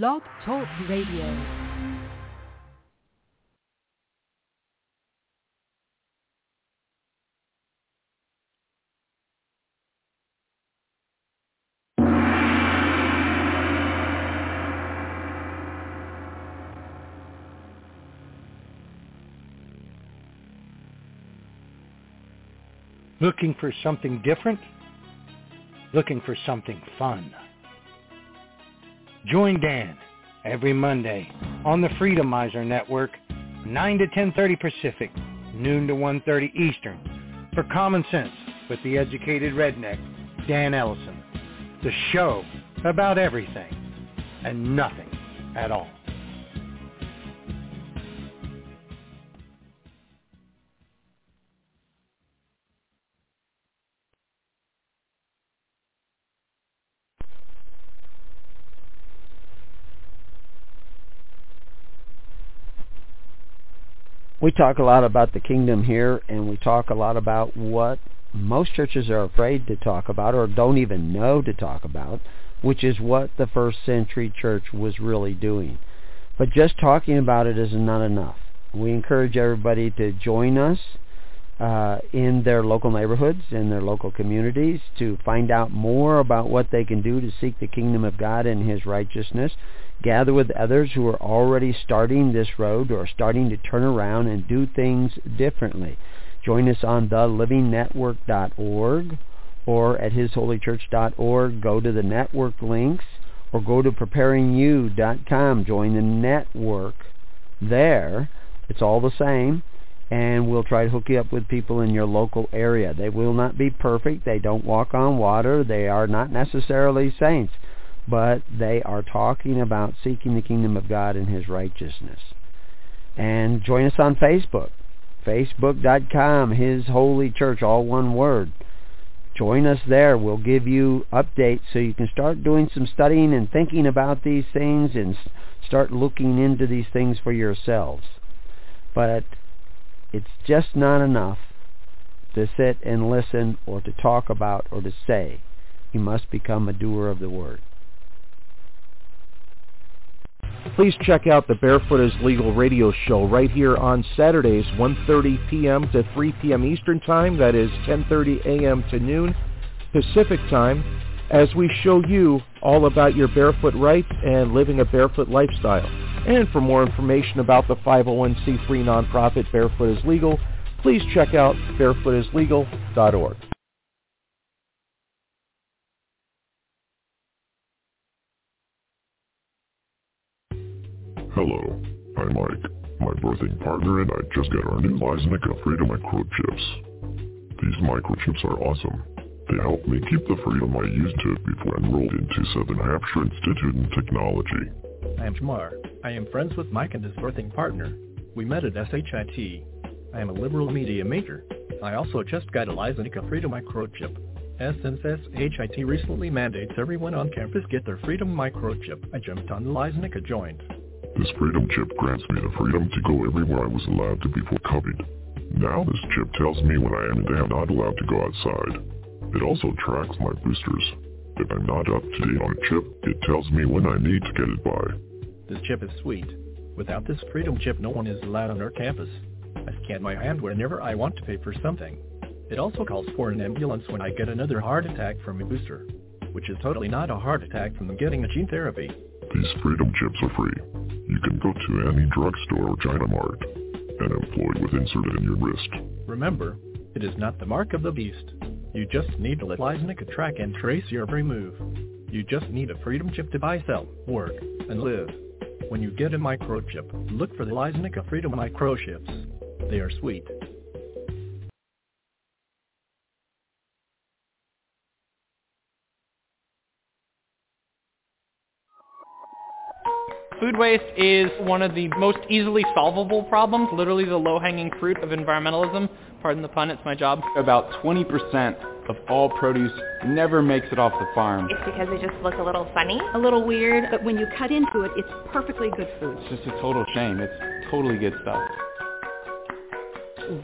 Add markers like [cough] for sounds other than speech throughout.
Blog Talk Radio. Looking for something different? Looking for something fun? Join Dan every Monday on the Freedomizer Network, 9 to 10.30 Pacific, noon to 1.30 Eastern, for Common Sense with the educated redneck, Dan Ellison. The show about everything and nothing at all. We talk a lot about the kingdom here and we talk a lot about what most churches are afraid to talk about or don't even know to talk about, which is what the first century church was really doing. But just talking about it is not enough. We encourage everybody to join us uh, in their local neighborhoods, in their local communities, to find out more about what they can do to seek the kingdom of God and His righteousness gather with others who are already starting this road or starting to turn around and do things differently. Join us on thelivingnetwork.org or at hisholychurch.org. Go to the network links or go to preparingyou.com. Join the network there. It's all the same. And we'll try to hook you up with people in your local area. They will not be perfect. They don't walk on water. They are not necessarily saints but they are talking about seeking the kingdom of God and his righteousness. And join us on Facebook, facebook.com, His Holy Church, all one word. Join us there. We'll give you updates so you can start doing some studying and thinking about these things and start looking into these things for yourselves. But it's just not enough to sit and listen or to talk about or to say. You must become a doer of the word. Please check out the Barefoot is Legal radio show right here on Saturdays, 1.30 p.m. to 3 p.m. Eastern Time. That is 10.30 a.m. to noon Pacific Time as we show you all about your barefoot rights and living a barefoot lifestyle. And for more information about the 501c3 nonprofit Barefoot is Legal, please check out barefootislegal.org. Hello, I'm Mike, my birthing partner, and I just got our new Lysenica Freedom microchips. These microchips are awesome. They help me keep the freedom I used to before I enrolled into Southern Hampshire Institute in Technology. I am Jamar. I am friends with Mike and his birthing partner. We met at SHIT. I am a liberal media major. I also just got a Lysenica Freedom microchip. SHIT recently mandates everyone on campus get their Freedom microchip, I jumped on the Lysenica joint. This freedom chip grants me the freedom to go everywhere I was allowed to before COVID. Now this chip tells me when I am and am not allowed to go outside. It also tracks my boosters. If I'm not up to date on a chip, it tells me when I need to get it by. This chip is sweet. Without this freedom chip, no one is allowed on our campus. I scan my hand whenever I want to pay for something. It also calls for an ambulance when I get another heart attack from a booster, which is totally not a heart attack from getting a gene therapy. These freedom chips are free. You can go to any drugstore or China Mart and employ it with inserted in your wrist. Remember, it is not the mark of the beast. You just need to let Lysenica track and trace your every move. You just need a freedom chip to buy, sell, work, and live. When you get a microchip, look for the Lysenica Freedom microchips. They are sweet. Food waste is one of the most easily solvable problems, literally the low-hanging fruit of environmentalism. Pardon the pun, it's my job. About 20% of all produce never makes it off the farm. It's because they just look a little funny. A little weird, but when you cut into it, it's perfectly good food. It's just a total shame. It's totally good stuff.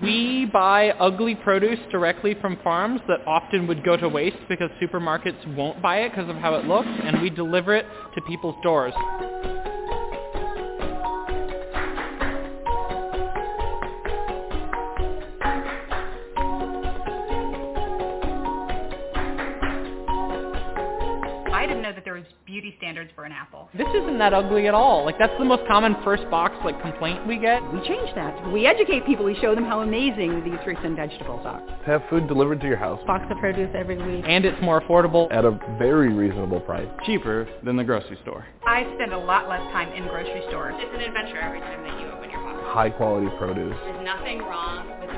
we buy ugly produce directly from farms that often would go to waste because supermarkets won't buy it because of how it looks, and we deliver it to people's doors. Know that there was beauty standards for an apple. This isn't that ugly at all. Like that's the most common first box like complaint we get. We change that. We educate people. We show them how amazing these fruits and vegetables are. Have food delivered to your house Box of produce every week. And it's more affordable. at a very reasonable price. Cheaper than the grocery store. I spend a lot less time in grocery stores. It's an adventure every time that you open your box. High quality produce. There's nothing wrong with produce.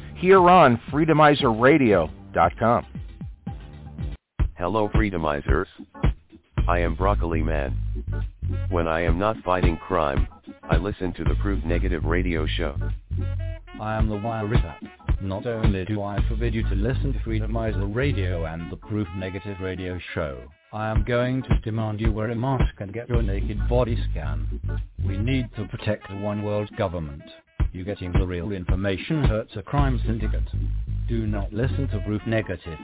here on freedomizerradio.com. Hello Freedomizers. I am Broccoli Man. When I am not fighting crime, I listen to the Proof Negative radio show. I am the Wirita. Not only do I forbid you to listen to Freedomizer Radio and the Proof Negative Radio Show, I am going to demand you wear a mask and get your naked body scan. We need to protect the one world government. You getting the real information hurts a crime syndicate. Do not listen to Proof Negative.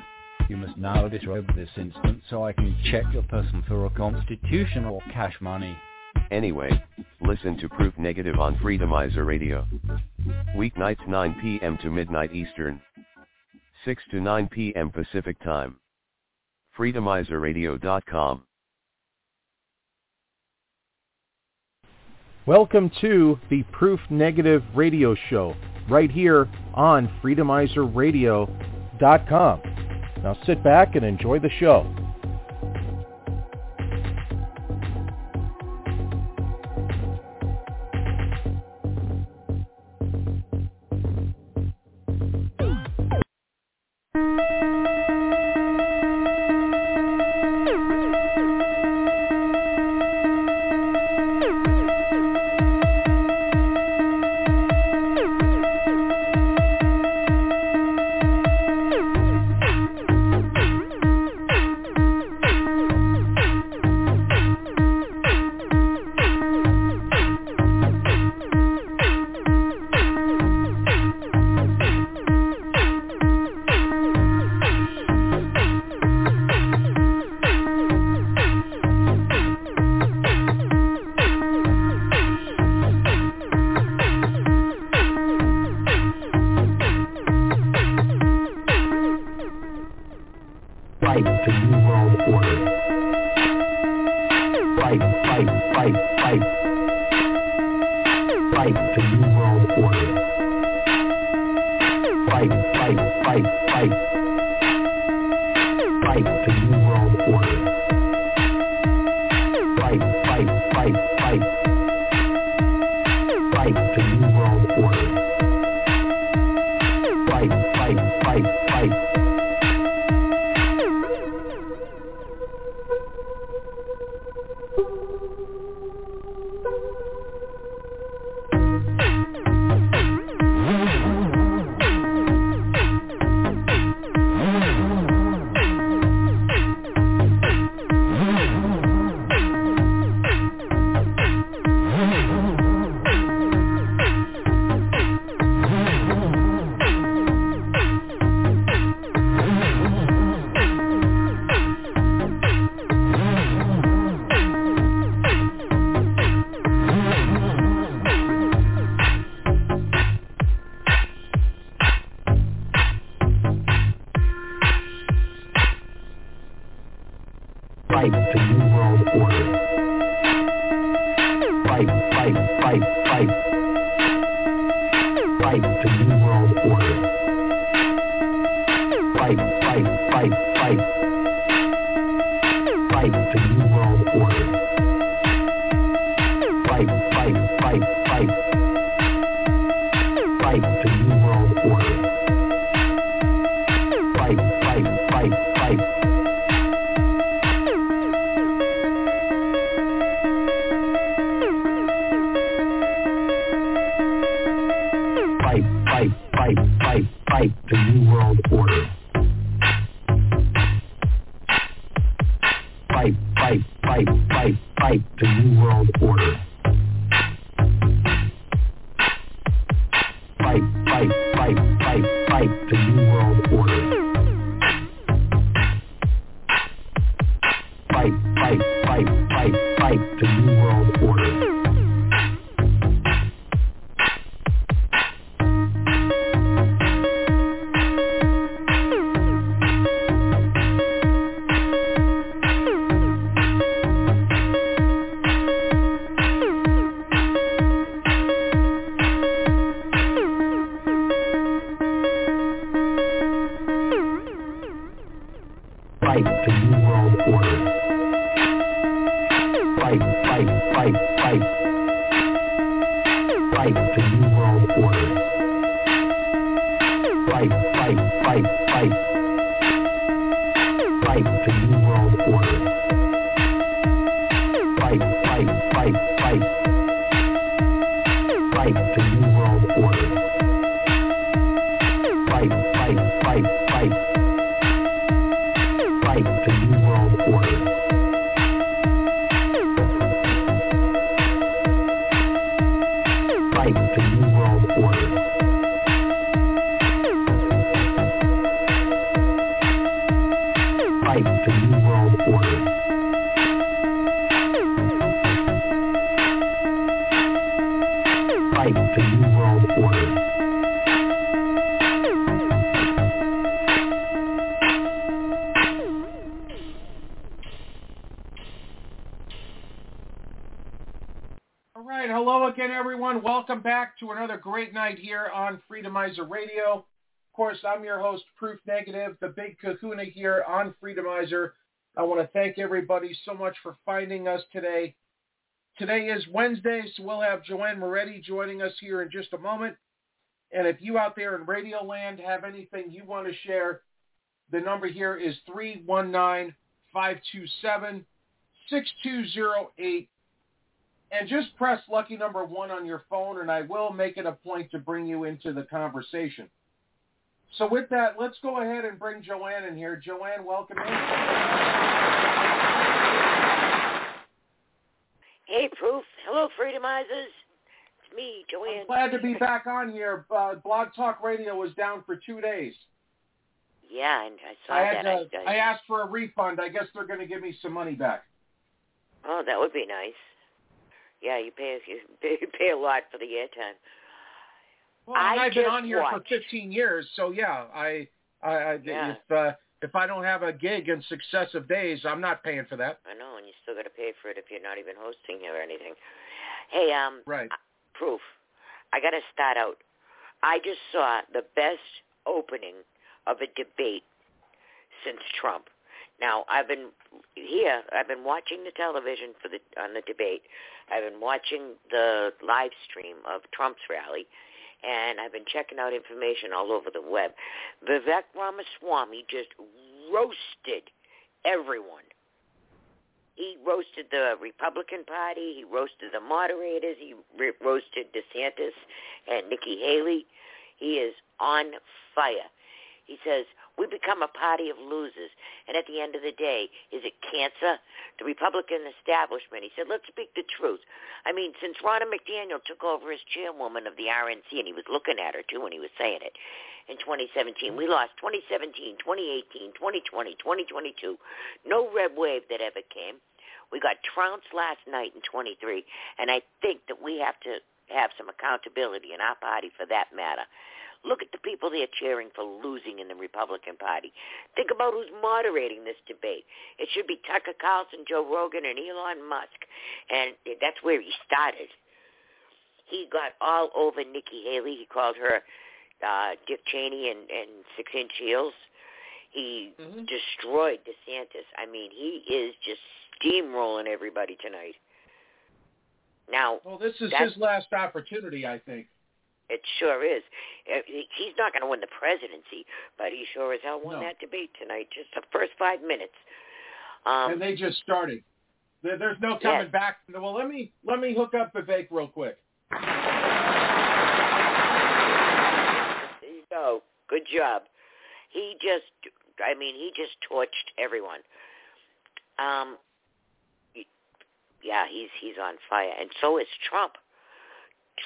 You must now disrobe this instant so I can check your person for a constitution or cash money. Anyway, listen to Proof Negative on Freedomizer Radio. Weeknights 9 p.m. to midnight Eastern. 6 to 9 p.m. Pacific Time. Freedomizerradio.com. Welcome to the Proof Negative Radio Show right here on freedomizerradio.com. Now sit back and enjoy the show. Fight Freedomizer Radio. Of course, I'm your host, Proof Negative, the big kahuna here on Freedomizer. I want to thank everybody so much for finding us today. Today is Wednesday, so we'll have Joanne Moretti joining us here in just a moment. And if you out there in Radio Land have anything you want to share, the number here is 319-527-6208 and just press lucky number one on your phone, and I will make it a point to bring you into the conversation. So with that, let's go ahead and bring Joanne in here. Joanne, welcome in. Hey, Proof. Hello, Freedomizers. It's me, Joanne. I'm Glad to be back on here. Uh, Blog Talk Radio was down for two days. Yeah, and I saw I had that. to, I, I asked for a refund. I guess they're going to give me some money back. oh, that would be nice. Yeah, you pay [laughs] you pay, a lot for the airtime. Well, I I've been on here watched. for 15 years, so yeah, I, I, I Yeah. if uh, if I don't have a gig in successive days, I'm not paying for that. I know, and you still got to pay for it if you're not even hosting here or anything. Hey, um, Right. Proof. I got to start out. I just saw the best opening of a debate since Trump. Now I've been here. I've been watching the television for the on the debate. I've been watching the live stream of Trump's rally, and I've been checking out information all over the web. Vivek Ramaswamy just roasted everyone. He roasted the Republican Party. He roasted the moderators. He roasted DeSantis and Nikki Haley. He is on fire. He says, we become a party of losers. And at the end of the day, is it cancer? The Republican establishment. He said, let's speak the truth. I mean, since Ronna McDaniel took over as chairwoman of the RNC, and he was looking at her, too, when he was saying it, in 2017, we lost 2017, 2018, 2020, 2022. No red wave that ever came. We got trounced last night in 23, and I think that we have to have some accountability in our party for that matter. Look at the people they're cheering for losing in the Republican Party. Think about who's moderating this debate. It should be Tucker Carlson, Joe Rogan, and Elon Musk. And that's where he started. He got all over Nikki Haley. He called her uh, Dick Cheney and, and Six Inch Heels. He destroyed DeSantis. I mean, he is just steamrolling everybody tonight. Now, Well, this is his last opportunity, I think. It sure is. Uh, He's not going to win the presidency, but he sure as hell won No. that debate tonight. Just the first five minutes. Um, and they just started. There's no coming back. Well, let me let me hook up Vivek real quick. There you go. Good job. He just, I mean, he just torched everyone. Um, yeah, he's he's on fire, and so is Trump.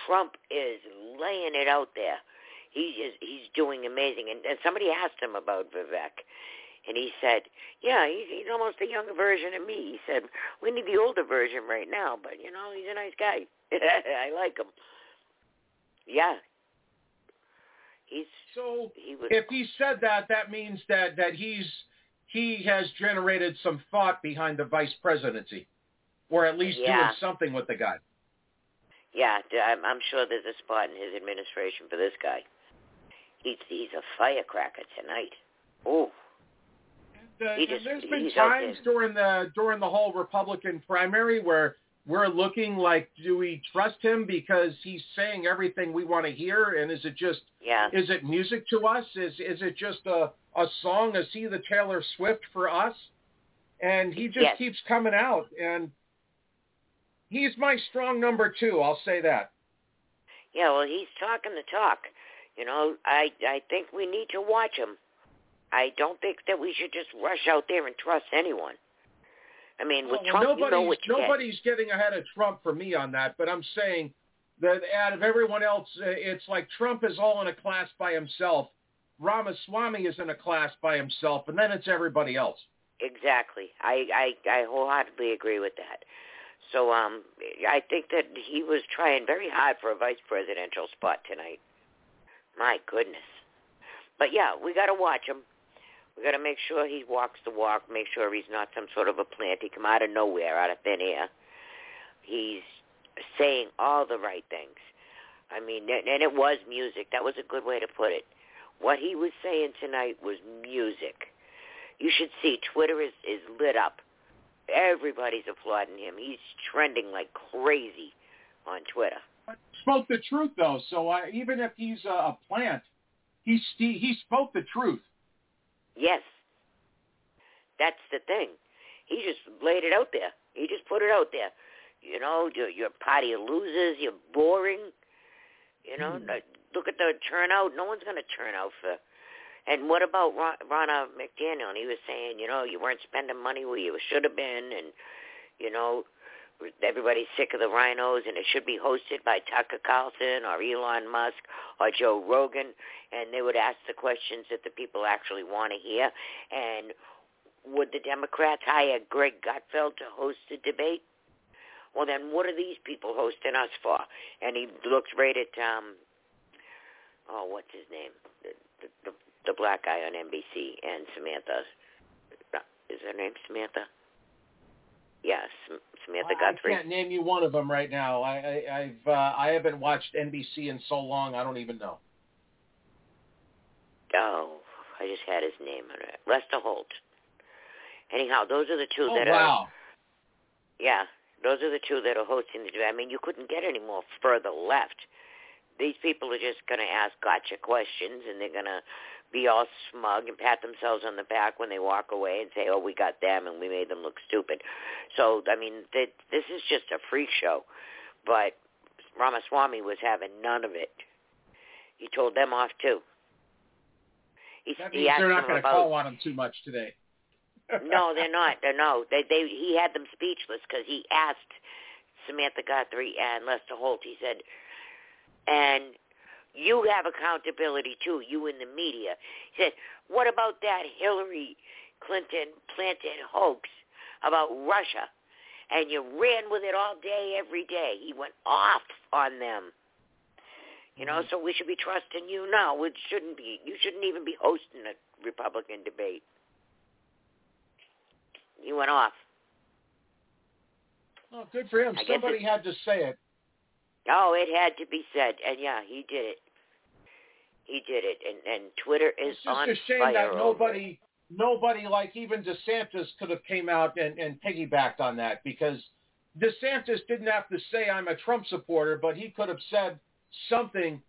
Trump is laying it out there. He is he's doing amazing. And, and somebody asked him about Vivek, and he said, "Yeah, he's he's almost a younger version of me." He said, "We need the older version right now, but you know, he's a nice guy. [laughs] I like him." Yeah. He's so he was if he said that, that means that that he's he has generated some thought behind the vice presidency, or at least Yeah. doing something with the guy. Yeah, I'm, I'm sure there's a spot in his administration for this guy. He's he's a firecracker tonight. Ooh. Uh, He just- there's been times during the during the whole Republican primary where we're looking like, do we trust him because he's saying everything we want to hear, and is it just Yeah. is it music to us? Is is it just a a song? Is he the Taylor Swift for us? And he just Yes. keeps coming out, and he's my strong number two. I'll say that. Yeah, well, he's talking the talk. You know, I I think we need to watch him. I don't think that we should just rush out there and trust anyone. I mean, with well, Trump, you know nobody's what you get. nobody's getting ahead of Trump for me on that, but I'm saying that out of everyone else, uh, it's like Trump is all in a class by himself. Ramaswamy is in a class by himself, and then it's everybody else. Exactly. I, I I wholeheartedly agree with that. So um I think that he was trying very hard for a vice presidential spot tonight. My goodness. But yeah, we got to watch him. We got to make sure he walks the walk, make sure he's not some sort of a plant. He come out of nowhere, out of thin air. He's saying all the right things. I mean, and it was music. That was a good way to put it. What he was saying tonight was music. You should see Twitter is is lit up. Everybody's applauding him. He's trending like crazy on Twitter. Spoke the truth though, so I, even if he's a, a plant, he he he spoke the truth. Yes. That's the thing. He just laid it out there. He just put it out there. You know, you're, you're a party of losers. You're boring. You know, hmm. no- look at the turnout. No one's going to turn out for. And what about Ron, Ronna McDaniel? And he was saying, you know, you weren't spending money where you should have been, and you know, everybody's sick of the RINOs, and it should be hosted by Tucker Carlson or Elon Musk or Joe Rogan, and they would ask the questions that the people actually want to hear. And would the Democrats hire Greg Gutfeld to host the debate? Well, then what are these people hosting us for? And he looks right at um, oh, what's his name? The, the, the, the black guy on NBC and Samantha. Is her name Samantha? Yes, Samantha Guthrie. I can't name you one of them right now. I, I I've uh, I haven't watched NBC in so long. I don't even know. Oh, I just had his name on it. Lester Holt. Anyhow, those are the two Oh that are. wow! Yeah, those are the two that are hosting the debate. I mean, you couldn't get any more further left. These people are just going to ask gotcha questions, and they're going to be all smug and pat themselves on the back when they walk away and say, "Oh, we got them, and we made them look stupid." So, I mean, th- this is just a freak show. But Ramaswamy was having none of it. He told them off too. He, That he means asked they're not going to call on him too much today. [laughs] no, they're not. They're no. They they he had them speechless because he asked Samantha Guthrie and Lester Holt. He said, and you have accountability too. You in the media. He said, what about that Hillary Clinton planted hoax about Russia? And you ran with it all day, every day. He went off on them. You know, mm-hmm. so we should be trusting you now. It shouldn't be. You shouldn't even be hosting a Republican debate. You went off. Oh, good for him. I Somebody had to say it. Oh, it had to be said, and yeah, he did it. He did it, and and Twitter is It's just on a shame that nobody, nobody like even DeSantis could have came out and, and piggybacked on that because DeSantis didn't have to say I'm a Trump supporter, but he could have said something.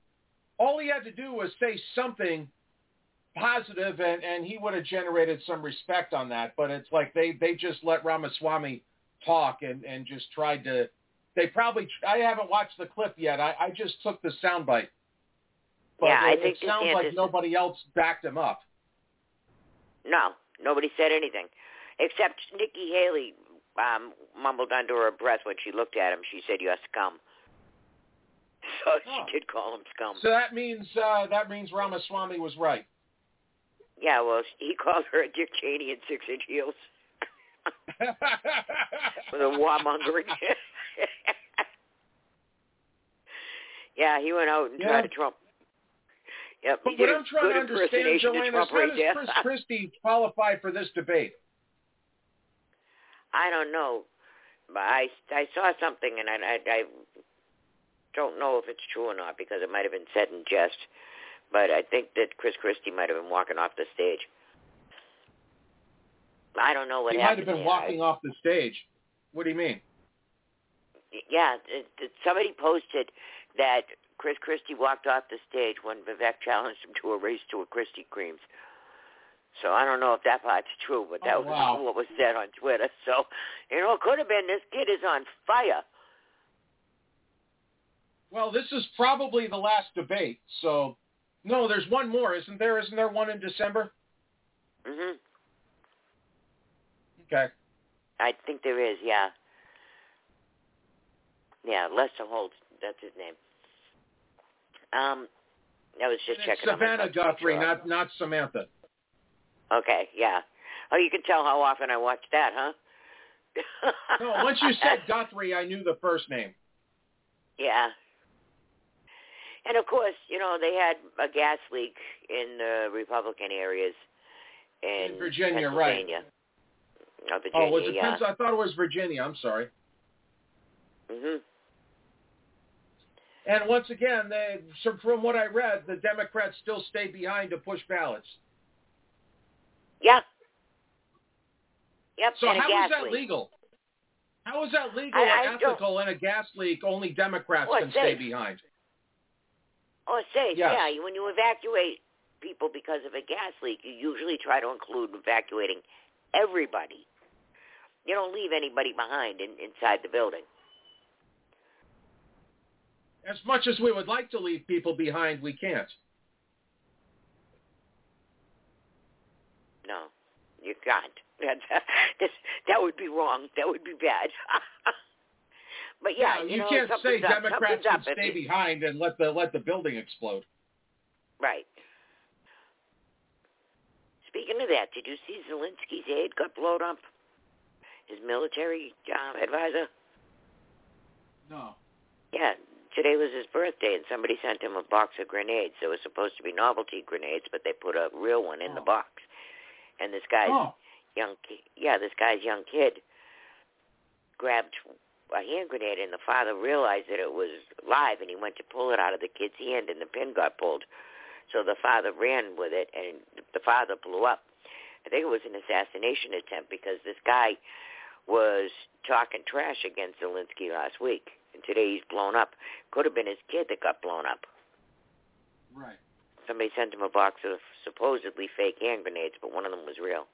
All he had to do was say something positive, and and he would have generated some respect on that. But it's like they they just let Ramaswamy talk and and just tried to. They probably. I haven't watched the clip yet. I, I just took the soundbite. but Yeah, I think it sounds like nobody else backed him up. No, nobody said anything, except Nikki Haley um, mumbled under her breath when she looked at him. She said, "You're scum." [laughs] So Oh. she did call him scum. So that means uh, that means Ramaswamy was right. Yeah, well, he [laughs] called her a Dick Cheney in six-inch heels [laughs] with a warmongering. Yeah, he went out and Yeah. tried to Trump. Yep, But what I'm trying to understand, Joanne, is how does. Chris [laughs] Christie qualify for this debate? I don't know, but I I saw something and I I, I don't know if it's true or not because it might have been said in jest. But I think that Chris Christie might have been walking off the stage. I don't know what he might have been there. walking off the stage. What do you mean? Yeah, it, it, somebody posted that Chris Christie walked off the stage when Vivek challenged him to a race to a Krispy Kremes. So I don't know if that part's true, but that Oh, was wow. what was said on Twitter. [laughs] So, you know, it could have been this kid is on fire. Well, this is probably the last debate. So, no, there's one more, isn't there? Isn't there one in December? Mm-hmm. Okay. I think there is, yeah. Yeah, Lester Holt, that's his name. Um, I was just It's checking Savannah myself to make Guthrie, sure. not not Samantha. Okay, yeah. Oh, you can tell how often I watch that, huh? [laughs] No, once you said Guthrie, I knew the first name. Yeah. And of course, you know, they had a gas leak in the Republican areas in, In Virginia, right. Virginia, Oh, was it yeah. Pens- I thought it was Virginia. I'm sorry. hmm And once again, they, from what I read, the Democrats still stay behind to push ballots. Yeah. Yep. So how is that leak. legal? How is that legal I- or I ethical in a gas leak? Only Democrats Well, can it's stay behind. Oh, it's safe. Yes. Yeah. When you evacuate people because of a gas leak, you usually try to include evacuating everybody. You don't leave anybody behind in, inside the building. As much as we would like to leave people behind, we can't. No, you can't. [laughs] That, that, that would be wrong. That would be bad. [laughs] but yeah, No, you, you know, can't say up, Democrats can stay you- behind and let the let the building explode. Right. Speaking of that, did you see Zelensky's aide got blown up? His military um, advisor? No. Yeah, today was his birthday, and somebody sent him a box of grenades. They were supposed to be novelty grenades, but they put a real one in the oh. box. And this guy's Oh. young, yeah, this guy's young kid grabbed a hand grenade, and the father realized that it was live, and he went to pull it out of the kid's hand, and the pin got pulled. So the father ran with it, and the father blew up. I think it was an assassination attempt because this guy was talking trash against Zelensky last week, and today he's blown up. Could have been his kid that got blown up. Right. Somebody sent him a box of supposedly fake hand grenades, but one of them was real.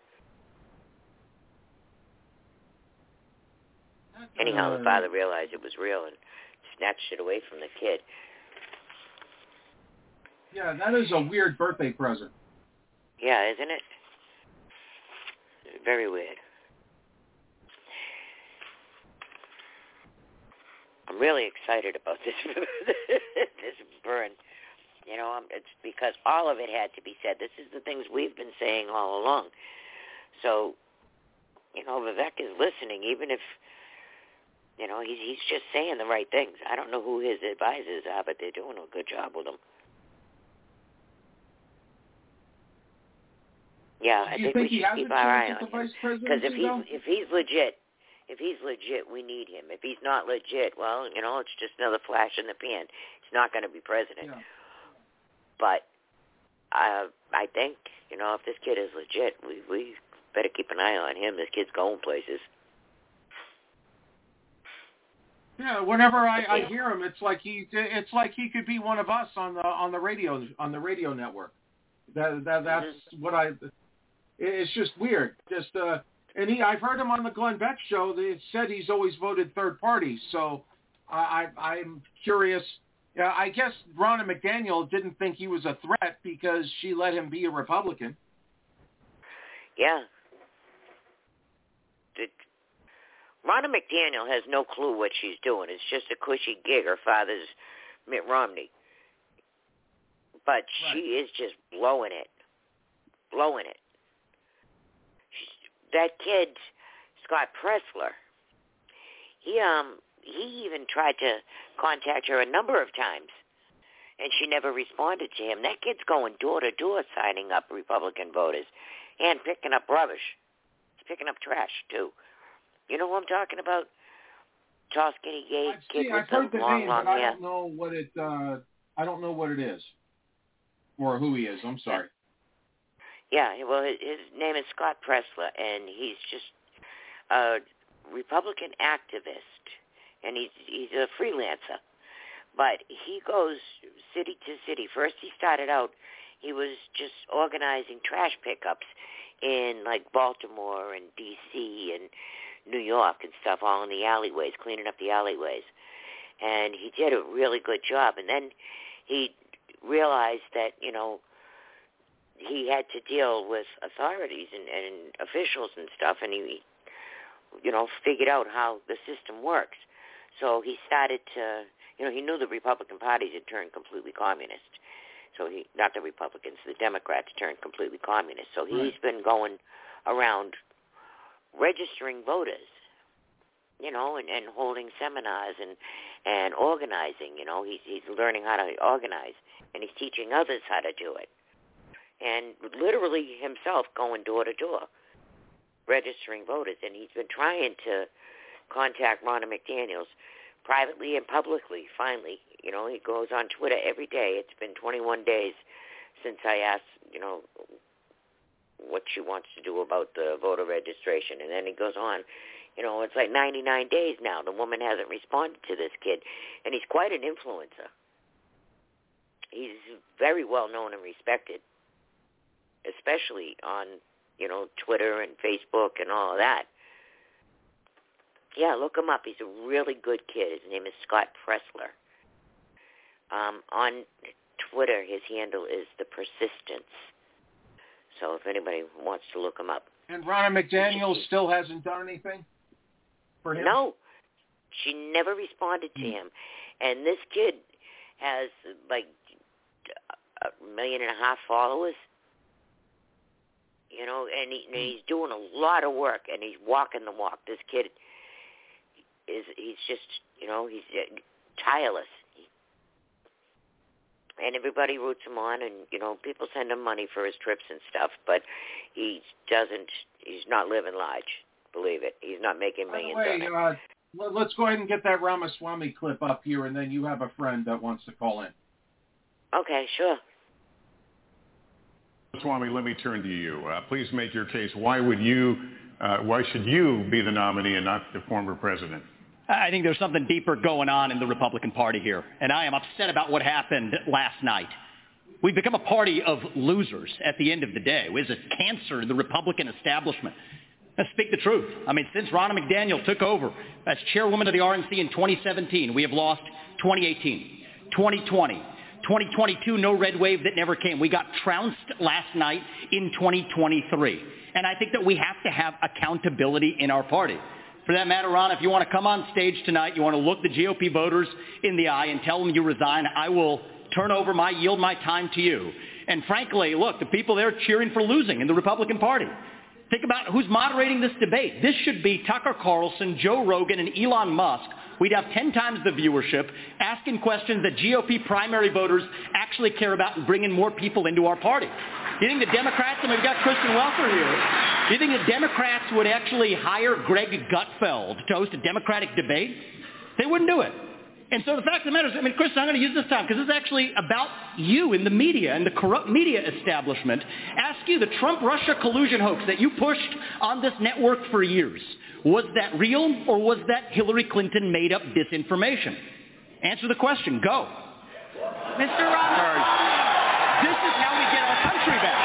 Anyhow, the father realized it was real and snatched it away from the kid. Yeah, that is a weird birthday present. Yeah, isn't it? Very weird. I'm really excited about this [laughs] this burn. You know, it's because all of it had to be said. This is the things we've been saying all along. So, you know, Vivek is listening, even if you know he's he's just saying the right things. I don't know who his advisors are, but they're doing a good job with him. Yeah, I think, think we should keep our eye on him because if he's though? if he's legit, if he's legit, we need him. If he's not legit, well, you know, it's just another flash in the pan. He's not going to be president. Yeah. But uh, I think you know if this kid is legit, we we better keep an eye on him. This kid's going places. Yeah, whenever I, I hear him, it's like he it's like he could be one of us on the on the radio on the radio network. That that that's what I. It's just weird. Just uh, and he I've heard him on the Glenn Beck show. It said he's always voted third party. So I, I I'm curious Yeah, I guess Ronna McDaniel didn't think he was a threat because she let him be a Republican. Yeah. The, Ronna McDaniel has no clue what she's doing. It's just a cushy gig. Her father's Mitt Romney. But she is just blowing it. Blowing it. That kid, Scott Presler, he um he even tried to contact her a number of times and she never responded to him. That kid's going door to door signing up Republican voters and picking up rubbish. He's picking up trash too. You know who I'm talking about? Tall, skinny, gay I've, kid seen, with I've heard the long, name, long but I don't know what it. Uh, I don't know what it is, or who he is. I'm sorry. Yeah, well, his, name is Scott Presler, and he's just a Republican activist, and he's he's a freelancer. But he goes city to city. First, he started out, he was just organizing trash pickups in like Baltimore and D.C. and New York and stuff, all in the alleyways, cleaning up the alleyways. And he did a really good job. And then he realized that you know he had to deal with authorities and, and officials and stuff, and he, you know, figured out how the system works. So he started to, you know, he knew the Republican parties had turned completely communist. So he, not the Republicans, the Democrats turned completely communist. So he's been going around registering voters, you know, and, and holding seminars and and organizing. You know, he's he's learning how to organize, and he's teaching others how to do it and literally himself going door to door registering voters. And he's been trying to contact Ronna McDaniels privately and publicly finally. You know he goes on Twitter every day. It's been 21 days since I asked you know what she wants to do about the voter registration. And then he goes on you know it's like 99 days now. The woman hasn't responded to this kid. And he's quite an influencer. He's very well known and respected especially on you know Twitter and Facebook and all of that. Yeah, look him up. He's a really good kid. His name is Scott Presler. Um, on Twitter, his handle is the Persistence. So if anybody wants to look him up, And Ronna McDaniel still hasn't done anything for him. no, she never responded to him. And this kid has like a million and a half followers. You know, and, he, and he's doing a lot of work, and he's walking the walk. This kid is he's just you know he's uh, tireless, and everybody roots him on, and you know people send him money for his trips and stuff, but he doesn't. He's not living large. Believe it. He's not making By the millions. way, on it. uh, let's go ahead and get that Ramaswamy clip up here, and then you have a friend that wants to call in. Okay, sure. Swami, let me turn to you. Uh, please make your case. Why would you, uh, why should you be the nominee and not the former president? I think there's something deeper going on in the Republican Party here, and I am upset about what happened last night. We've become a party of losers at the end of the day. It's a cancer to the Republican establishment. Let's speak the truth. I mean, since Ronna McDaniel took over as chairwoman of the RNC in 2017, we have lost 2018, 2020, 2022, no red wave that never came. We got trounced last night in 2023. And I think that we have to have accountability in our party. For that matter, Ron, if you want to come on stage tonight, you want to look the GOP voters in the eye and tell them you resign, I will turn over my, yield my time to you. And frankly, look, the people there cheering for losing in the Republican Party. Think about who's moderating this debate. This should be Tucker Carlson, Joe Rogan, and Elon Musk. We'd have 10 times the viewership, asking questions that GOP primary voters actually care about and bringing more people into our party. Do You think the Democrats, and we've got Kristen Welker here, do you think the Democrats would actually hire Greg Gutfeld to host a Democratic debate? They wouldn't do it. And so the fact of the matter is, I mean, Chris, I'm going to use this time because this is actually about you in the media and the corrupt media establishment. Ask you, the Trump-Russia collusion hoax that you pushed on this network for years, was that real or was that Hillary Clinton made up disinformation? Answer the question. Go. Mr. Roberts, this is how we get our country back.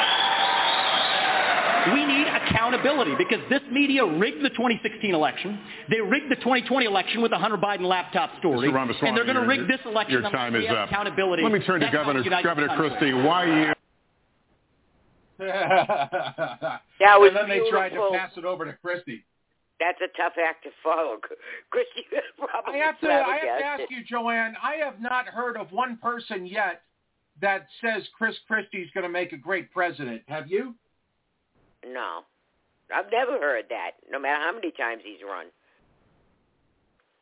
We need accountability because this media rigged the 2016 election. They rigged the 2020 election with the Hunter Biden laptop story. Mr. Ramaswamy, and they're going to rig this election Your time is up. accountability. Let me turn to That's how Governor Governor. Christie. Why you? That was and then they tried to pass it over to Christie. That's a tough act to follow. [laughs] Christy [laughs] probably I have to. I have to ask you, Joanne. I have not heard of one person yet that says Chris Christie's going to make a great president. Have you? No, I've never heard that. No matter how many times he's run,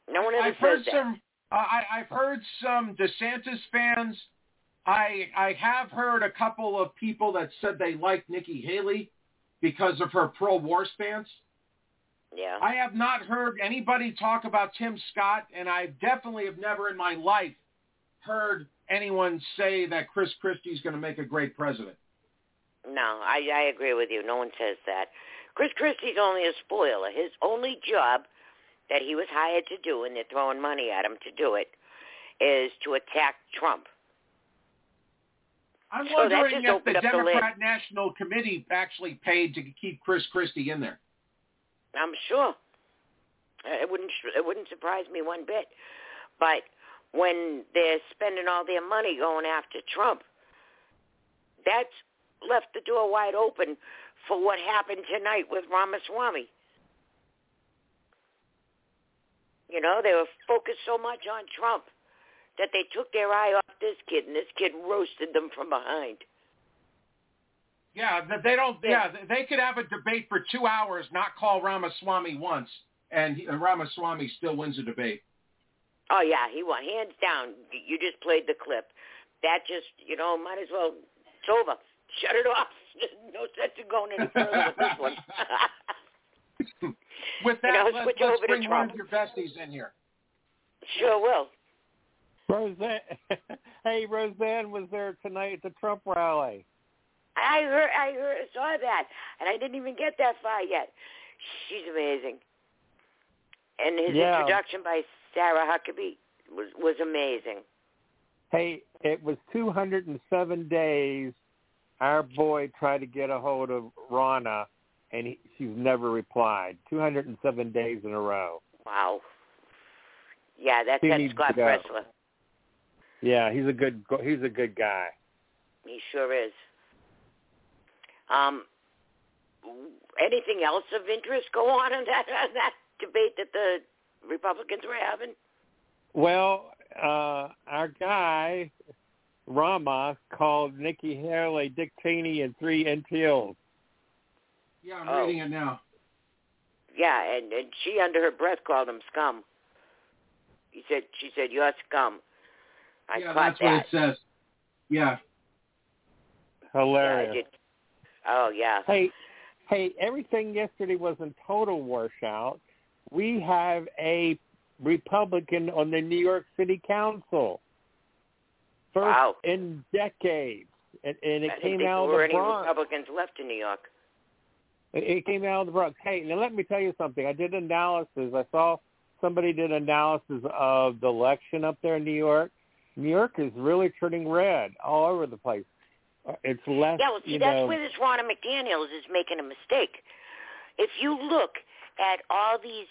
no one ever I've heard that. some. Uh, I, I've heard some DeSantis fans. I I have heard a couple of people that said they like Nikki Haley because of her pro-war stance. Yeah. I have not heard anybody talk about Tim Scott, and I definitely have never in my life heard anyone say that Chris Christie's going to make a great president. No, I, I agree with you. No one says that. Chris Christie's only a spoiler. His only job that he was hired to do, and they're throwing money at him to do it, is to attack Trump. I'm So wondering if the up the. Democrat National Committee actually paid to keep Chris Christie in there. I'm sure. Uh, It wouldn't it wouldn't surprise me one bit. But when they're spending all their money going after Trump, that's left the door wide open for what happened tonight with Ramaswamy. You know, they were focused so much on Trump that they took their eye off this kid, and this kid roasted them from behind. Yeah, th- they don't. Yeah, they could have a debate for two hours, not call Ramaswamy once, and he, Ramaswamy still wins the debate. Oh yeah, he won hands down. You just played the clip. That just, you know, might as well. It's over. Shut it off. [laughs] no sense in going any further with this one. [laughs] With You that, know, let's, switch let's over to bring one Trump. of your besties in here. sure will. Roseanne, [laughs] hey Roseanne was there tonight at the Trump rally. I heard, I heard, saw that, and I didn't even get that far yet. She's amazing. And his Yeah. introduction by Sarah Huckabee was was amazing. Hey, it was 207 days. Our boy tried to get a hold of Ronna, and he, she's never replied. 207 days in a row. Wow. Yeah, that's He that Scott. Presler. Yeah, he's a good he's a good guy. He sure is. Um, anything else of interest go on in that [laughs] on that debate that the Republicans were having? Well, uh, our guy Rama called Nikki Haley, Dick Cheney, and three NTLs. Yeah, I'm Oh. reading it now. Yeah, and, and she under her breath called him scum. He said she said you're scum. I yeah, caught that's that. what it says. Yeah. Yeah, Hilarious. did. Oh yeah. Hey, hey, everything yesterday was in total washout. We have a Republican on the New York City Council. First Wow. in decades. And, and it I came out there of were the any Bronx. Republicans left in New York. It it came out of the Bronx. Hey, now let me tell you something. I did analysis. I saw somebody did analysis of the election up there in New York. New York is really turning red all over the place. Uh, It's less, Yeah, well, see, that's know, where this Ronna McDaniels is making a mistake. If you look at all these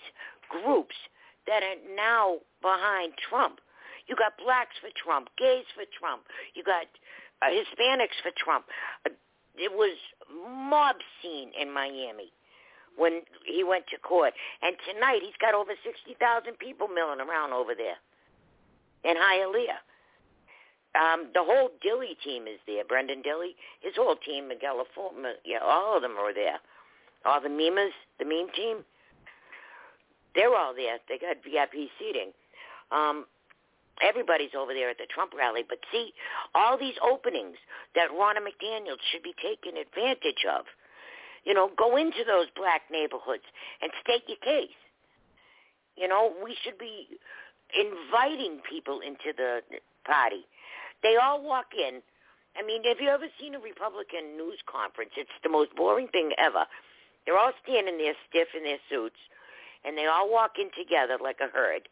groups that are now behind Trump, you got blacks for Trump, gays for Trump, you got uh, Hispanics for Trump. Uh, it was mob scene in Miami when he went to court, and tonight he's got over sixty thousand people milling around over there in Hialeah. Um, the whole Dilley team is there. Brenden Dilley, his whole team, Miguel Fulton, yeah, all of them are there. All the memes, the meme team, they're all there. They got VIP seating. Um, everybody's over there at the Trump rally. But see, all these openings that Ronna McDaniel should be taking advantage of. You know, go into those black neighborhoods and state your case. You know, we should be inviting people into the party. They all walk in. I mean, have you ever seen a Republican news conference? It's the most boring thing ever. They're all standing there stiff in their suits, and they all walk in together like a herd.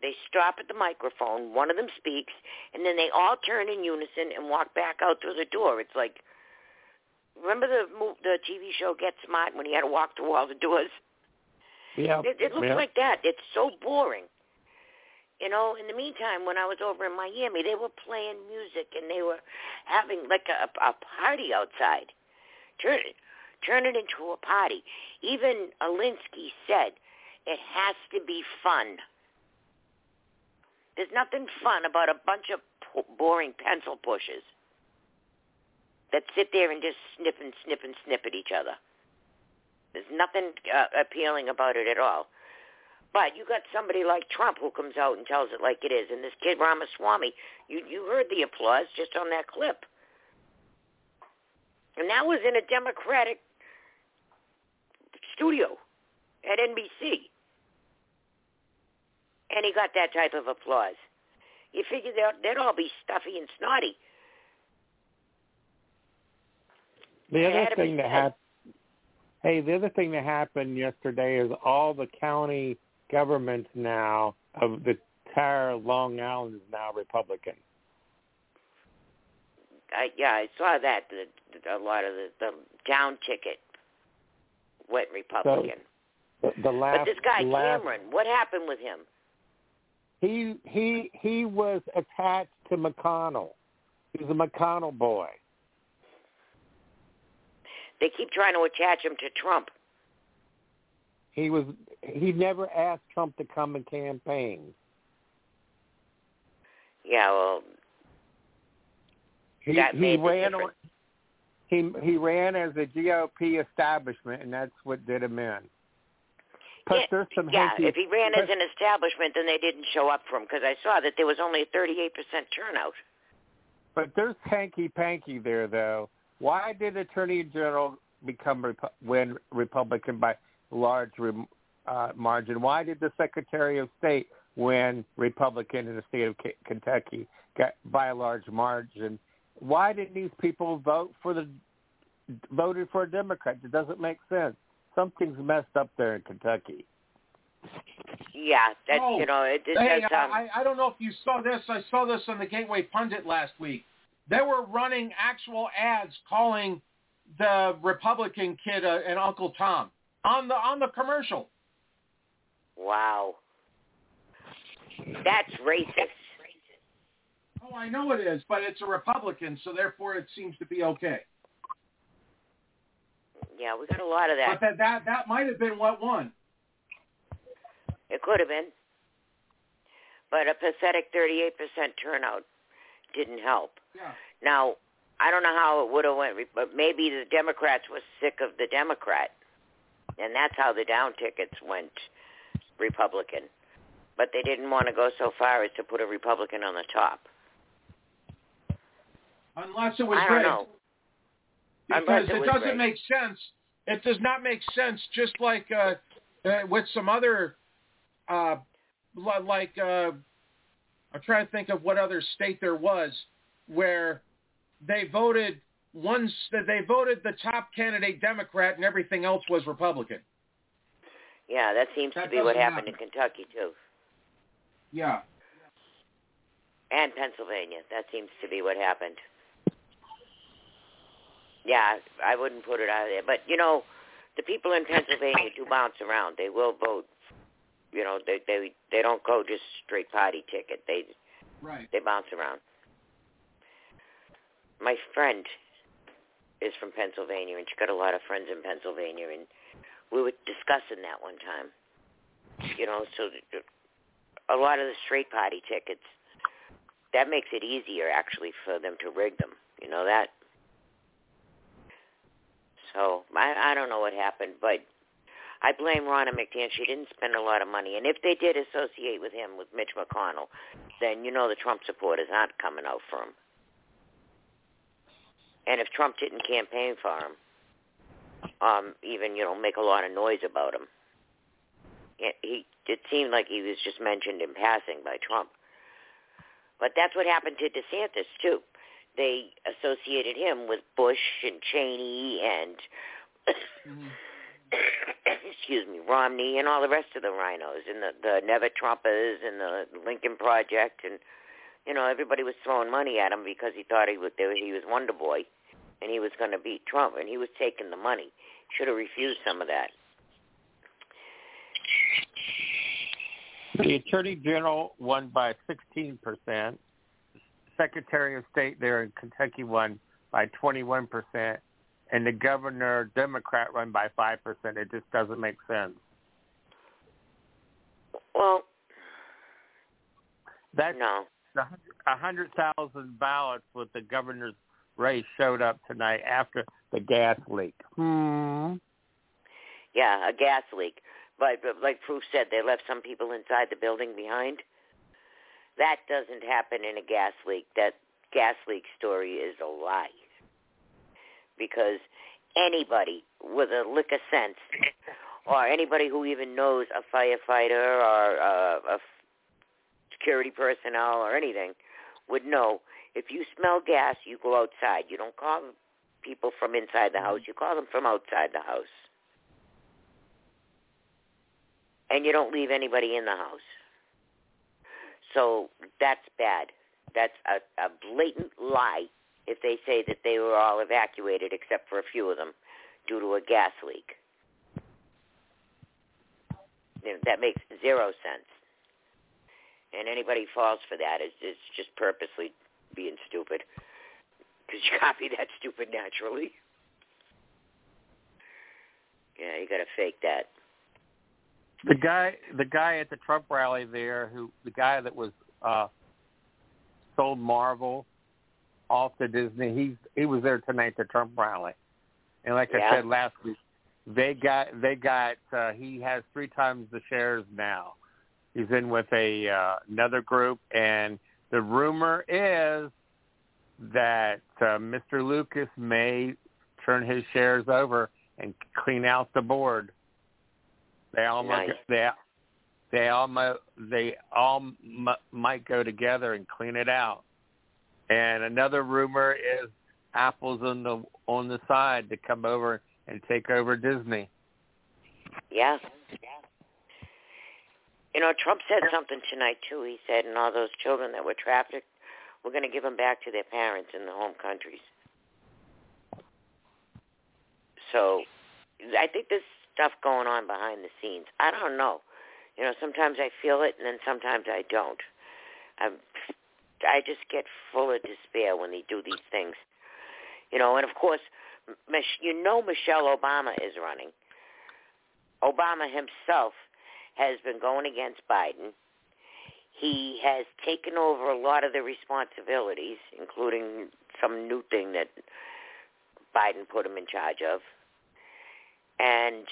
They stop at the microphone. One of them speaks, and then they all turn in unison and walk back out through the door. It's like, Remember the the TV show Get Smart when he had to walk through all the doors? Yeah. It, it looks yeah. like that. It's so boring. You know, in the meantime, when I was over in Miami, they were playing music and they were having like a, a party outside. Turn it, turn it into a party. Even Alinsky said it has to be fun. There's nothing fun about a bunch of boring pencil pushers that sit there and just snip and snip and snip at each other. There's nothing uh, appealing about it at all. But you got somebody like Trump who comes out and tells it like it is, and this kid Ramaswamy, you you heard the applause just on that clip, and that was in a Democratic studio at NBC, and he got that type of applause. You figure they'd, they'd all be stuffy and snotty. The other had to be thing that happened, hey, the other thing that happened yesterday is all the county governments now of the entire Long Island is now Republican. I, yeah, I saw that. The, a lot of the, the down ticket went Republican. The, the last, but this guy last, Cameron, what happened with him? he he he was attached to McConnell. He's a McConnell boy. They keep trying to attach him to Trump. He was he never asked Trump to come and campaign. Yeah, well, He he ran on, he he ran as a GOP establishment, and that's what did him in. Plus, yeah, there's some yeah. hanky- If he ran plus- as an establishment, then they didn't show up for him because I saw that there was only a 38% turnout. But there's hanky panky there, though. Why did Attorney General become Repu- win Republican by large re- uh, margin? Why did the Secretary of State win Republican in the state of K- Kentucky got, by a large margin? Why did these people vote for the voted for a Democrat? It doesn't make sense. Something's messed up there in Kentucky. Yeah, that's Oh, you know it, it hey, does sound. I, I don't know if you saw this. I saw this on the Gateway Pundit last week. They were running actual ads calling the Republican kid uh, an Uncle Tom on the on the commercial. Wow, that's racist. Oh, I know it is, but it's a Republican, so therefore it seems to be okay. Yeah, we got a lot of that. But that that that might have been what won. It could have been, but a pathetic 38% turnout didn't help. Yeah. Now, I don't know how it would have went, but maybe the Democrats were sick of the Democrat, and that's how the down tickets went Republican. But they didn't want to go so far as to put a Republican on the top. Unless it was I don't rigged. know. Because Unless it it, doesn't rigged. make sense. It does not make sense. Just like uh, uh, with some other, uh, like uh, I'm trying to think of what other state there was where they voted once that they voted the top candidate Democrat and everything else was Republican. Yeah, that seems That to be what happened happen. in Kentucky too, Yeah. and Pennsylvania. That seems to be what happened. Yeah, I wouldn't put it out there, but you know, the people in Pennsylvania do bounce around. They will vote. You know, they they they don't go just straight party ticket. They Right. they bounce around. My friend is from Pennsylvania, and she got a lot of friends in Pennsylvania, and we were discussing that one time. You know, so a lot of the straight party tickets, that makes it easier actually for them to rig them. You know that. So I I don't know what happened, but I blame Ronna McDan. She didn't spend a lot of money, and if they did associate with him with Mitch McConnell, then you know the Trump supporters aren't coming out for him. And if Trump didn't campaign for him, um, even you know make a lot of noise about him, it, he it seemed like he was just mentioned in passing by Trump. But that's what happened to DeSantis too. They associated him with Bush and Cheney and [coughs] excuse me, Romney and all the rest of the RINOs and the the Never Trumpers and the Lincoln Project and you know everybody was throwing money at him because he thought he was he was Wonder Boy, and he was going to beat Trump, and he was taking the money. Should have refused some of that. The Attorney General won by 16%. Secretary of State there in Kentucky won by 21%. And the governor, Democrat, won by 5%. It just doesn't make sense. Well, That's no. a hundred thousand ballots with the governor's race showed up tonight after the gas leak. Hmm. Yeah, a gas leak. But, but like Proof said, they left some people inside the building behind. That doesn't happen in a gas leak. That gas leak story is a lie. Because anybody with a lick of sense, or anybody who even knows a firefighter or a, a security personnel or anything, would know if you smell gas, you go outside. You don't call people from inside the house. Mm-hmm. You call them from outside the house. And you don't leave anybody in the house. So that's bad. That's a, a blatant lie if they say that they were all evacuated except for a few of them due to a gas leak. You know, that makes zero sense. And anybody falls for that is, is just purposely being stupid because you [laughs] copy that stupid naturally. Yeah, you got to fake that. The guy, the guy at the Trump rally there, who the guy that was uh sold Marvel off to Disney, he's he was there tonight at the Trump rally, and like Yeah. I said last week, they got they got uh, he has three times the shares now. He's in with a uh, another group, and the rumor is that uh, Mr. Lucas may turn his shares over and clean out the board. They all Nice. might, they they all they all m- might go together and clean it out. And another rumor is Apple's on the on the side to come over and take over Disney. Yeah. You know, Trump said something tonight too. He said, "And all those children that were trafficked, we're going to give them back to their parents in the home countries." So, I think there's stuff going on behind the scenes. I don't know. You know, sometimes I feel it, and then sometimes I don't. I'm, I just get full of despair when they do these things. You know, and of course, Mich- you know Michelle Obama is running. Obama himself has been going against Biden. He has taken over a lot of the responsibilities, including some new thing that Biden put him in charge of. And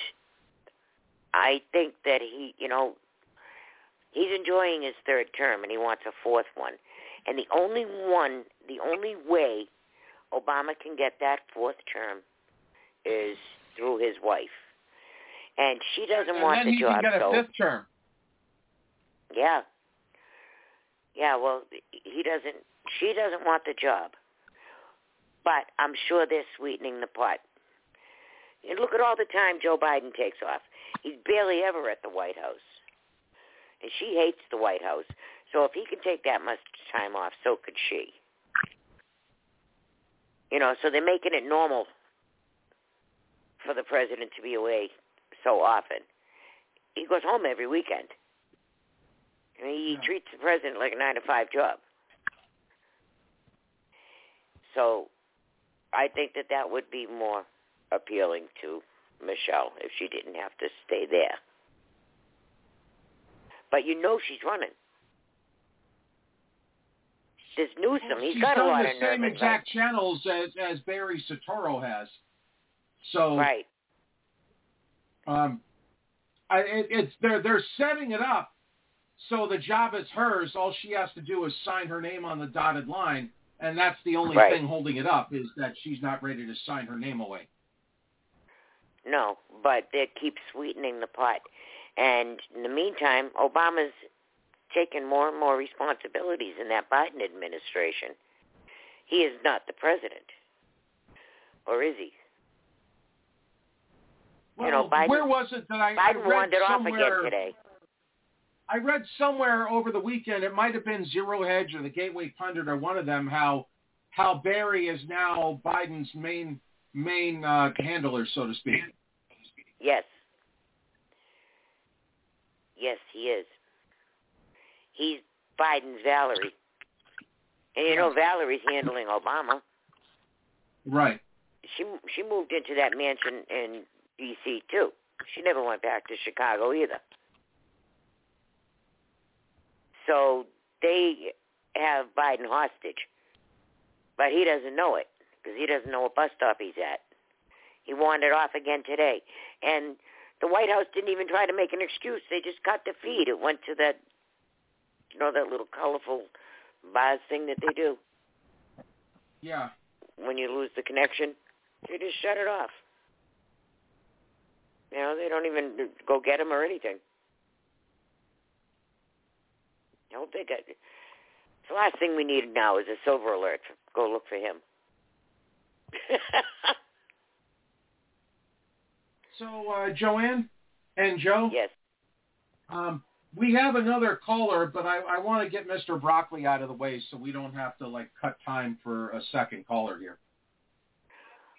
I think that he, you know, he's enjoying his third term and he wants a fourth one. And the only one, the only way Obama can get that fourth term is through his wife. And she doesn't and want then the he job. can get a so fifth term. yeah. Yeah, well, he doesn't she doesn't want the job. But I'm sure they're sweetening the pot. And look at all the time Joe Biden takes off. He's barely ever at the White House. And she hates the White House. So if he can take that much time off, so could she. You know, so they're making it normal for the president to be away so often. He goes home every weekend. I mean, he treats the president like a nine to five job. So, I think that that would be more appealing to Michelle if she didn't have to stay there. But you know she's running. There's Newsom. He's She's got a lot the of nerve. same and exact channels as as Barry Soetoro has. So Right. Um, I, it, it's they're they're setting it up so the job is hers. All she has to do is sign her name on the dotted line, and that's the only Right. thing holding it up is that she's not ready to sign her name away. No, but they keep sweetening the pot. And in the meantime, Obama's taken more and more responsibilities in that Biden administration. He is not the president. Or is he? Well, you know, Biden, where was it that I, I Biden read wandered off again today. I read somewhere over the weekend, it might have been Zero Hedge or the Gateway Pundit or one of them, how how Barry is now Biden's main main uh, handler, so to speak. Yes. Yes, he is. He's Biden's Valerie. And you know Valerie's handling Obama. Right. She she moved into that mansion in D.C. too. She never went back to Chicago either. So they have Biden hostage, but he doesn't know it because he doesn't know what bus stop he's at. He wandered off again today, and the White House didn't even try to make an excuse. They just cut the feed. It went to that, you know, that little colorful buzz thing that they do. Yeah. When you lose the connection, they just shut it off. You know, they don't even go get him or anything. Know, they got, the last thing we need now is a silver alert. Go look for him. [laughs] so, uh, Joanne and Joe? Yes. Um, we have another caller, but I, I want to get Mr. Broccoli out of the way so we don't have to, like, cut time for a second caller here.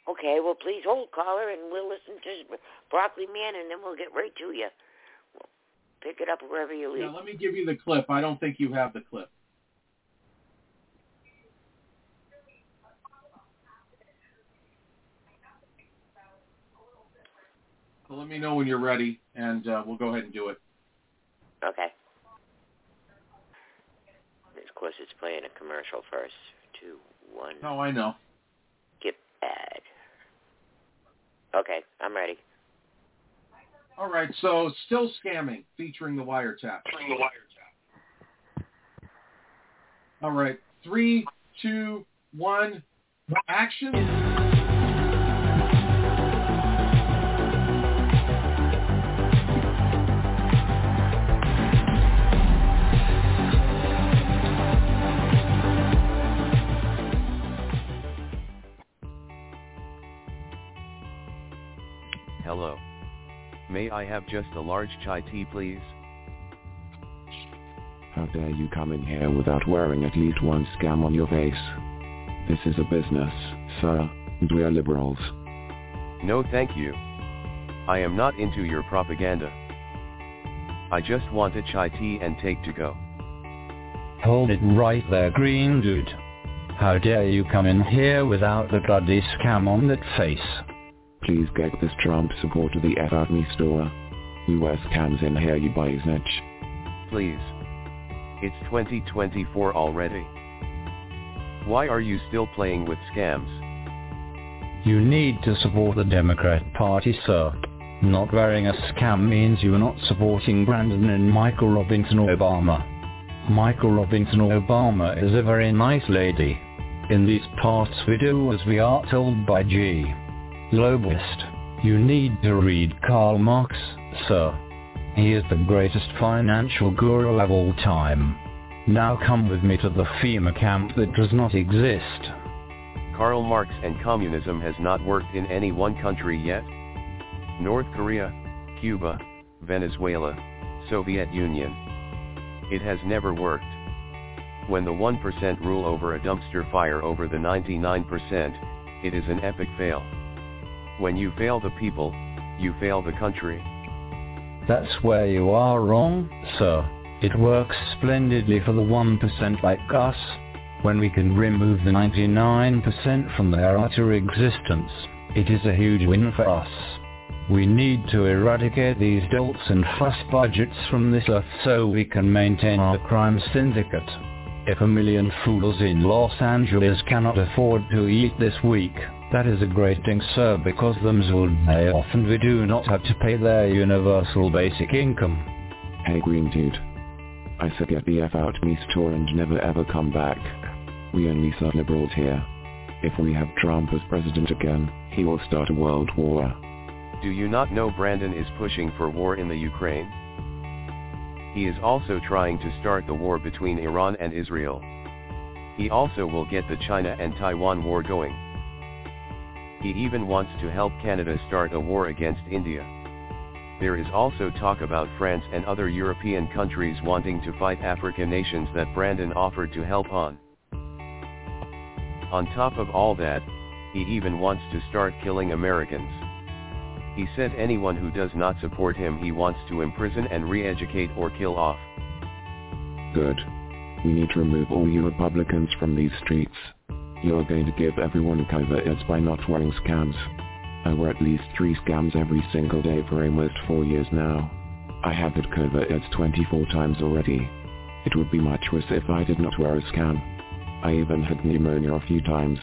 Okay, well, please hold, caller, and we'll listen to Broccoli Man, and then we'll get right to you. We'll pick it up wherever you leave. Yeah, let me give you the clip. I don't think you have the clip. So let me know when you're ready, and uh, we'll go ahead and do it. Okay. Of course, it's playing a commercial first. Two, one. Oh, I know. Skip ad. Okay, I'm ready. All right, so still scamming, featuring the wiretap. Featuring the wiretap. All right, three, two, one, action. May I have just a large chai tea, please? How dare you come in here without wearing at least one scam on your face? This is a business, sir, and we are liberals. No thank you. I am not into your propaganda. I just want a chai tea and take to go. Hold it right there, green dude. How dare you come in here without the bloody scam on that face? Please get this Trump supporter the F out me store. We wear scams in here, you buy snitch. Please. It's 2024 already. Why are you still playing with scams? You need to support the Democrat Party, sir. Not wearing a scam means you're not supporting Brandon and Michael Robinson Obama. Michael Robinson Obama is a very nice lady. In these parts we do as we are told by G. Lobist. You need to read Karl Marx, sir. He is the greatest financial guru of all time. Now come with me to the FEMA camp that does not exist. Karl Marx and communism has not worked in any one country yet. North Korea, Cuba, Venezuela, Soviet Union. It has never worked. When the 1% rule over a dumpster fire over the 99%, it is an epic fail. When you fail the people, you fail the country. That's where you are wrong, sir. It works splendidly for the 1% like us. When we can remove the 99% from their utter existence, it is a huge win for us. We need to eradicate these dolts and fuss budgets from this earth so we can maintain our crime syndicate. If a million fools in Los Angeles cannot afford to eat this week, that is a great thing sir because them will pay off and we do not have to pay their universal basic income. Hey green dude. I said get the F out me store and never ever come back. We only serve liberals here. If we have Trump as president again, he will start a world war. Do you not know Brandon is pushing for war in the Ukraine? He is also trying to start the war between Iran and Israel. He also will get the China and Taiwan war going. He even wants to help Canada start a war against India. There is also talk about France and other European countries wanting to fight African nations that Brandon offered to help on. On top of all that, he even wants to start killing Americans. He said anyone who does not support him he wants to imprison and re-educate or kill off. Good. We need to remove all you Republicans from these streets. You're going to give everyone COVID ads by not wearing scams. I wear at least three scams every single day for almost four years now. I have had COVID ads 24 times already. It would be much worse if I did not wear a scam. I even had pneumonia a few times.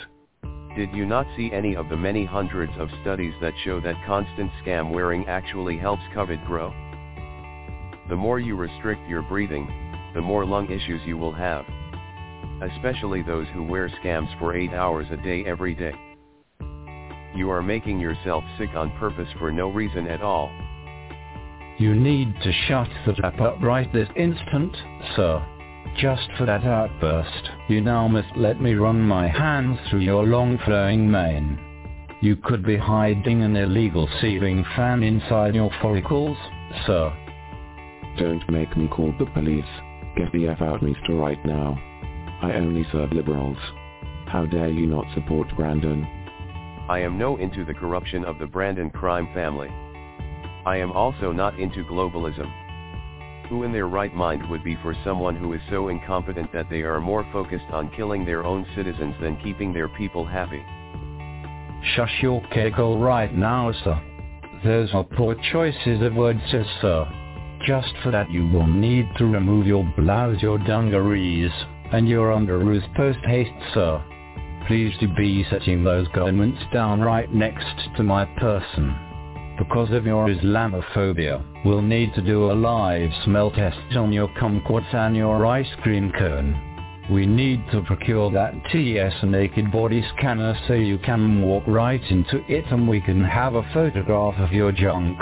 Did you not see any of the many hundreds of studies that show that constant scam wearing actually helps COVID grow? The more you restrict your breathing, the more lung issues you will have. Especially those who wear scams for 8 hours a day every day. You are making yourself sick on purpose for no reason at all. You need to shut the tap up right this instant, sir. Just for that outburst, you now must let me run my hands through your long flowing mane. You could be hiding an illegal ceiling fan inside your follicles, sir. Don't make me call the police. Get the F out Mister right now. I only serve liberals. How dare you not support Brandon? I am no into the corruption of the Brandon crime family. I am also not into globalism. Who in their right mind would be for someone who is so incompetent that they are more focused on killing their own citizens than keeping their people happy? Shush your cackle right now, sir. Those are poor choices of words, sir. Just for that you will need to remove your blouse, your dungarees, and your underoos post haste, sir. Please do be setting those garments down right next to my person. Because of your Islamophobia, we'll need to do a live smell test on your kumquats and your ice cream cone. We need to procure that TS naked body scanner so you can walk right into it and we can have a photograph of your junk.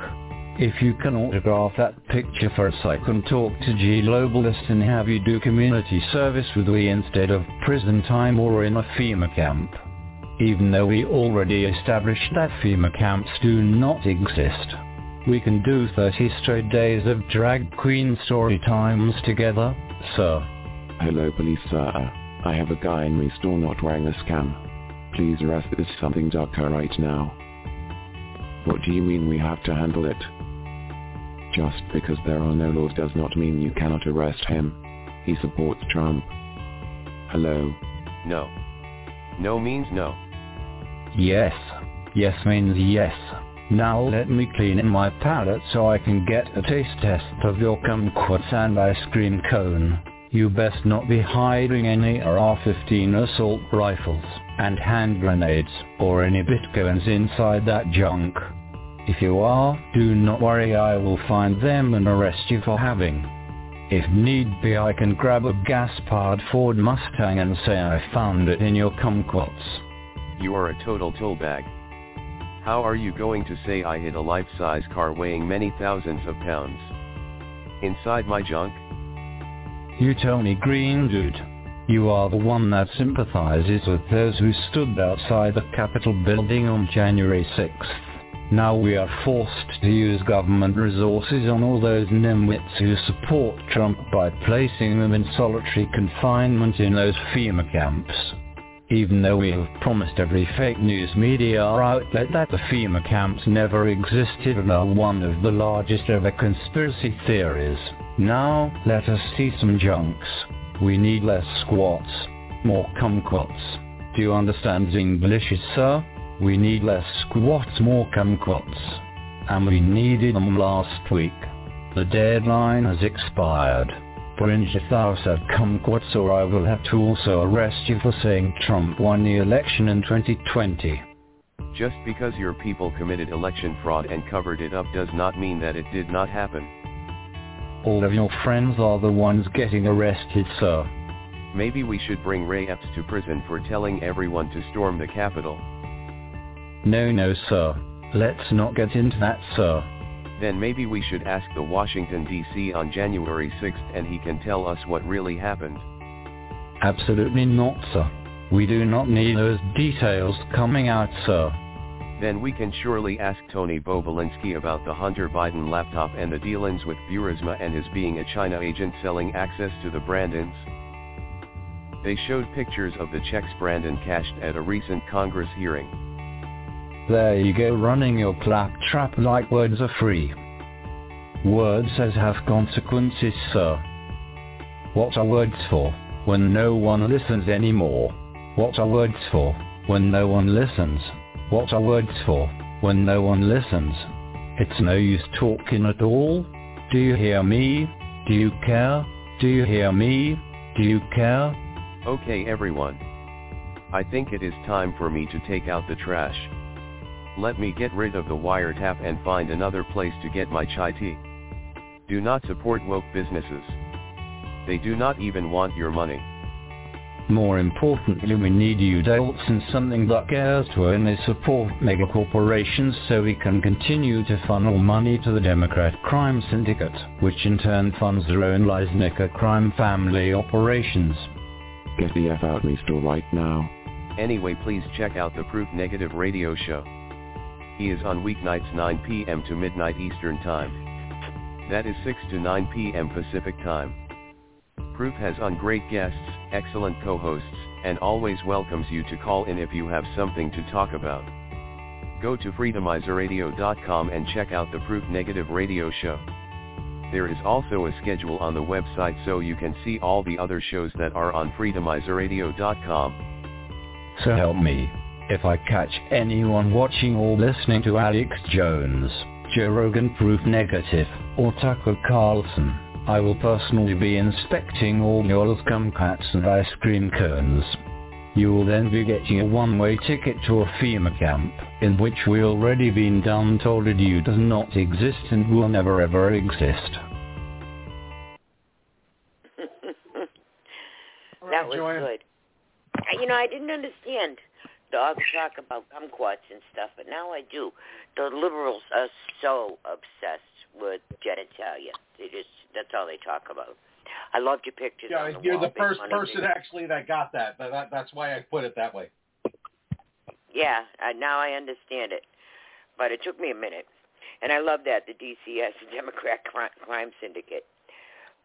If you can autograph that picture for I can talk to G Globalist and have you do community service with we instead of prison time or in a FEMA camp. Even though we already established that FEMA camps do not exist. We can do 30 straight days of drag queen story times together, sir. Hello police sir. I have a guy in my store not wearing a scam. Please arrest this something doctor right now. What do you mean we have to handle it? Just because there are no laws does not mean you cannot arrest him. He supports Trump. Hello? No. No means no. Yes. Yes means yes. Now let me clean in my palate so I can get a taste test of your kumquats and ice cream cone. You best not be hiding any AR-15 assault rifles and hand grenades or any bitcoins inside that junk. If you are, do not worry I will find them and arrest you for having. If need be I can grab a gas-powered Ford Mustang and say I found it in your kumquats. You are a total toolbag. How are you going to say I hit a life-size car weighing many thousands of pounds? Inside my junk? You Tony Green dude. You are the one that sympathizes with those who stood outside the Capitol building on January 6th. Now we are forced to use government resources on all those nimwits who support Trump by placing them in solitary confinement in those FEMA camps. Even though we have promised every fake news media outlet that the FEMA camps never existed and are one of the largest ever conspiracy theories. Now, let us see some junks. We need less squats, more kumquats. Do you understand English, sir? We need less squats, more kumquats. And we needed them last week. The deadline has expired. Fringe if thou said kumquats or I will have to also arrest you for saying Trump won the election in 2020. Just because your people committed election fraud and covered it up does not mean that it did not happen. All of your friends are the ones getting arrested, sir. Maybe we should bring Ray Epps to prison for telling everyone to storm the Capitol. No, no, sir. Let's not get into that, sir. Then maybe we should ask the Washington D.C. on January 6th and he can tell us what really happened. Absolutely not, sir. We do not need those details coming out, sir. Then we can surely ask Tony Bobulinski about the Hunter Biden laptop and the dealings with Burisma and his being a China agent selling access to the Brandons. They showed pictures of the checks Brandon cashed at a recent Congress hearing. There you go running your claptrap like words are free. Words as have consequences, sir. What are words for, when no one listens anymore? What are words for, when no one listens? What are words for, when no one listens? It's no use talking at all. Do you hear me? Do you care? Do you hear me? Do you care? Okay everyone. I think it is time for me to take out the trash. Let me get rid of the wiretap and find another place to get my chai tea. Do not support woke businesses. They do not even want your money. More importantly, we need you adults and something that cares to only support megacorporations so we can continue to funnel money to the Democrat crime syndicate, which in turn funds their own Leisnica crime family operations. Get the F out me store right now. Anyway please check out the Proof Negative radio show. He is on weeknights 9 p.m. to midnight Eastern Time. That is 6 to 9 p.m. Pacific Time. Proof has on great guests, excellent co-hosts, and always welcomes you to call in if you have something to talk about. Go to freedomizerradio.com and check out the Proof Negative radio show. There is also a schedule on the website so you can see all the other shows that are on freedomizerradio.com. So help me, if I catch anyone watching or listening to Alex Jones, Joe Rogan Proof Negative, or Tucker Carlson, I will personally be inspecting all your scumcats and ice cream cones. You will then be getting a one-way ticket to a FEMA camp, in which we already been done told that you does not exist and will never ever exist. [laughs] that was good. You know, I didn't understand dogs talk about kumquats and stuff, but now I do. The liberals are so obsessed with genitalia. They just that's all they talk about. I loved your pictures. Yeah, on the you're wall, the first person actually that got that. But that, that's why I put it that way. Yeah, uh, now I understand it, but it took me a minute, and I love that the DCS, the Democrat Crime Syndicate.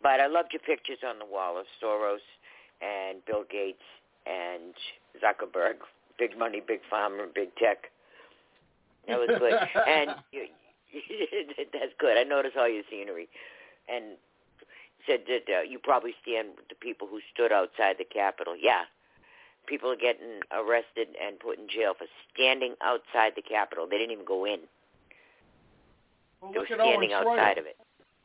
But I loved your pictures on the wall of Soros and Bill Gates and Zuckerberg, big money, big pharma, big tech. [laughs] That was good, and you, [laughs] that's good. I noticed all your scenery, and said that uh, you probably stand with the people who stood outside the Capitol. Yeah, people are getting arrested and put in jail for standing outside the Capitol. They didn't even go in. Well, They were look at Owen standing outside of it.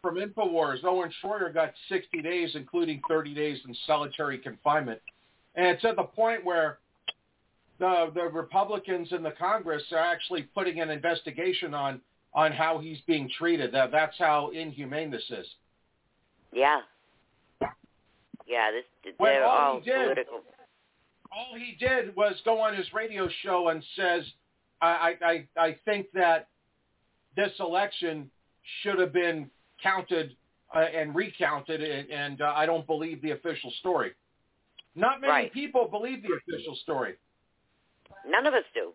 from Infowars. Owen Schroyer got 60 days, including 30 days in solitary confinement, and it's at the point where the the Republicans in the Congress are actually putting an investigation on on how he's being treated. That that's how inhumane this is. Yeah. Yeah, this When they're all all he did- political. all he did was go on his radio show and says, I, I, I I think that this election should have been counted uh, and recounted, and, and uh, I don't believe the official story. Not many Right. people believe the official story. None of us do.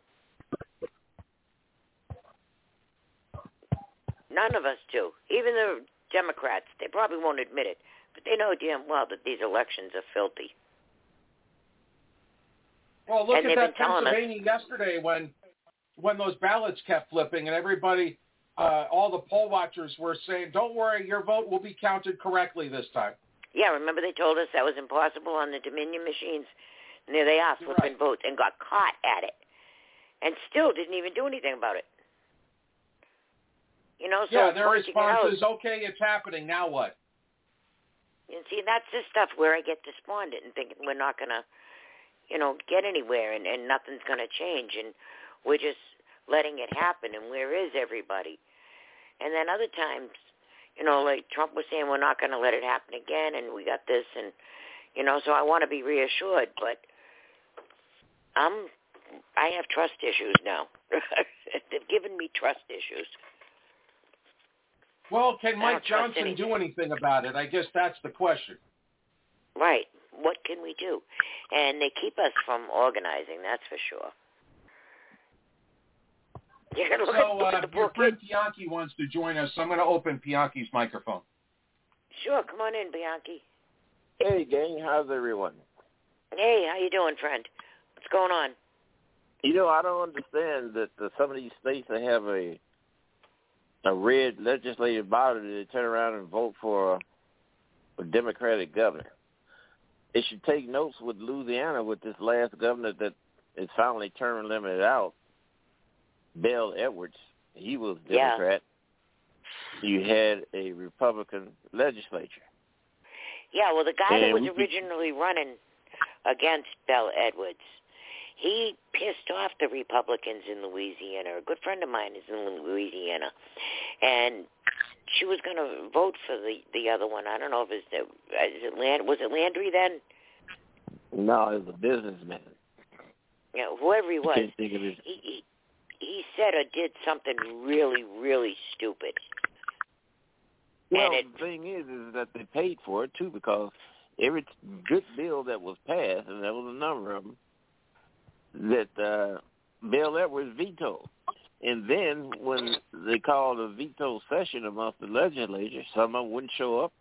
None of us do. Even the Democrats, they probably won't admit it, but they know damn well that these elections are filthy. Well, look And at that us- Pennsylvania yesterday when when those ballots kept flipping and everybody, uh, all the poll watchers were saying, "Don't worry, your vote will be counted correctly this time." Yeah, remember they told us that was impossible on the Dominion machines? And there they are, flipping votes, and got caught at it. And still didn't even do anything about it. You know, so yeah, their pointing out- response is, "Okay, it's happening. Now what?" And see, that's the stuff where I get despondent and thinking we're not going to, you know, get anywhere and, and nothing's going to change. And we're just letting it happen. And where is everybody? And then other times, you know, like Trump was saying, we're not going to let it happen again. And we got this. And, you know, so I want to be reassured. But I'm, I have trust issues now. [laughs] They've given me trust issues. Well, can Mike Johnson anything. do anything about it? I guess that's the question. Right. What can we do? And they keep us from organizing, that's for sure. [laughs] You're gonna look So at uh, the your friend. Bianchi wants to join us. So I'm going to open Bianchi's microphone. Sure, come on in, Bianchi. Hey, gang, how's everyone? Hey, how you doing, friend? What's going on? You know, I don't understand that uh, some of these states that have a a red legislative body they turn around and vote for a, a Democratic governor. They should take notes with Louisiana with this last governor that is finally term limited out, Bill Edwards. He was Yeah. Democrat. You had a Republican legislature. Yeah, well, the guy that was originally running against Bel Edwards, he pissed off the Republicans in Louisiana. A good friend of mine is in Louisiana, and she was going to vote for the the other one. I don't know if it's the, is it Land was it Landry then? No, it was a businessman. Know, whoever he I was. can't think of his He, he he said or did something really really stupid. Well, And it- the thing is, is that they paid for it too because every good bill that was passed, and there was a number of them, that uh, Bel Edwards vetoed. And then when they called a veto session amongst the legislature, some of them wouldn't show up,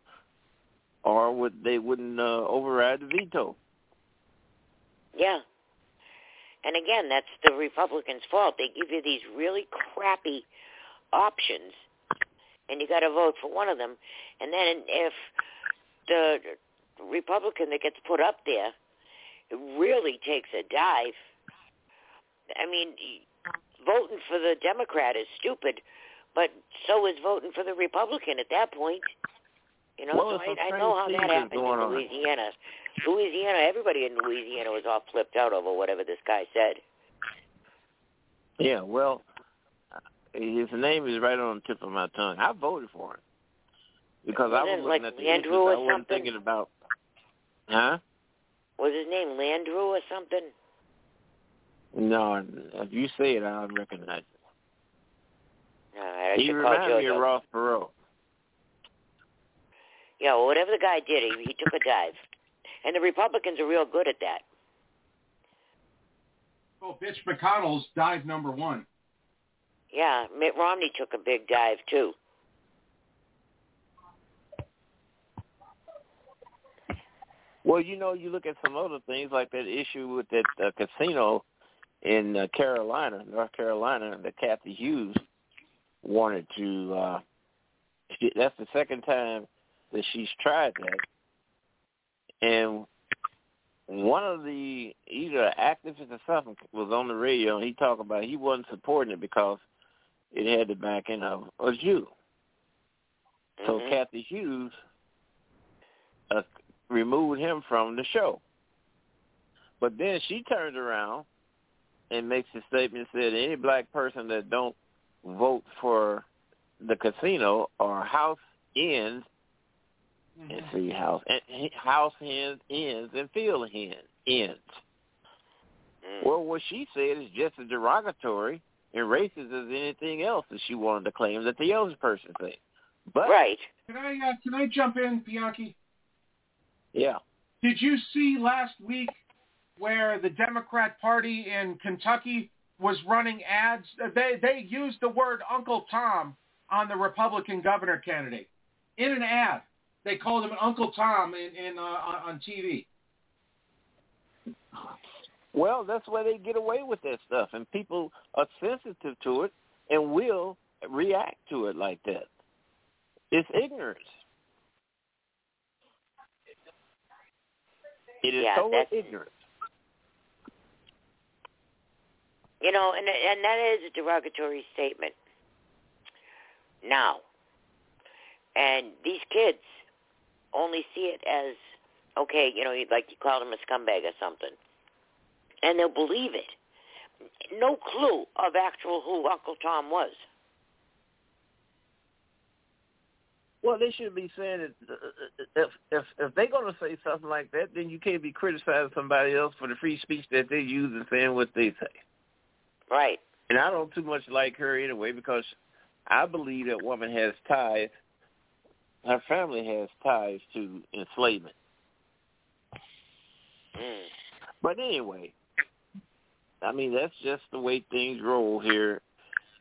or would they wouldn't uh, override the veto. Yeah. And again, that's the Republicans' fault. They give you these really crappy options, and you got to vote for one of them. And then if the Republican that gets put up there really takes a dive, I mean, voting for the Democrat is stupid, but so is voting for the Republican at that point. You know, Well, so I, I know how that happened in on. Louisiana. Louisiana, everybody in Louisiana was all flipped out over whatever this guy said. Yeah, well, uh, his name is right on the tip of my tongue. I voted for him because I Wasn't was like looking at the Landrew issues. or I wasn't something? thinking about, huh? Was his name Landrew or something? No, if you say it, I'll recognize it. All right, he should reminded me of Ross Perot. Yeah, well, whatever the guy did, he, he took a dive. And the Republicans are real good at that. Oh, Mitch McConnell's dive number one. Yeah, Mitt Romney took a big dive too. Well, you know, you look at some other things like that issue with that uh, casino in uh, Carolina, North Carolina, that Cathy Hughes wanted to. uh she, That's the second time that she's tried that, and one of the either activists or something was on the radio, and he talked about he wasn't supporting it because it had the backing of a Jew. So Mhm. Cathy Hughes uh, removed him from the show. But then she turned around and makes a statement said any black person that don't vote for the casino or house ends and see house and house hens ends and field hen ends. Well, what she said is just as derogatory and racist as anything else that she wanted to claim that the other person said. But right, Can I uh, can I jump in, Bianchi? yeah, Did you see last week where the Democrat Party in Kentucky was running ads? They they used the word Uncle Tom on the Republican governor candidate in an ad. They called him Uncle Tom in, in uh, on on TV. Well, that's why they get away with that stuff, and people are sensitive to it and will react to it like that. It's ignorance. It is Yeah, total that's- ignorance. You know, and and that is a derogatory statement. Now, and these kids only see it as okay, you know, like you call them a scumbag or something, and they'll believe it. No clue of actual who Uncle Tom was. Well, they should be saying that uh, if if if they're going to say something like that, then you can't be criticizing somebody else for the free speech that they use and saying what they say. Right. And I don't too much like her anyway because I believe that woman has ties. Her family has ties to enslavement. Mm. But anyway, I mean that's just the way things roll here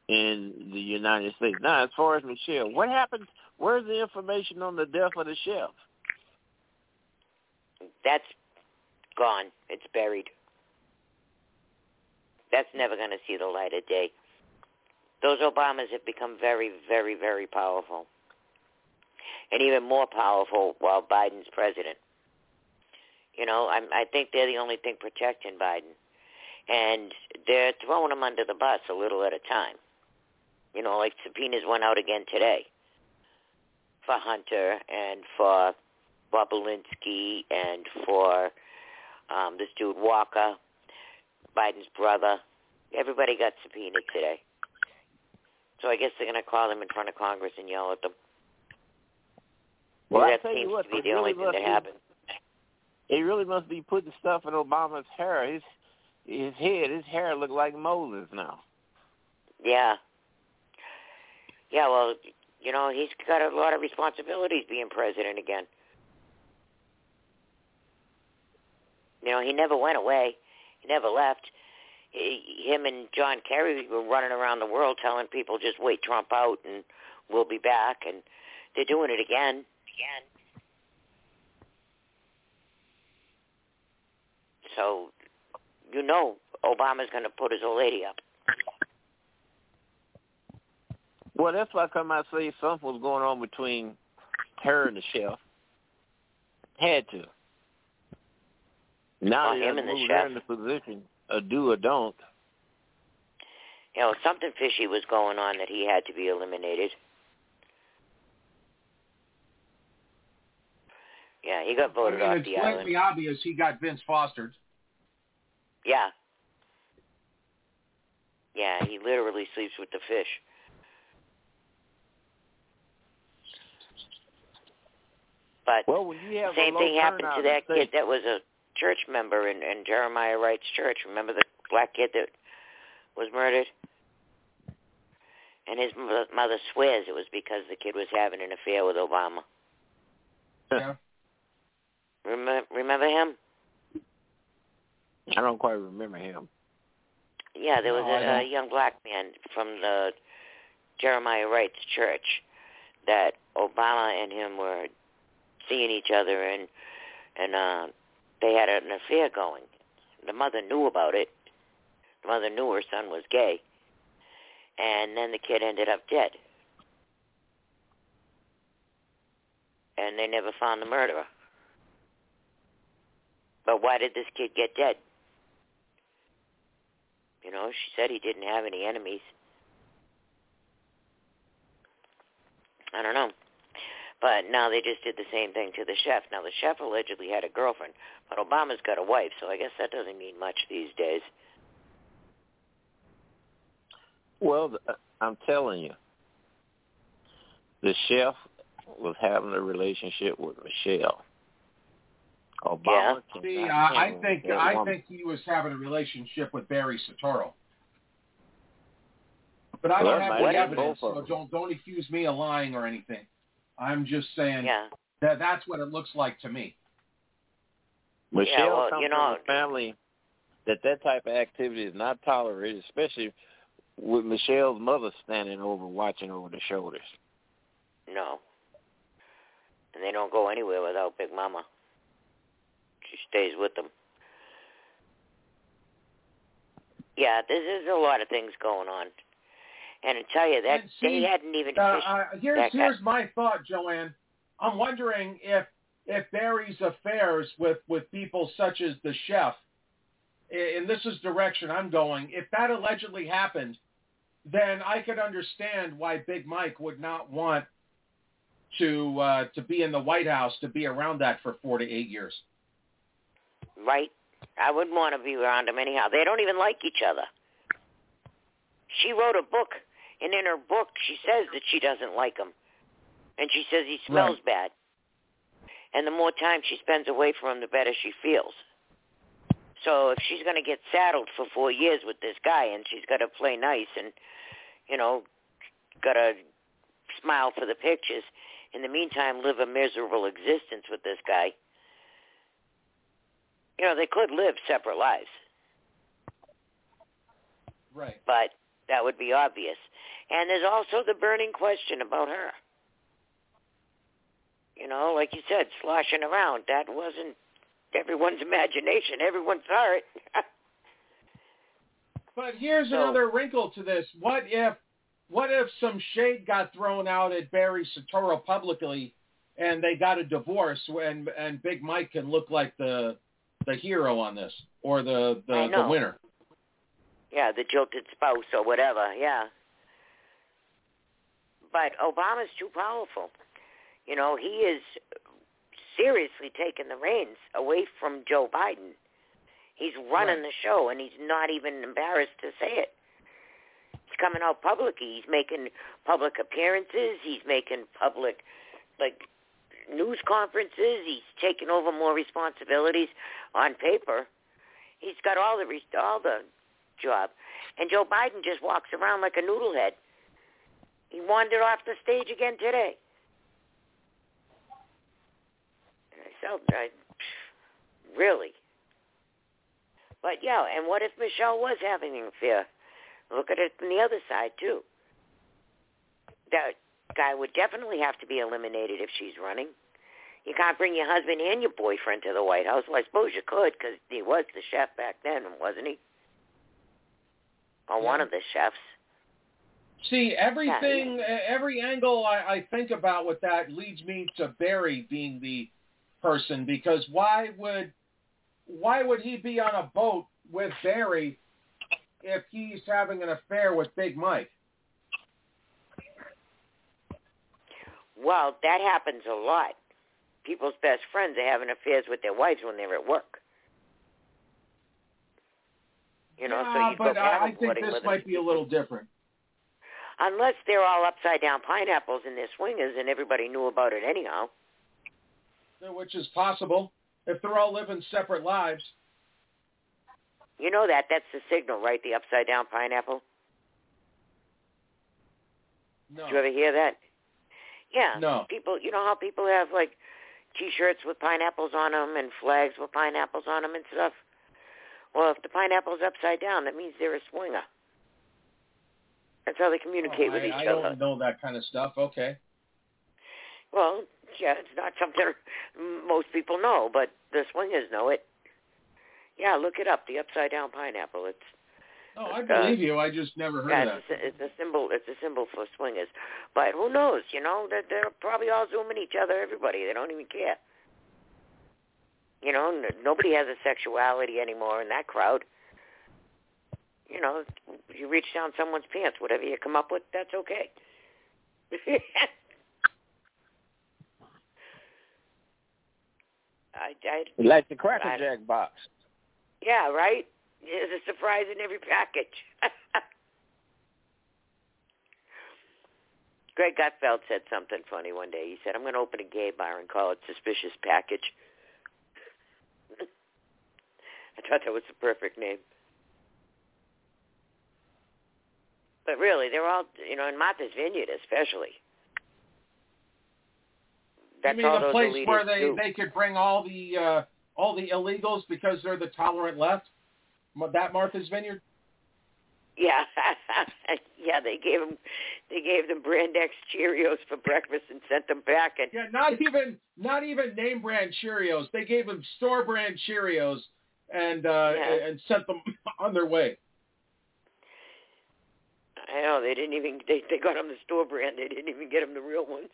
in the United States. Now, as far as Michelle, what happened? Where's the information on the death of the chef? That's gone. It's buried. That's never going to see the light of day. Those Obamas have become very, very, very powerful. And even more powerful while Biden's president. You know, I'm, I think they're the only thing protecting Biden. And they're throwing him under the bus a little at a time. You know, like subpoenas went out again today for Hunter and for Bobulinski and for um, this dude Walker, Biden's brother. Everybody got subpoenaed today. So I guess they're going to call them in front of Congress and yell at them. Well, that seems you what, to be the only really thing that be- happens. He really must be putting stuff in Obama's hair. His his head, his hair look like Moses now. Yeah. Yeah, well, you know, he's got a lot of responsibilities being president again. You know, he never went away. Never left. He, him and John Kerry were running around the world telling people just wait Trump out and we'll be back and they're doing it again. Again. So, you know Obama's going to put his old lady up. Well, that's why I come and say something was going on between her and the chef. Had to. Now Well, they him have and the chef. in the position, a do or don't. You know, something fishy was going on that he had to be eliminated. Yeah, he got voted I mean, off it's the island. It's blatantly obvious he got Vince fostered. Yeah. Yeah, he literally sleeps with the fish. But Well, when you have same thing happened to that kid that was a church member in, in Jeremiah Wright's church. Remember the black kid that was murdered? And his mother swears it was because the kid was having an affair with Obama. Yeah. Remember, remember him? I don't quite remember him. Yeah, there was No, I a, a don't. young black man from the Jeremiah Wright's church that Obama and him were seeing each other and and uh they had an affair going. The mother knew about it. The mother knew her son was gay. And then the kid ended up dead. And they never found the murderer. But why did this kid get dead? You know, she said he didn't have any enemies. I don't know. But now they just did the same thing to the chef. Now the chef allegedly had a girlfriend, but Obama's got a wife, so I guess that doesn't mean much these days. Well, I'm telling you, the chef was having a relationship with Michelle. Obama See, cannot I, I think I woman. think he was having a relationship with Barry Soetoro. But I Well, don't have might any evidence, so don't don't accuse me of lying or anything. I'm just saying Yeah. that that's what it looks like to me. Michelle well, you know- family that that type of activity is not tolerated, especially with Michelle's mother standing over watching over the shoulders. No. And they don't go anywhere without Big Mama. She stays with them. Yeah, there's, there's a lot of things going on. And I tell you, that see, they hadn't even Uh, uh, here's that guy. here's my thought, Joanne. I'm wondering if if Barry's affairs with with people such as the chef, and this is direction I'm going. If that allegedly happened, then I could understand why Big Mike would not want to uh, to be in the White House to be around that for four to eight years. right? I wouldn't want to be around them anyhow. They don't even like each other. She wrote a book, and in her book, she says that she doesn't like him, and she says he smells bad. And the more time she spends away from him, the better she feels. So if she's going to get saddled for four years with this guy, and she's got to play nice, and you know, got to smile for the pictures, in the meantime, live a miserable existence with this guy. You know, they could live separate lives, Right. but that would be obvious. And there's also the burning question about her. You know, like you said, sloshing around. That wasn't everyone's imagination. Everyone saw it. [laughs] But here's So- another wrinkle to this. What if what if some shade got thrown out at Barry Soetoro publicly and they got a divorce and and Big Mike can look like the the hero on this or the the, the winner. yeah, the jilted spouse or whatever. Yeah. But Obama's too powerful. You know, he is seriously taking the reins away from Joe Biden. He's running the show, and he's not even embarrassed to say it. He's coming out publicly. He's making public appearances. He's making public, like, news conferences. He's taking over more responsibilities on paper. He's got all the all the job, and Joe Biden just walks around like a noodlehead. He wandered off the stage again today. And I felt, oh, I, really. But yeah, and what if Michelle was having an affair? Look at it from the other side too. That guy would definitely have to be eliminated if she's running. You can't bring your husband and your boyfriend to the White House. Well, I suppose you could because he was the chef back then, wasn't he? Or one of the chefs. See, everything, every angle I, I think about with that leads me to Barry being the person because why would why would he be on a boat with Barry if he's having an affair with Big Mike? Well, that happens a lot. People's best friends are having affairs with their wives when they're at work. You know, so Yeah, you but I, I think this might be a little different. Unless they're all upside down pineapples and they're swingers and everybody knew about it anyhow. Which is possible if they're all living separate lives. You know that. That's the signal, right? The upside down pineapple. No. Did you ever hear that? Yeah. No. People, you know how people have like T-shirts with pineapples on them and flags with pineapples on them and stuff. Well, if the pineapple's upside down, that means they're a swinger. That's how they communicate Oh, with I, each I other. I don't know that kind of stuff. Okay. Well, yeah, it's not something most people know, but the swingers know it. Yeah, look it up. The upside down pineapple. It's Oh, I Uh, believe you. I just never heard yeah, of that. it's a, it's a symbol. It's a symbol for swingers. But who knows? You know, they're, they're probably all zooming each other. Everybody. They don't even care. You know, n- nobody has a sexuality anymore in that crowd. You know, you reach down someone's pants. Whatever you come up with, that's okay. [laughs] I, I, Like the Cracker I- Jack box. yeah, right. There's a surprise in every package. [laughs] Greg Gutfeld said something funny one day. He said, "I'm going to open a gay bar and call it Suspicious Package." [laughs] I thought that was the perfect name. But really, they're all, you know, in Martha's Vineyard especially. That's you mean a place where they do. they could bring all the uh, all the illegals because they're the tolerant left? That Martha's Vineyard. Yeah, [laughs] yeah. They gave them, they gave them Brand X Cheerios for breakfast and sent them back. And Yeah, not even not even name brand Cheerios. They gave them store brand Cheerios and uh, Yeah. and sent them [laughs] on their way. Know they didn't even they they got them the store brand. They didn't even get them the real ones.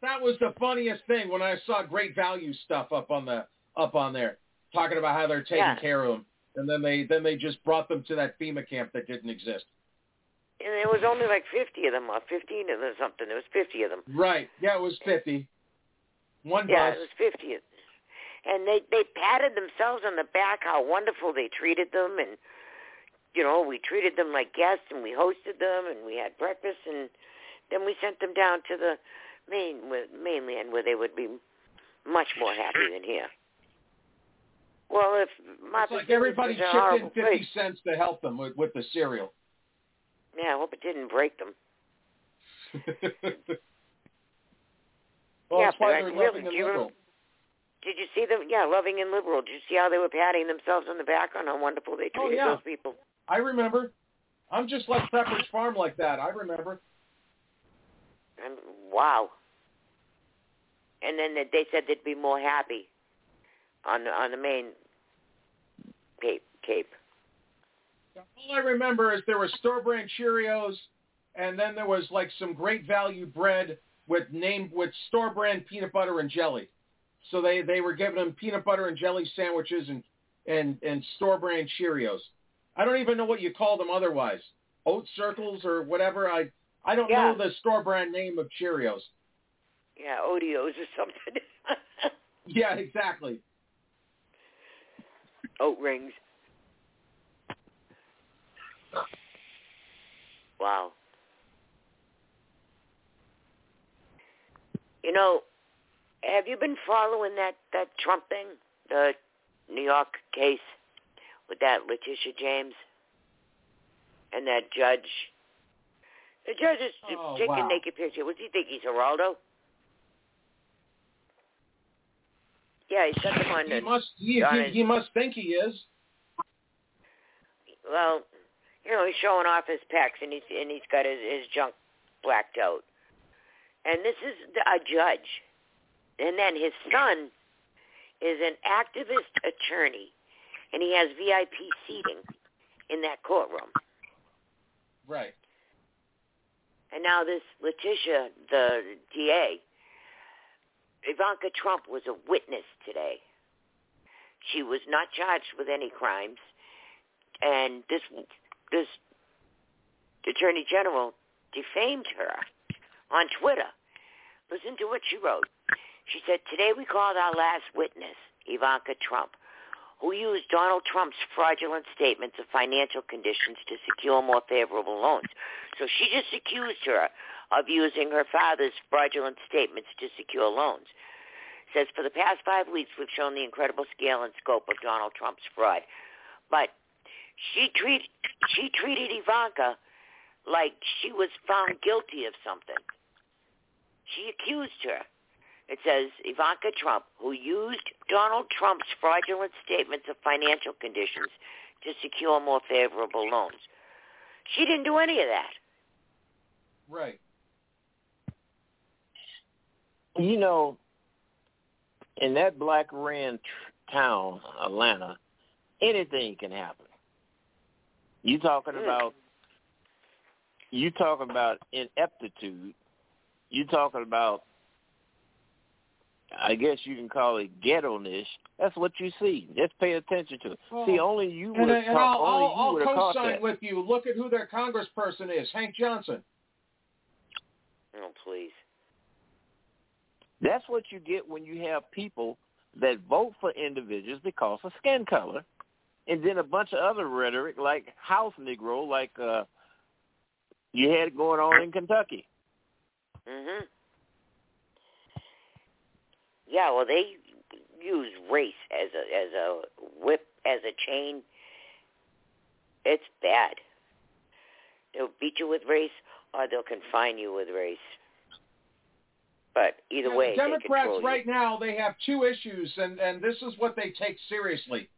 That was the funniest thing when I saw great value stuff up on the up on there, talking about how they're taking Yeah. care of them, and then they then they just brought them to that FEMA camp that didn't exist. And there was only like fifty of them, or fifteen of them, or something. There was fifty of them. Right? Yeah, it was fifty. One Yeah, bus. it was fifty. And they they patted themselves on the back how wonderful they treated them, and you know we treated them like guests, and we hosted them, and we had breakfast, and then we sent them down to the main mainland where they would be much more happy than here. Well, if It's like everybody chipped in fifty place, cents to help them with, with the cereal. yeah, I hope it didn't break them. [laughs] Well, yeah, but they're really, and do you remember- Did you see them? Yeah, loving and liberal. Did you see how they were patting themselves on the back on how wonderful they Oh, treated yeah. those people? I remember. I'm just like Pepperidge Farm like that. I remember. And wow. And then they- said they'd be more happy on the on the main Cape. Cape. All I remember is there was store brand Cheerios, and then there was like some great value bread with name with store brand peanut butter and jelly. So they they were giving them peanut butter and jelly sandwiches and and and store brand Cheerios. I don't even know what you call them otherwise. Oat circles or whatever. I I don't Yeah. know the store brand name of Cheerios. Yeah, Odeos or something. [laughs] Yeah, exactly. Oat rings. Wow. You know, have you been following that that Trump thing, the New York case with that Letitia James and that judge? The judge is Oh, taking wow. naked picture. What do you think? He's Geraldo? Yeah, he set them on He the must he, he, his- he must think he is. well, you know, he's showing off his pecs and he's and he's got his, his junk blacked out. And this is the- a judge, and then his son is an activist attorney, and he has VIP seating in that courtroom. Right. And now this Letitia, the DA, Ivanka Trump was a witness today. She was not charged with any crimes, and this this attorney general defamed her on Twitter. Listen to what she wrote. She said, "Today we called our last witness, Ivanka Trump, who used Donald Trump's fraudulent statements of financial conditions to secure more favorable loans. So she just accused her of using her father's fraudulent statements to secure loans. Says for the past five weeks we've shown the incredible scale and scope of Donald Trump's fraud, but she treat she treated Ivanka like she was found guilty of something. She accused her. It says Ivanka Trump, who used Donald Trump's fraudulent statements of financial conditions to secure more favorable loans. She didn't do any of that. Right. You know, in that black ran town, Atlanta, anything can happen. You talking Mm. about you talking about ineptitude. You talking about I guess you can call it ghetto-ness. That's what you see. Just pay attention to it. Well, see, only you And, would and have I'll, only I'll, you I'll would have caught co-sign that. with you. Look at who their congressperson is, Hank Johnson. Oh, please. That's what you get when you have people that vote for individuals because of skin color, and then a bunch of other rhetoric like house Negro, like uh, you had going on in Kentucky. Mhm. Yeah, well, they use race as a as a whip as a chain. It's bad. They'll beat you with race, or they'll confine you with race. But either Yeah, way, the Democrats right now they have two issues, and and this is what they take seriously.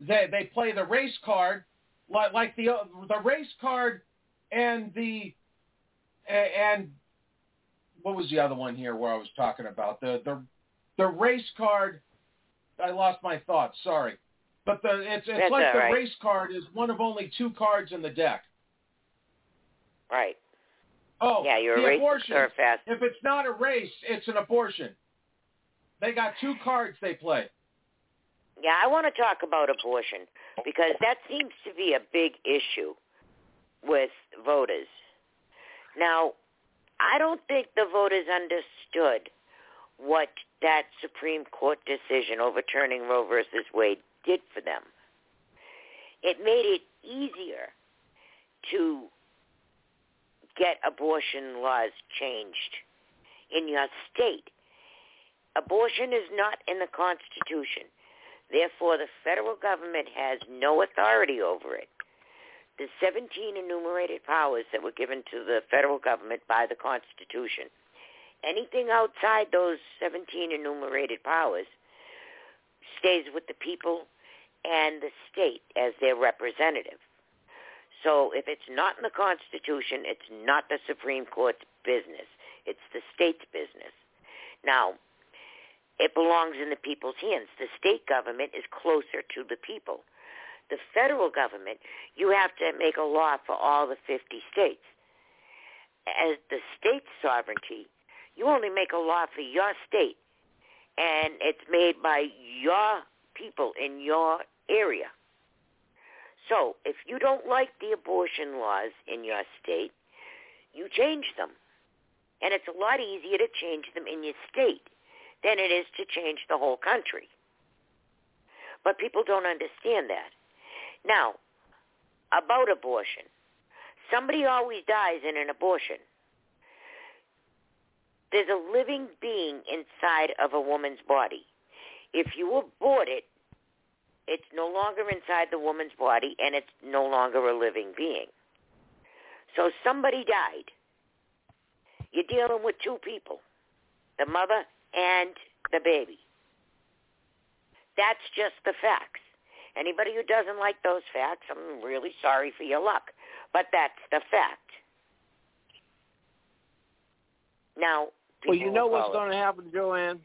They they play the race card, like like the the race card, and the and what was the other one here where I was talking about the the the race card. I lost my thoughts. Sorry, but the it's it's That's like the right. race card is one of only two cards in the deck. Right. Oh, Yeah, you're a the abortion. or a fast. If it's not a race, it's an abortion. They got two cards they play. Yeah, I want to talk about abortion because that seems to be a big issue with voters. Now, I don't think the voters understood what that Supreme Court decision overturning Roe versus Wade did for them. It made it easier to get abortion laws changed in your state. Abortion is not in the Constitution. Therefore, the federal government has no authority over it. The 17 enumerated powers that were given to the federal government by the Constitution, anything outside those 17 enumerated powers stays with the people and the state as their representative. So if it's not in the Constitution, it's not the Supreme Court's business. It's the state's business. Now, it belongs in the people's hands. The state government is closer to the people. The federal government, you have to make a law for all the 50 states. As the state sovereignty, you only make a law for your state, and it's made by your people in your area. So if you don't like the abortion laws in your state, you change them. And it's a lot easier to change them in your state than it is to change the whole country. But people don't understand that. Now, about abortion. Somebody always dies in an abortion. There's a living being inside of a woman's body. If you abort it, it's no longer inside the woman's body and it's no longer a living being. So somebody died. You're dealing with two people, the mother and the baby. That's just the facts. Anybody who doesn't like those facts, I'm really sorry for your luck. But that's the fact. Now, well, you know what's going to happen, Joanne?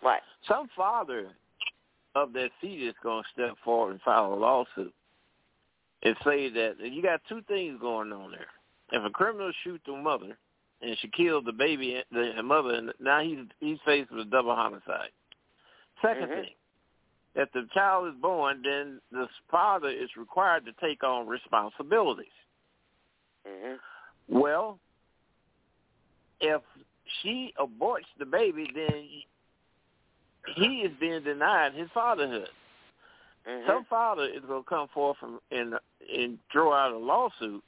What? Some father of that fetus is going to step forward and file a lawsuit and say that you got two things going on there. If a criminal shoots the mother and she killed the baby, the mother, and now he's he's faced with a double homicide. 2nd mm-hmm. thing, if the child is born, then the father is required to take on responsibilities. Mm-hmm. Well, if she aborts the baby, then he is being denied his fatherhood. Mm-hmm. Some father is going to come forth and, and and throw out a lawsuit,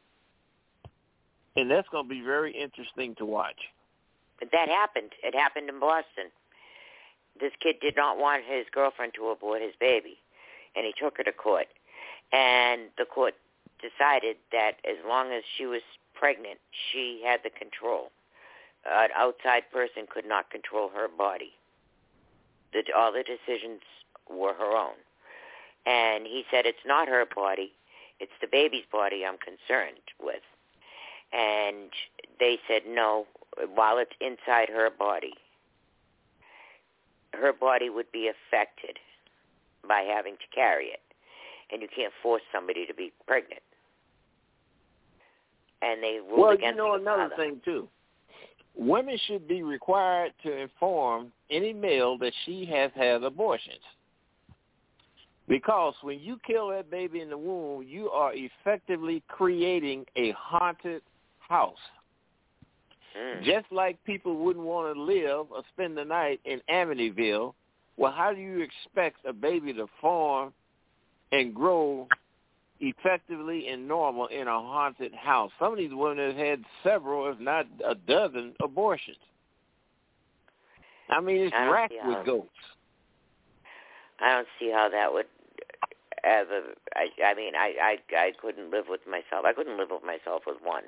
and that's going to be very interesting to watch. But that happened. It happened in Boston. This kid did not want his girlfriend to abort his baby, and he took her to court. And the court decided that as long as she was pregnant, she had the control. An outside person could not control her body. The, all the decisions were her own. And he said, it's not her body. It's the baby's body I'm concerned with. And they said, no, while it's inside her body, her body would be affected by having to carry it. And you can't force somebody to be pregnant. And they ruled well, against you know another father. thing too. Women should be required to inform any male that she has had abortions. Because when you kill that baby in the womb, you are effectively creating a haunted house. Mm. Just like people wouldn't want to live or spend the night in Amityville, well, how do you expect a baby to form and grow effectively and normal in a haunted house? Some of these women have had several, if not a dozen, abortions. I mean, it's I racked how- with goats. I don't see how that would ever. I, I mean, I, I, I couldn't live with myself. I couldn't live with myself with one.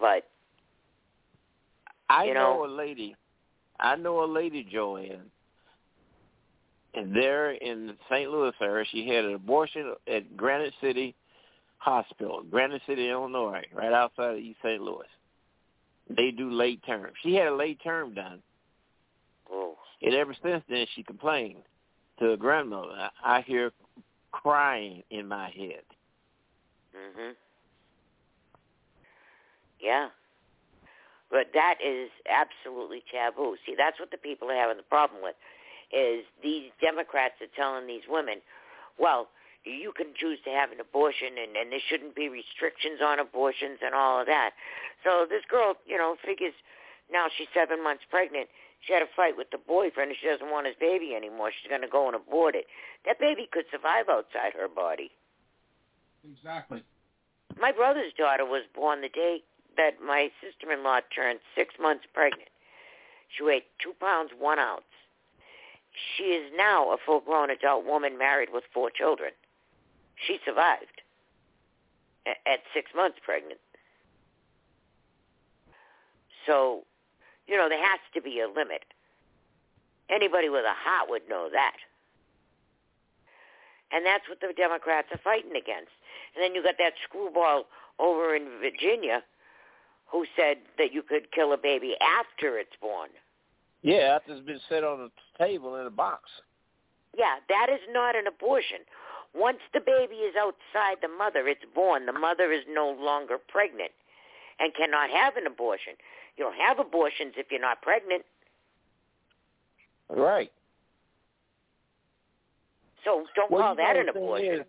But I know, know- a lady. I know a lady, Joanne. There in St. Louis area, she had an abortion at Granite City Hospital, Granite City, Illinois, right outside of East St. Louis. They do late term. She had a late term done. oh, And ever since then, she complained to her grandmother. I, I hear crying in my head. mhm, yeah. But that is absolutely taboo. See, that's what the people are having the problem with. Is these Democrats are telling these women, well, you can choose to have an abortion and, and there shouldn't be restrictions on abortions and all of that. So this girl, you know, figures now she's seven months pregnant. She had a fight with the boyfriend and she doesn't want his baby anymore. She's going to go and abort it. That baby could survive outside her body. Exactly. My brother's daughter was born the day that my sister-in-law turned six months pregnant. She weighed two pounds, one ounce. She is now a full-grown adult woman married with four children. She survived at six months pregnant. So, you know, there has to be a limit. Anybody with a heart would know that. And that's what the Democrats are fighting against. And then you got that screwball over in Virginia who said that you could kill a baby after it's born. Yeah, after it's been set on a table in a box. Yeah, that is not an abortion. Once the baby is outside the mother, it's born. The mother is no longer pregnant and cannot have an abortion. You don't have abortions if you're not pregnant. Right. So don't well, call that know, an the thing abortion. Is,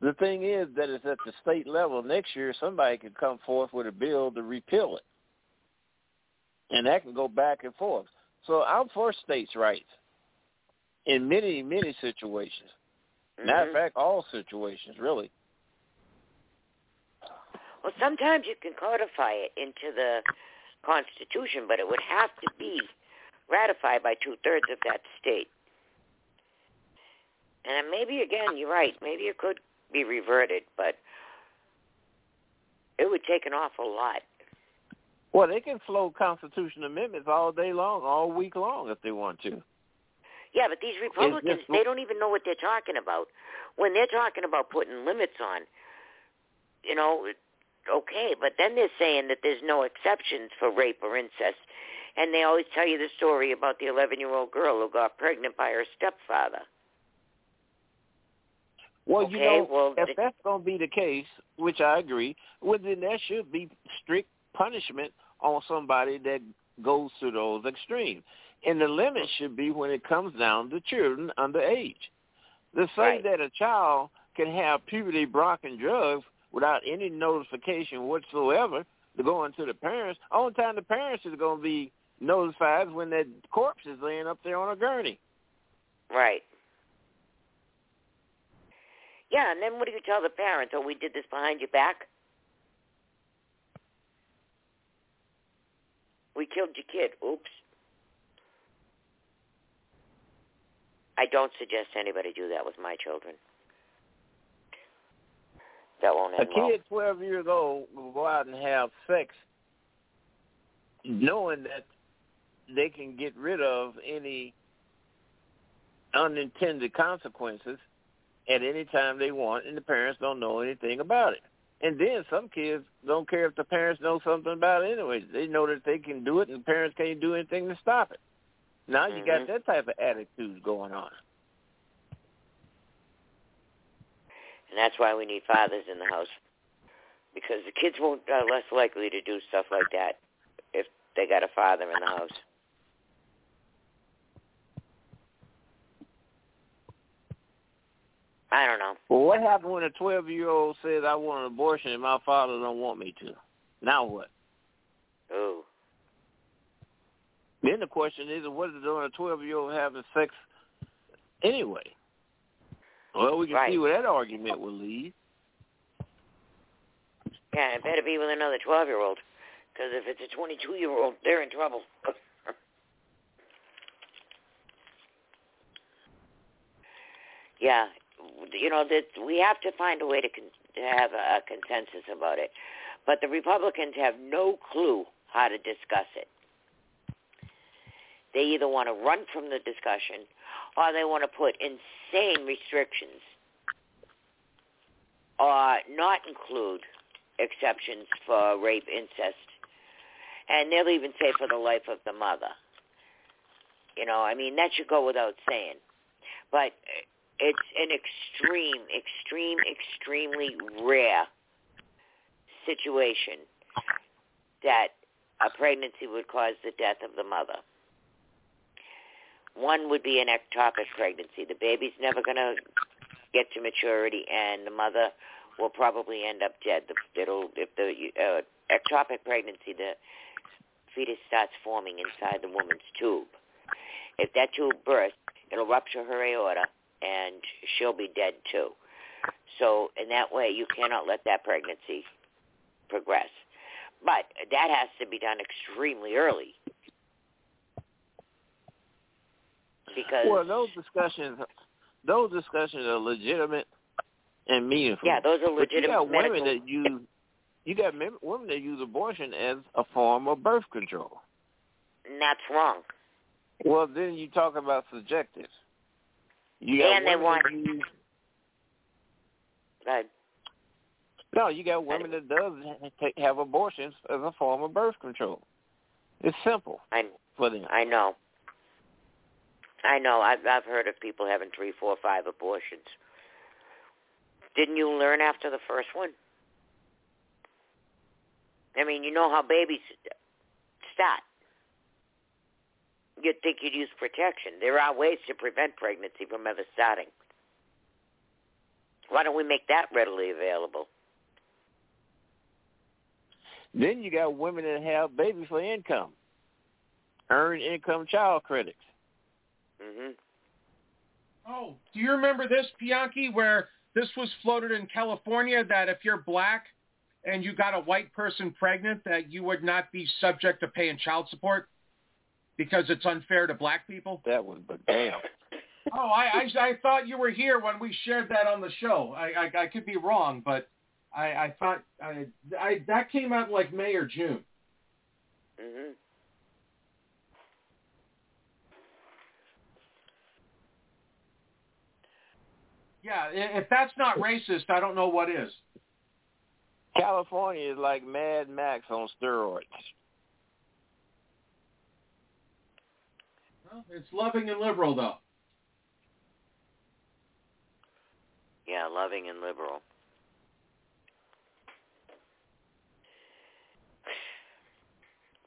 the thing is that it's at the state level. Next year, somebody could come forth with a bill to repeal it, and that can go back and forth. So I'm for states' rights in many, many situations. Matter of Mhm. fact, all situations, really. Well, sometimes you can codify it into the Constitution, but it would have to be ratified by two-thirds of that state. And maybe, again, you're right. Maybe it could be reverted, but it would take an awful lot. Well, they can float constitutional amendments all day long, all week long, if they want to. Yeah, but these Republicans, just- they don't even know what they're talking about. When they're talking about putting limits on, you know, okay, but then they're saying that there's no exceptions for rape or incest. And they always tell you the story about the 11-year-old girl who got pregnant by her stepfather. Well, you know, well, if that's going to be the case, which I agree, well, then there should be strict punishment on somebody that goes to those extremes. And the limit should be when it comes down to children under age. To say Right. that a child can have puberty blocking drugs without any notification whatsoever to go into the parents, only time the parents is going to be notified when that corpse is laying up there on a gurney. Right. Yeah, and then what do you tell the parents? Oh, we did this behind your back? We killed your kid. Oops. I don't suggest anybody do that with my children. That won't A end well. kid 12 years old will go out and have sex knowing that they can get rid of any unintended consequences at any time they want and the parents don't know anything about it. And then some kids don't care if the parents know something about it anyway. They know that they can do it and the parents can't do anything to stop it. Now you got Mhm. that type of attitude going on. And that's why we need fathers in the house. Because the kids won't are less likely to do stuff like that if they got a father in the house. I don't know. Well, what happens when a 12-year-old says, I want an abortion and my father don't want me to? Now what? Ooh. Then the question is, what is doing a 12-year-old having sex anyway? Well, we can Right. see where that argument will lead. Yeah, it better be with another 12-year-old. Because if it's a 22-year-old, they're in trouble. [laughs] yeah, you know that we have to find a way to, con- to have a, a consensus about it. But the Republicans have no clue how to discuss it. They either want to run from the discussion or they want to put insane restrictions or not include exceptions for rape, incest, and they'll even say for the life of the mother. You know, I mean, that should go without saying. But it's an extreme, extreme, extremely rare situation that a pregnancy would cause the death of the mother. One would be an ectopic pregnancy. The baby's never going to get to maturity, and the mother will probably end up dead. It'll, if the uh, ectopic pregnancy, the fetus starts forming inside the woman's tube. If that tube bursts, it'll rupture her aorta, and she'll be dead too. So in that way, you cannot let that pregnancy progress. But that has to be done extremely early. Because Well, those discussions, those discussions are legitimate and meaningful. Yeah, those are legitimate. But you got legitimate women medical- that use, you got mem- women that use abortion as a form of birth control. and that's wrong. Well, then you talk about subjective. You got And they want- use, no, you got women that does have abortions as a form of birth control. It's simple. I for them. I know. I know. I've I've heard of people having three, four, five abortions. Didn't you learn after the first one? I mean, you know how babies start. You'd think you'd use protection. There are ways to prevent pregnancy from ever starting. Why don't we make that readily available? Then you got women that have babies for income, earned income child credits. hmm Oh, do you remember this, Bianchi, where this was floated in California that if you're black and you got a white person pregnant, that you would not be subject to paying child support because it's unfair to black people? That was, but damn. Oh, I, I I thought you were here when we shared that on the show. I I, I could be wrong, but I I thought I, I that came out like May or June. hmm Yeah, i- if that's not racist, I don't know what is. California is like Mad Max on steroids. Well, it's loving and liberal though. Yeah, loving and liberal.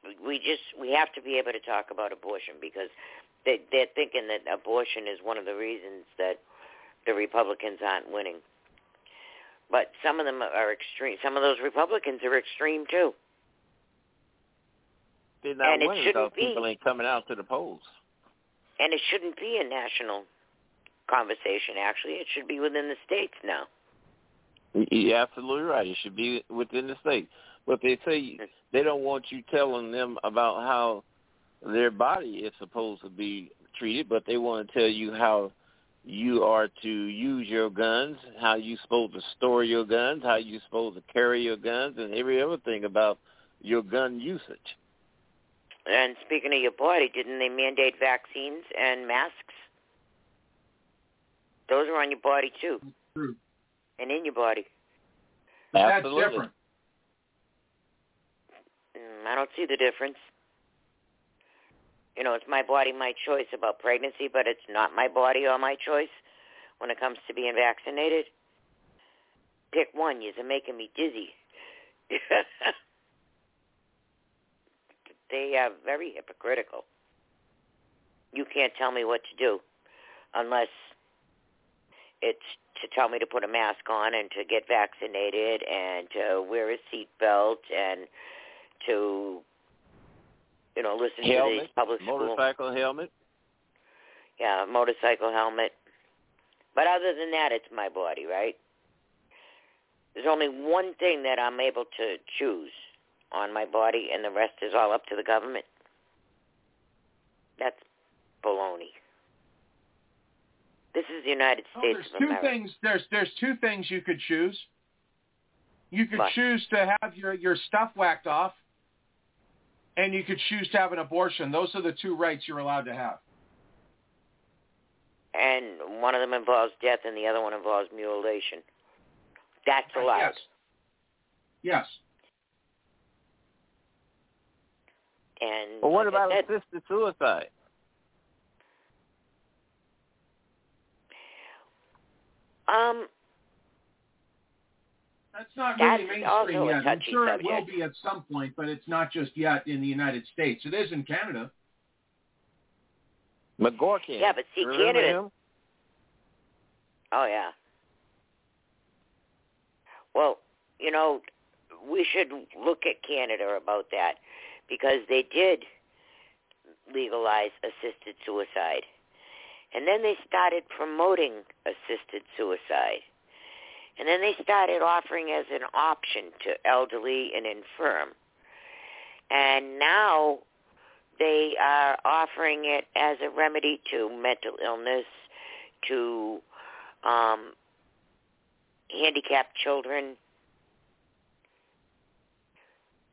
We- We just we have to be able to talk about abortion because they they're thinking that abortion is one of the reasons that the Republicans aren't winning. But some of them are extreme. Some of those Republicans are extreme too. They're not And it winning shouldn't because people be. ain't coming out to the polls. And it shouldn't be a national conversation. Actually, it should be within the states now. You're absolutely right. It should be within the states. But they say they don't want you telling them about how their body is supposed to be treated, but they want to tell you how you are to use your guns, how you're supposed to store your guns, how you're supposed to carry your guns, and every other thing about your gun usage. And speaking of your body, didn't they mandate vaccines and masks? Those are on your body too, True. and in your body. That's different. Mm, I don't see the difference. You know, it's my body, my choice about pregnancy, but it's not my body or my choice when it comes to being vaccinated. Pick one. You're making me dizzy. [laughs] they are very hypocritical. You can't tell me what to do unless it's to tell me to put a mask on and to get vaccinated and to wear a seat belt and to you know listen to Helmet, these public school. Motorcycle helmet. yeah motorcycle helmet. But other than that it's my body right? There's only one thing that i'm able to choose on my body and the rest is all up to the government that's baloney this is the united Oh, states there's two things. There's there's two things you could choose. You could What? choose to have your your stuff whacked off, and you could choose to have an abortion. Those are the two rights you're allowed to have. and one of them involves death and the other one involves mutilation that's allowed Yes. Yes. And But what like about said, assisted suicide? um That's not That's really also mainstream yet. I'm touchy sure it will be at some point, but it's not just yet in the United States. It is in Canada. Kevorkian. Yeah, but see, Remember Canada- him? Oh yeah. Well, you know, we should look at Canada about that because they did legalize assisted suicide. And then they started promoting assisted suicide. And then they started offering as an option to elderly and infirm. And now they are offering it as a remedy to mental illness, to um, handicapped children,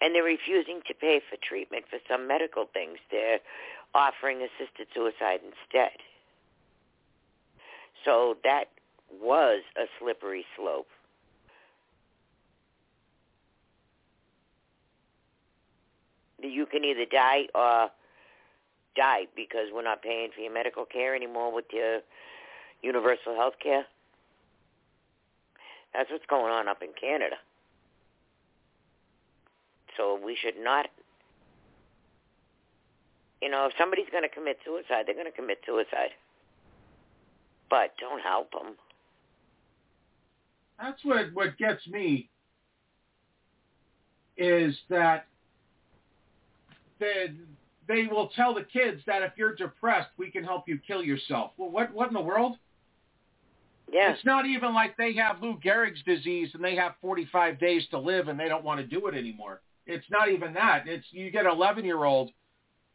and they're refusing to pay for treatment for some medical things. They're offering assisted suicide instead. So that was a slippery slope. You can either die or die because we're not paying for your medical care anymore with your universal health care. That's what's going on up in Canada. So we should not, you know, if somebody's going to commit suicide, they're going to commit suicide. But don't help them. That's what what gets me is that they they will tell the kids that if you're depressed, we can help you kill yourself. Well, what what in the world? Yeah. It's not even like they have Lou Gehrig's disease and they have 45 days to live and they don't want to do it anymore. It's not even that. It's you get an 11 year old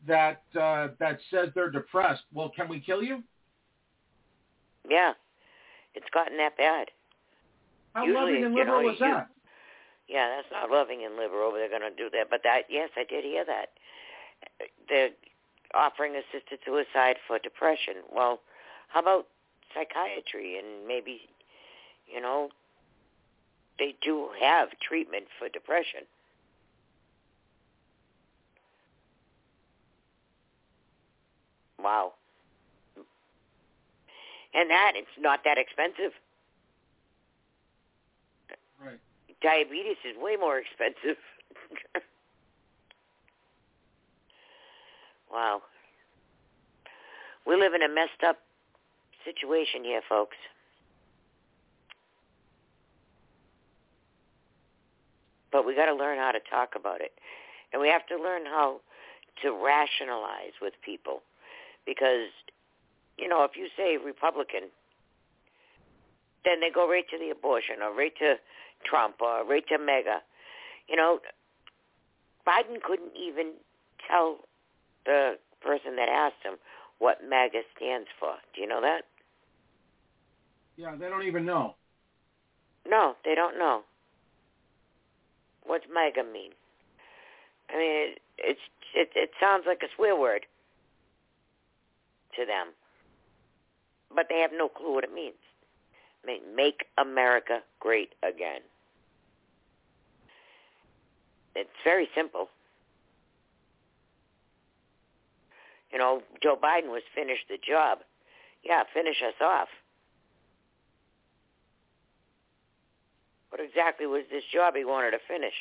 that uh, that says they're depressed. Well, can we kill you? Yeah, it's gotten that bad. How Usually, loving and you know, liberal is you- that? Yeah, that's not loving and liberal. They're going to do that. But that, yes, I did hear that. They're offering assisted suicide for depression. Well, how about psychiatry and maybe, you know, they do have treatment for depression. Wow. And that, it's not that expensive. Right. Diabetes is way more expensive. [laughs] wow. We live in a messed up situation here, folks. But we got to learn how to talk about it. And we have to learn how to rationalize with people. Because, you know, if you say Republican, then they go right to the abortion or right to Trump or right to MAGA. You know, Biden couldn't even tell the person that asked him what MAGA stands for. Do you know that? Yeah, they don't even know. No, they don't know. What's MAGA mean? I mean, it, it's it, it sounds like a swear word to them, but they have no clue what it means. Make America great again. It's very simple. You know, Joe Biden was finish the job. Yeah, finish us off. What exactly was this job he wanted to finish?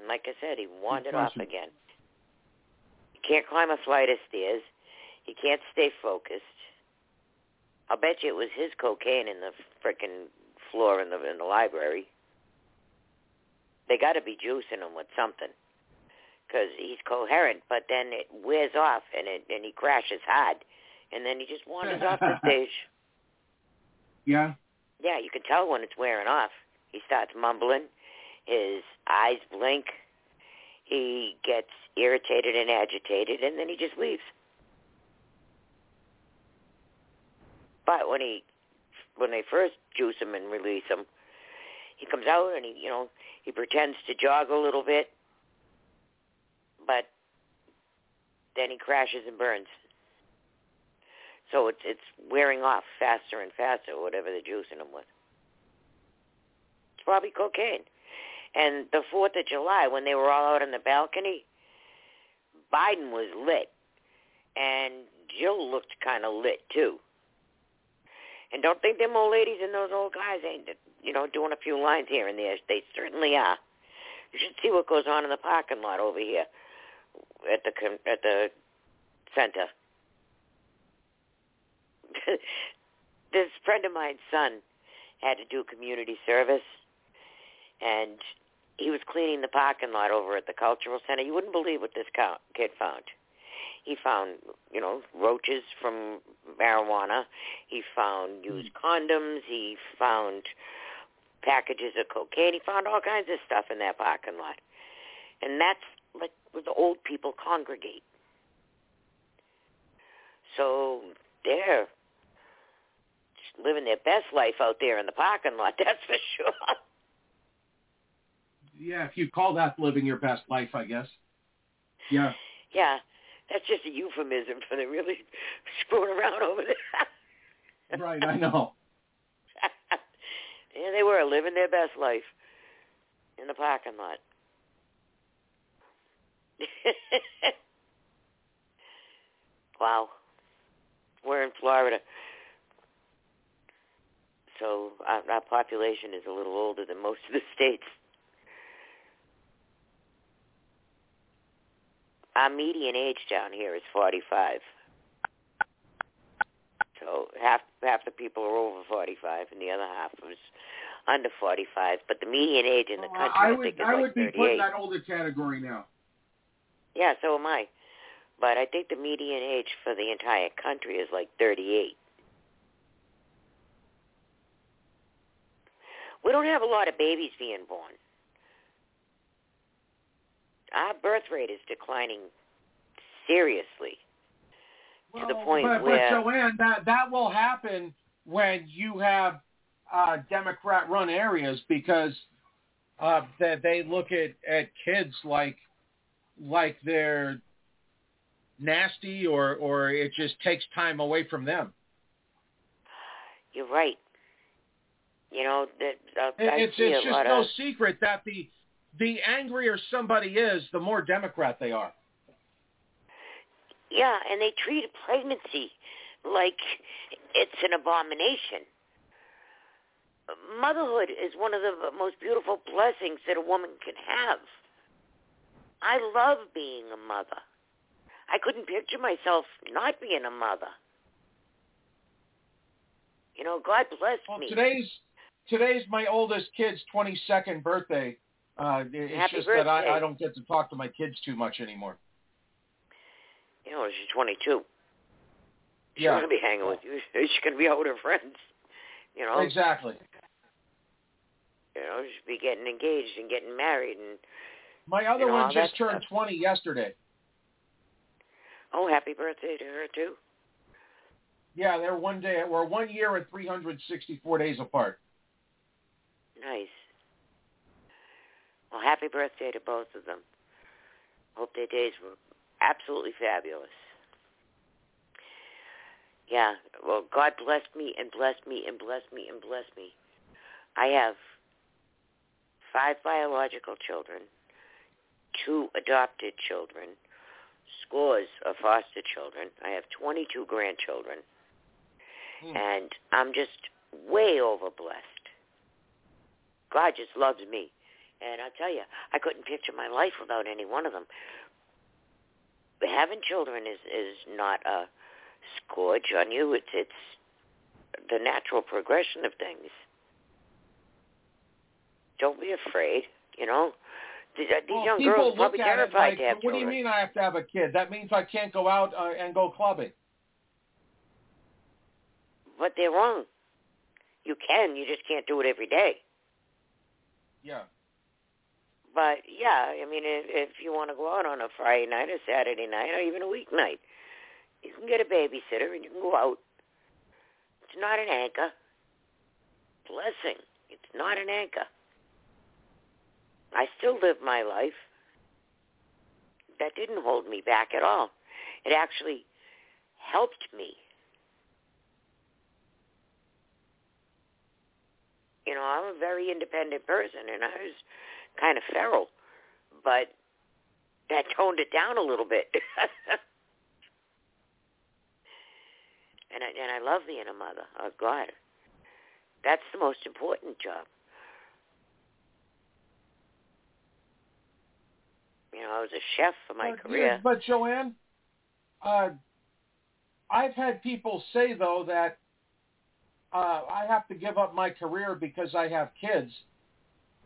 And like I said, he wandered off again. He can't climb a flight of stairs. He can't stay focused. I'll bet you it was his cocaine in the frickin' floor in the in the library. They got to be juicing him with something because he's coherent, but then it wears off and it and he crashes hard, and then he just wanders off the [laughs] stage. Yeah. Yeah, you can tell when it's wearing off. He starts mumbling. His eyes blink. He gets irritated and agitated, and then he just leaves. But when he, when they first juice him and release him, he comes out and he, you know, he pretends to jog a little bit, but then he crashes and burns. So it's it's wearing off faster and faster, whatever they're juicing him with. It's probably cocaine. And the Fourth of July, when they were all out on the balcony, Biden was lit, and Jill looked kind of lit too. And don't think them old ladies and those old guys ain't, you know, doing a few lines here and there. They certainly are. You should see what goes on in the parking lot over here at the at the center. [laughs] this friend of mine's son had to do community service, and he was cleaning the parking lot over at the cultural center. You wouldn't believe what this kid found. He found, you know, roaches from marijuana. He found used mm-hmm. condoms. He found packages of cocaine. He found all kinds of stuff in that parking lot. And that's like where the old people congregate. So they're just living their best life out there in the parking lot, [laughs] that's for sure. Yeah, if you call that living your best life, I guess. Yeah. Yeah, that's just a euphemism for the really [laughs] screwing around over there. [laughs] Right, I know. [laughs] yeah, they were living their best life. in the parking lot. wow. We're in Florida. So our, our population is a little older than most of the states. Our median age down here is 45. So half half the people are over 45, and the other half is under 45. But the median age in the oh, country, I I, would think, is I like would be 38. put in that older category now. Yeah, so am I. But I think the median age for the entire country is like 38. We don't have a lot of babies being born. Our birth rate is declining seriously to the point but, where but Joanne, that that will happen when you have uh, Democrat-run areas because uh, that they look at at kids like like they're nasty or or it just takes time away from them. you're right. You know that uh, I It's see it's a just lot no of secret that the the angrier somebody is, the more Democrat they are. yeah, and they treat pregnancy like it's an abomination. Motherhood is one of the most beautiful blessings that a woman can have. I love being a mother. I couldn't picture myself not being a mother. You know, God bless me. Today's today's my oldest kid's 22nd birthday. Uh, it's Happy just that I. I don't get to talk to my kids too much anymore. You know, she's 22. She's Yeah. going to be hanging with you. [laughs] She's going to be out with her friends. You know, Exactly. you know, she'll be getting engaged and getting married, and My other You know, one just turned 20 yesterday. oh, happy birthday to her too. Yeah, they're one day. We're one year and 364 days apart. Nice. Well, happy birthday to both of them. Hope their days were absolutely fabulous. Yeah, well, God blessed me and blessed me and blessed me and blessed me. I have five biological children, two adopted children, scores of foster children. I have 22 grandchildren, hmm. and I'm just way over blessed. God just loves me. And I tell you, I couldn't picture my life without any one of them. Having children is is not a scourge on you. It's it's the natural progression of things. Don't be afraid. You know, these, uh, these Well, young people girls probably terrified like, to have what do you mean I have to have a kid? That means I can't go out uh, and go clubbing. But they're wrong. You can, you just can't do it every day. Yeah. But yeah, I mean, if, if you want to go out on a Friday night or Saturday night or even a weeknight, you can get a babysitter and you can go out. It's not an anchor. Blessing. It's not an anchor. I still live my life. That didn't hold me back at all. It actually helped me. You know, I'm a very independent person, and I was kind of feral, but that toned it down a little bit. [laughs] and I, and I love being a mother. Oh God, that's the most important job. You know, I was a chef for my but, career. yeah, but Joanne, uh, I've had people say though that uh, I have to give up my career because I have kids.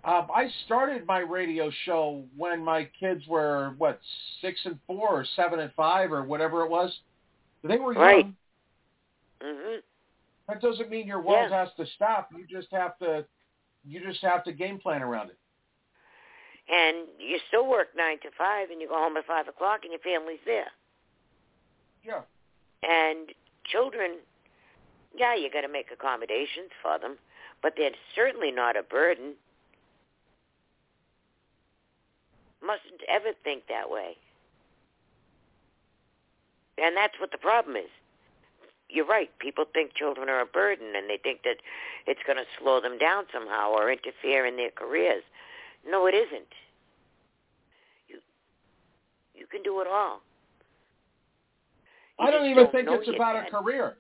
Um, I started my radio show when my kids were what six and four or seven and five or whatever it was. They were young. Right. Mhm. That doesn't mean your world Yeah. has to stop. You just have to you just have to game plan around it. And you still work nine to five, and you go home at five o'clock, and your family's there. Yeah. And children, yeah, you got to make accommodations for them, but they're certainly not a burden. Mustn't ever think that way. And that's what the problem is. You're right. People think children are a burden, and they think that it's going to slow them down somehow or interfere in their careers. No, it isn't. You you can do it all. You I don't even think it's about a career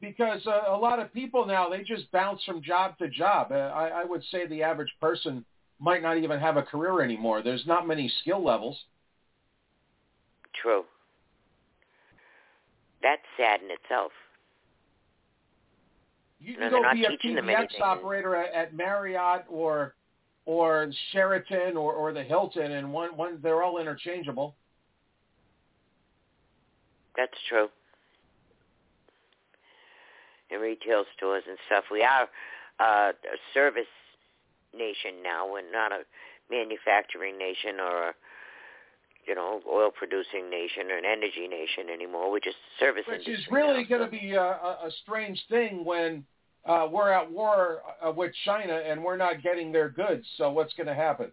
because uh, a lot of people now they just bounce from job to job. Uh, I, I would say the average person might not even have a career anymore. There's not many skill levels. True. That's sad in itself. You No, can they're go be a PBX operator at, at Marriott or or Sheraton or, or the Hilton, and one one they're all interchangeable. That's true. In retail stores and stuff, we are uh, a service nation now. We're not a manufacturing nation or a you know oil producing nation or an energy nation anymore. We're just service Which is really going to be a, a, strange thing when uh, we're at war uh, with China and we're not getting their goods. So what's going to happen?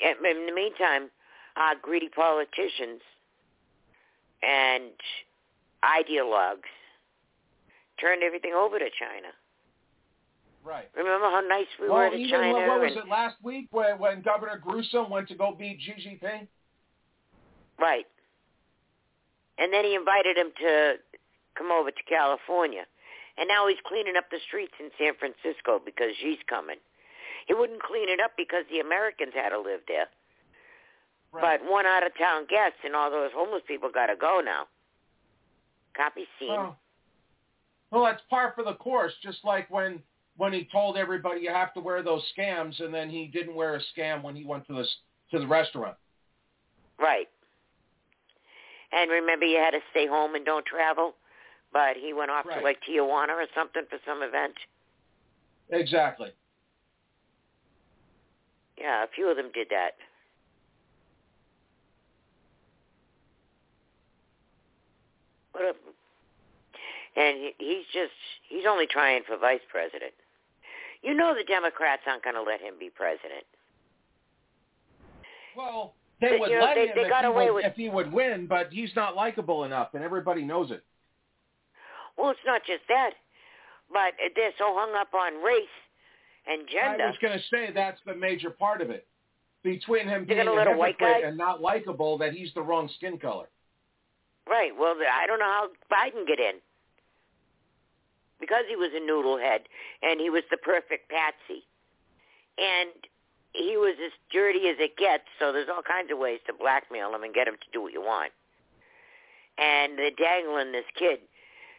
In the meantime, uh, greedy politicians and ideologues turned everything over to China. Right. Remember how nice we well, were to even China? what was and, it last week when, when Governor Gruesome went to go beat Xi Jinping? Right. And then he invited him to come over to California. And now he's cleaning up the streets in San Francisco because Xi's coming. He wouldn't clean it up because the Americans had to live there. Right. But one out of town guest and all those homeless people got to go now. Copy scene. Well, well, that's par for the course. Just like when when he told everybody you have to wear those scams, and then he didn't wear a scam when he went to the to the restaurant. Right. And remember, you had to stay home and don't travel. But he went off Right. to like Tijuana or something for some event. Exactly. Yeah, a few of them did that. What a, uh, and he, he's just, he's only trying for vice president. You know the Democrats aren't going to let him be president. Well, they But, would you know, let they- him they if, got he away would, with- if he would win, but he's not likable enough, and everybody knows it. Well, it's not just that, but they're so hung up on race and gender. I was going to say that's the major part of it. Between him being a a white guy- and not likable, that he's the wrong skin color. Right. Well, I don't know how Biden get in. Because he was a noodlehead and he was the perfect patsy. And he was as dirty as it gets, so there's all kinds of ways to blackmail him and get him to do what you want. And they're dangling this kid.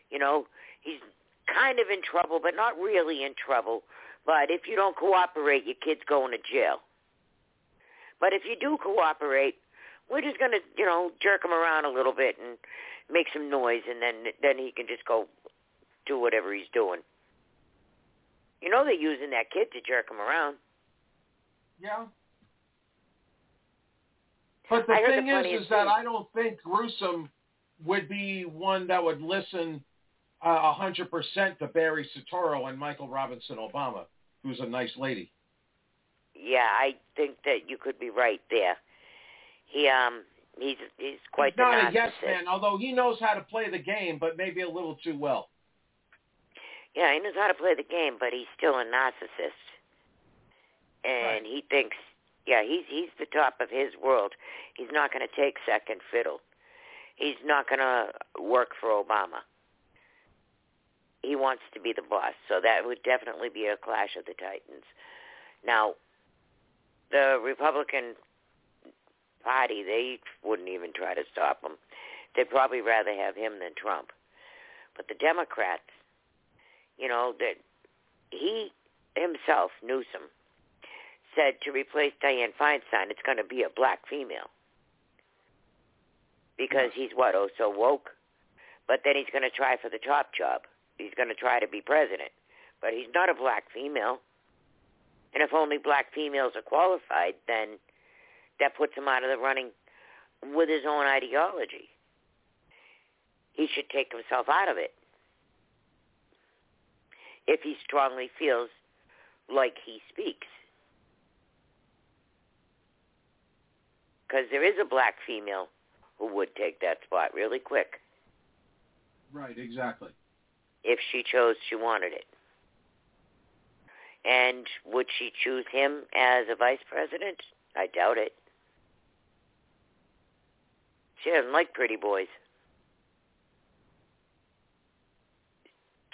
You know, he's kind of in trouble, but not really in trouble. But if you don't cooperate, your kid's going to jail. But if you do cooperate, we're just going to, you know, jerk him around a little bit and make some noise, and then then he can just go do whatever he's doing. You know they're using that kid to jerk him around. Yeah. But the I heard the thing is, is that thing. I don't think Gruesome would be one that would listen uh, a hundred percent to Barry Soetoro and Michael Robinson Obama, who's a nice lady. Yeah, I think that you could be right there. He um he's he's quite He's not a yes man, although he knows how to play the game, but maybe a little too well. Yeah, he knows how to play the game, but he's still a narcissist. And he thinks, yeah, he's he's the top of his world. He's not going to take second fiddle. He's not going to work for Obama. He wants to be the boss, so that would definitely be a clash of the titans. Now, the Republican Party, they wouldn't even try to stop him. They'd probably rather have him than Trump. But the Democrats, you know, that he himself, Newsom, said to replace Dianne Feinstein, it's going to be a black female. Because he's what, oh, so woke? But then he's going to try for the top job. He's going to try to be president. But he's not a black female. And if only black females are qualified, then that puts him out of the running with his own ideology. He should take himself out of it if he strongly feels like he speaks. Because there is a black female who would take that spot really quick Right, exactly. if she chose she wanted it. And would she choose him as a vice president? I doubt it. She doesn't like pretty boys.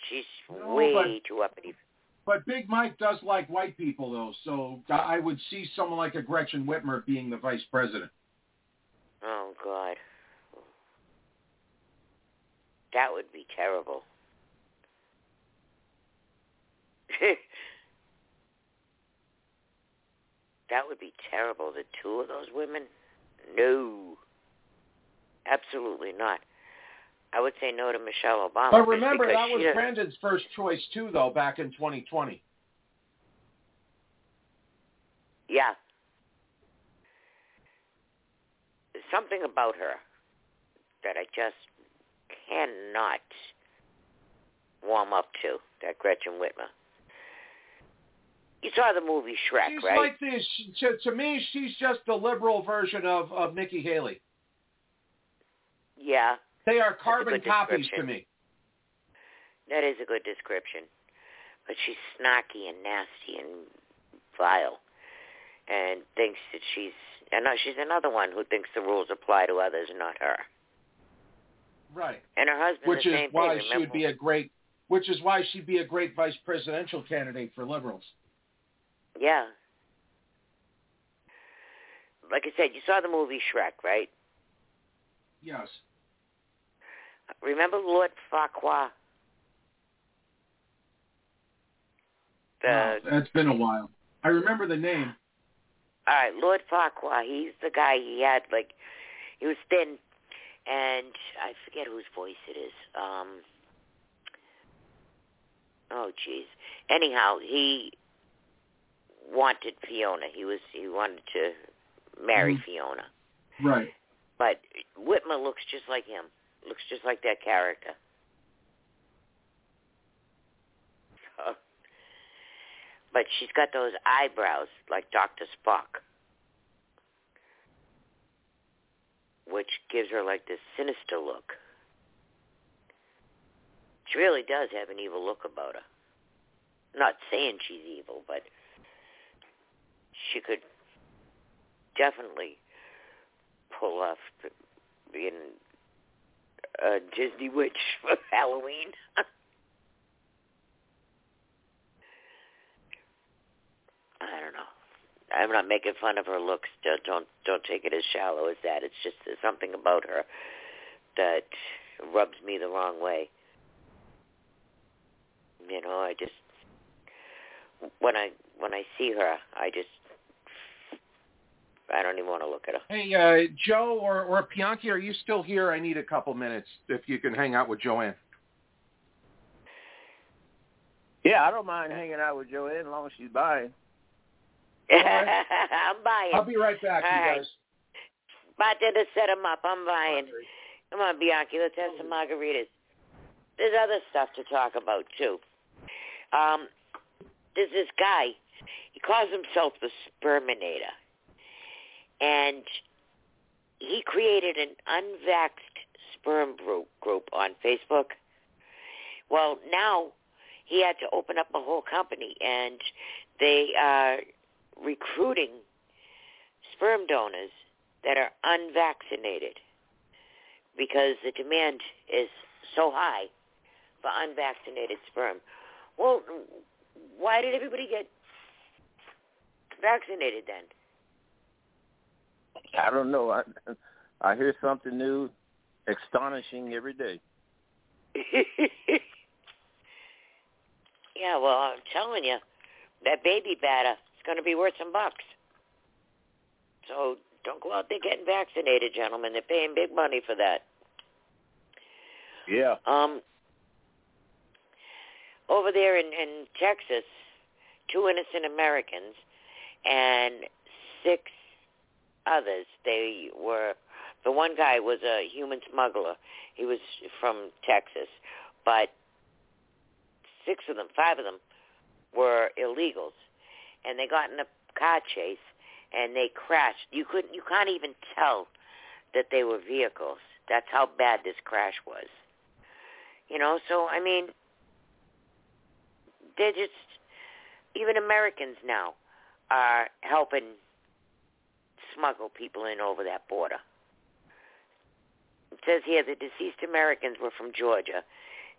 She's No, way but- too uppity. But Big Mike does like white people, though, so I would see someone like a Gretchen Whitmer being the vice president. Oh God, that would be terrible. [laughs] that would be terrible. The two of those women? No, absolutely not. I would say no to Michelle Obama. But remember, that was Brandon's first choice too, though, back in 2020. Yeah. There's something about her that I just cannot warm up to, that Gretchen Whitmer. You saw the movie Shrek, She's right? like this. To, to me, she's just the liberal version of, of Nikki Haley. yeah, They are carbon copies to me. that is a good description. But she's snarky and nasty and vile and thinks that she's, and no, she's another one who thinks the rules apply to others, not her. Right. And her husband Which is why thing. she would be a great. Which is why she'd be a great vice presidential candidate for liberals. Yeah. Like I said, you saw the movie Shrek, right? Yes. Remember Lord Farquaad? The That's been a while. I remember the name. all right, Lord Farquaad. He's the guy. He had like he was thin, and I forget whose voice it is. Um. Oh, jeez. Anyhow, he wanted Fiona. He was he wanted to marry Mhm. Fiona. Right. But Whitmer looks just like him. Looks just like that character. But she's got those eyebrows like Dr. Spock. Which gives her like this sinister look. She really does have an evil look about her. Not saying she's evil, but she could definitely pull off being a Disney witch [laughs] for Halloween. I don't know. I'm not making fun of her looks. Don't don't, don't take it as shallow as that. It's just something about her that rubs me the wrong way. You know, I just when I when I see her, I just I don't even want to look at her. Hey, uh, Joe or, or Bianchi, are you still here? I need a couple minutes if you can hang out with Joanne. Yeah, I don't mind hanging out with Joanne as long as she's buying. [laughs] I'm buying. I'll be right back, All you right. guys. Bartender, set 'em up. I'm buying. Come on, Bianchi. Let's have some margaritas. There's other stuff to talk about too. Um, there's this guy. He calls himself the Sperminator, and he created an unvaxxed sperm group group on Facebook. Well, now he had to open up a whole company, and they are recruiting sperm donors that are unvaccinated because the demand is so high for unvaccinated sperm. Well, why did everybody get vaccinated then? [laughs] I don't know. I I hear something new, astonishing every day. [laughs] yeah, well, I'm telling you, that baby batter is going to be worth some bucks. So don't go out there getting vaccinated, gentlemen. They're paying big money for that. Yeah. Um, over there in, in Texas, two innocent Americans and six others. They were the one guy was a human smuggler. He was from Texas, but six of them, five of them, were illegals, and they got in a car chase and they crashed. You couldn't, you can't even tell that they were vehicles. That's how bad this crash was. You know, so I mean, they're just even Americans now are helping smuggle people in over that border. It says here the deceased Americans were from Georgia,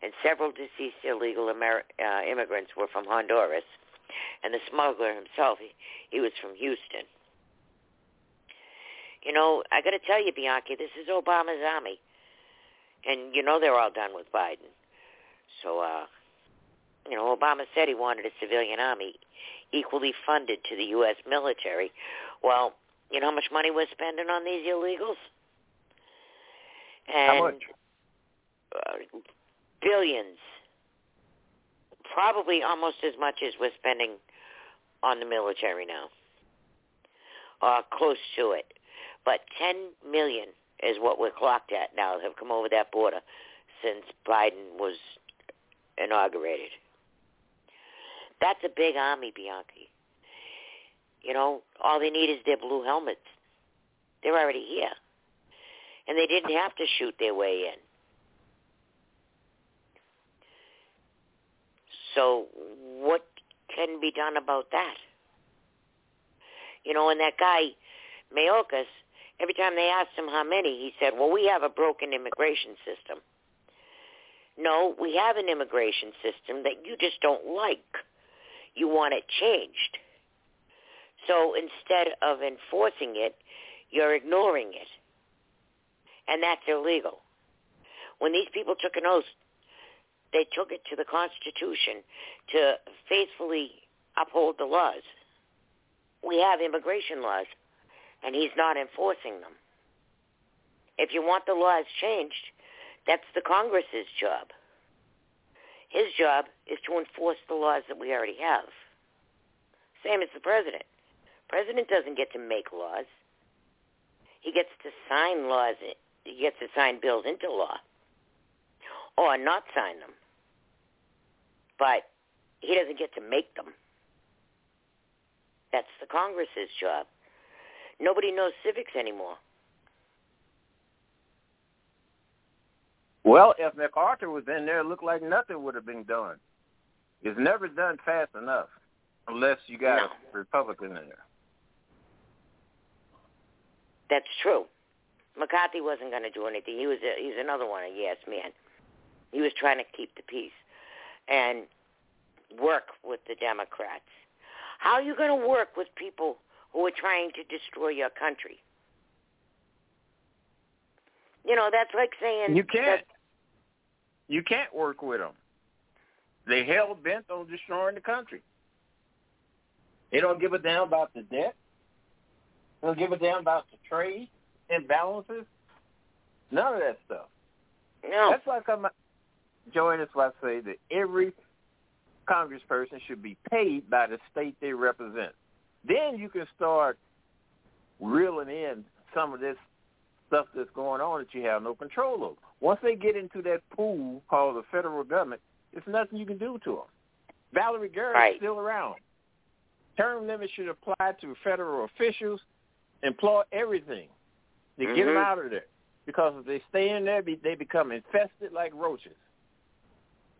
and several deceased illegal Amer- uh, immigrants were from Honduras, and the smuggler himself, he, he was from Houston. You know, I got to tell you, Bianchi, this is Obama's army, and you know they're all done with Biden. So, uh, you know, Obama said he wanted a civilian army equally funded to the U.S. military. Well, you know how much money we're spending on these illegals? And How much? Uh, billions. Probably almost as much as we're spending on the military now. Or close to it. But 10 million is what we're clocked at now have come over that border since Biden was inaugurated. That's a big army, Bianchi. You know, all they need is their blue helmets. They're already here. And they didn't have to shoot their way in. So what can be done about that? You know, and that guy, Mayorkas, every time they asked him how many, he said, well, we have a broken immigration system. No, we have an immigration system that you just don't like. You want it changed. So instead of enforcing it, you're ignoring it. And that's illegal. When these people took an oath, they took it to the Constitution to faithfully uphold the laws. We have immigration laws, and he's not enforcing them. If you want the laws changed, that's the Congress's job. His job is to enforce the laws that we already have. Same as the president. President doesn't get to make laws. He gets to sign laws. He gets to sign bills into law, or not sign them. But he doesn't get to make them. That's the Congress's job. Nobody knows civics anymore. Well, if McCarthy was in there, it looked like nothing would have been done. It's never done fast enough unless you got No. a Republican in there. That's true. McCarthy wasn't going to do anything. He was a, he's another one, a yes man. He was trying to keep the peace and work with the Democrats. How are you going to work with people who are trying to destroy your country? You know, that's like saying You can't. You can't work with them. They hell bent on destroying the country. They don't give a damn about the debt. Don't give a damn about the trade imbalances. None of that stuff. No. That's why I come, Joey. That's why I say that every congressperson should be paid by the state they represent. Then you can start reeling in some of this stuff that's going on that you have no control over. Once they get into that pool called the federal government, there's nothing you can do to them. Valerie Jarrett's Right. still around. Term limits should apply to federal officials, employ everything. They get them Mhm. out of there because if they stay in there, be- they become infested like roaches.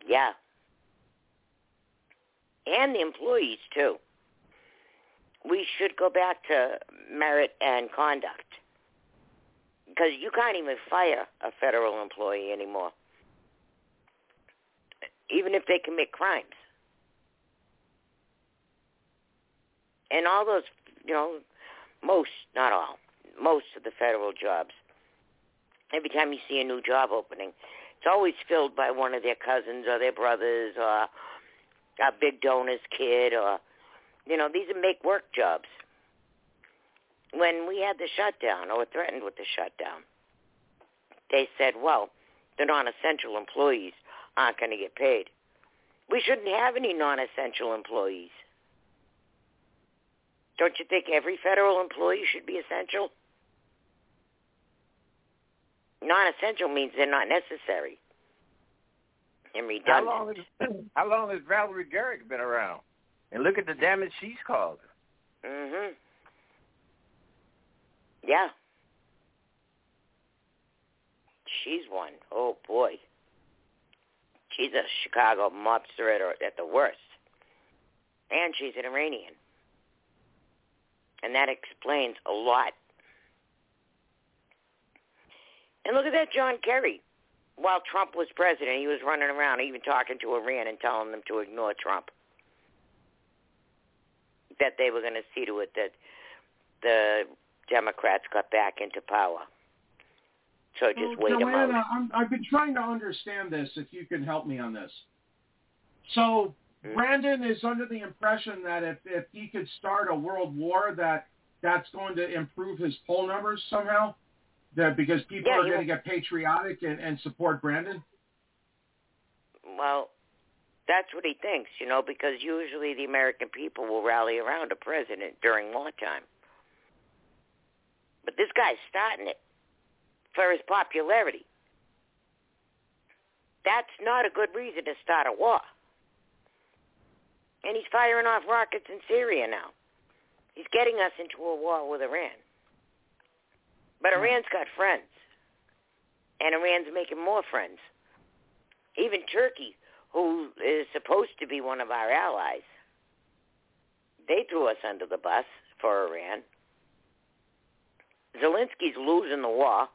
Yeah. And the employees, too. We should go back to merit and conduct. Because you can't even fire a federal employee anymore, even if they commit crimes. And all those, you know, most, not all, most of the federal jobs, every time you see a new job opening, it's always filled by one of their cousins or their brothers or a big donor's kid or, you know, these are make work jobs. When we had the shutdown or were threatened with the shutdown, they said, well, the non-essential employees aren't going to get paid. We shouldn't have any non-essential employees. Don't you think every federal employee should be essential? Non-essential means they're not necessary and How long has [clears throat] how long has Valerie Jarrett been around? And look at the damage she's caused. Mhm. Yeah. She's one. Oh boy. She's a Chicago mobster at, her, at the worst. And she's an Iranian. And that explains a lot. And look at that John Kerry. While Trump was president, he was running around even talking to Iran and telling them to ignore Trump. That they were going to see to it that the Democrats got back into power. So just well, wait Joanna, them out. I'm, I've been trying to understand this. If you can help me on this. So Brandon is under the impression that if if he could start a world war, that that's going to improve his poll numbers somehow. That because people Yeah, are going to get patriotic and, and support Brandon. Well, that's what he thinks, you know, because usually the American people will rally around a president during wartime. But this guy's starting it for his popularity. That's not a good reason to start a war. And he's firing off rockets in Syria now. He's getting us into a war with Iran. But hmm. Iran's got friends. And Iran's making more friends. Even Turkey, who is supposed to be one of our allies, they threw us under the bus for Iran. Zelensky's losing the war.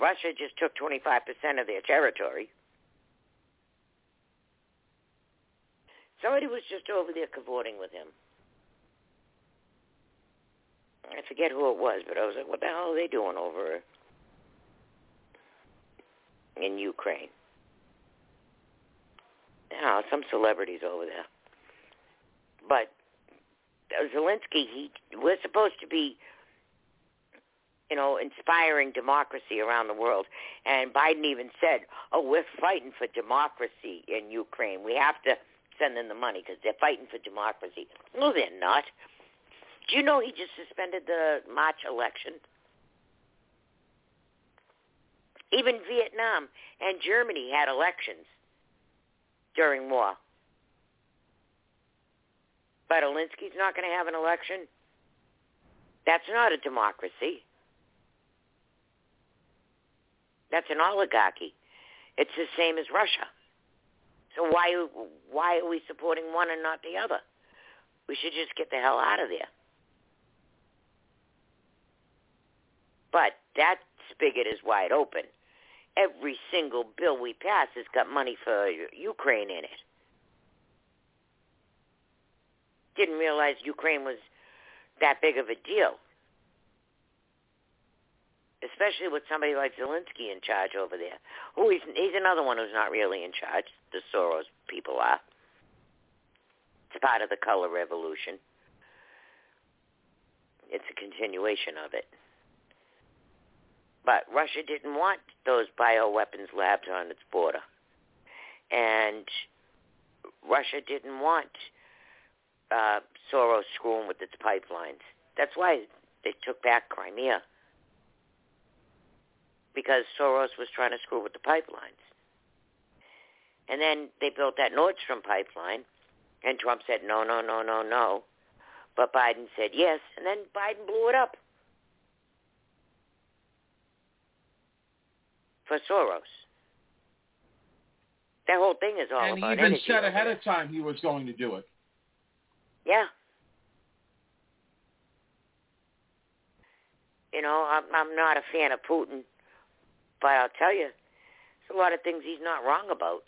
Russia just took 25% of their territory. Somebody was just over there cavorting with him. I forget who it was, but I was like, what the hell are they doing over in Ukraine? Yeah, some celebrities over there. But uh, Zelensky, he we're supposed to be, you know, inspiring democracy around the world. And Biden even said, "Oh, we're fighting for democracy in Ukraine. We have to send them the money because they're fighting for democracy." No, they're not. Do you know he just suspended the March election? Even Vietnam and Germany had elections during war. But Zelensky's not going to have an election. That's not a democracy. That's an oligarchy. It's the same as Russia. So why why are we supporting one and not the other? We should just get the hell out of there. But that spigot is wide open. Every single bill we pass has got money for Ukraine in it. Didn't realize Ukraine was that big of a deal. Especially with somebody like Zelensky in charge over there. Oh, he's, he's another one who's not really in charge. The Soros people are. It's part of the color revolution. It's a continuation of it. But Russia didn't want those bioweapons labs on its border. And Russia didn't want uh, Soros screwing with its pipelines. That's why they took back Crimea. Because Soros was trying to screw with the pipelines. And then they built that Nord Stream pipeline, and Trump said, no, no, no, no, no. But Biden said yes, and then Biden blew it up. For Soros. That whole thing is all and he even said ahead of time he was going to do it. Yeah. You know, I'm I'm not a fan of Putin, but I'll tell you, there's a lot of things he's not wrong about.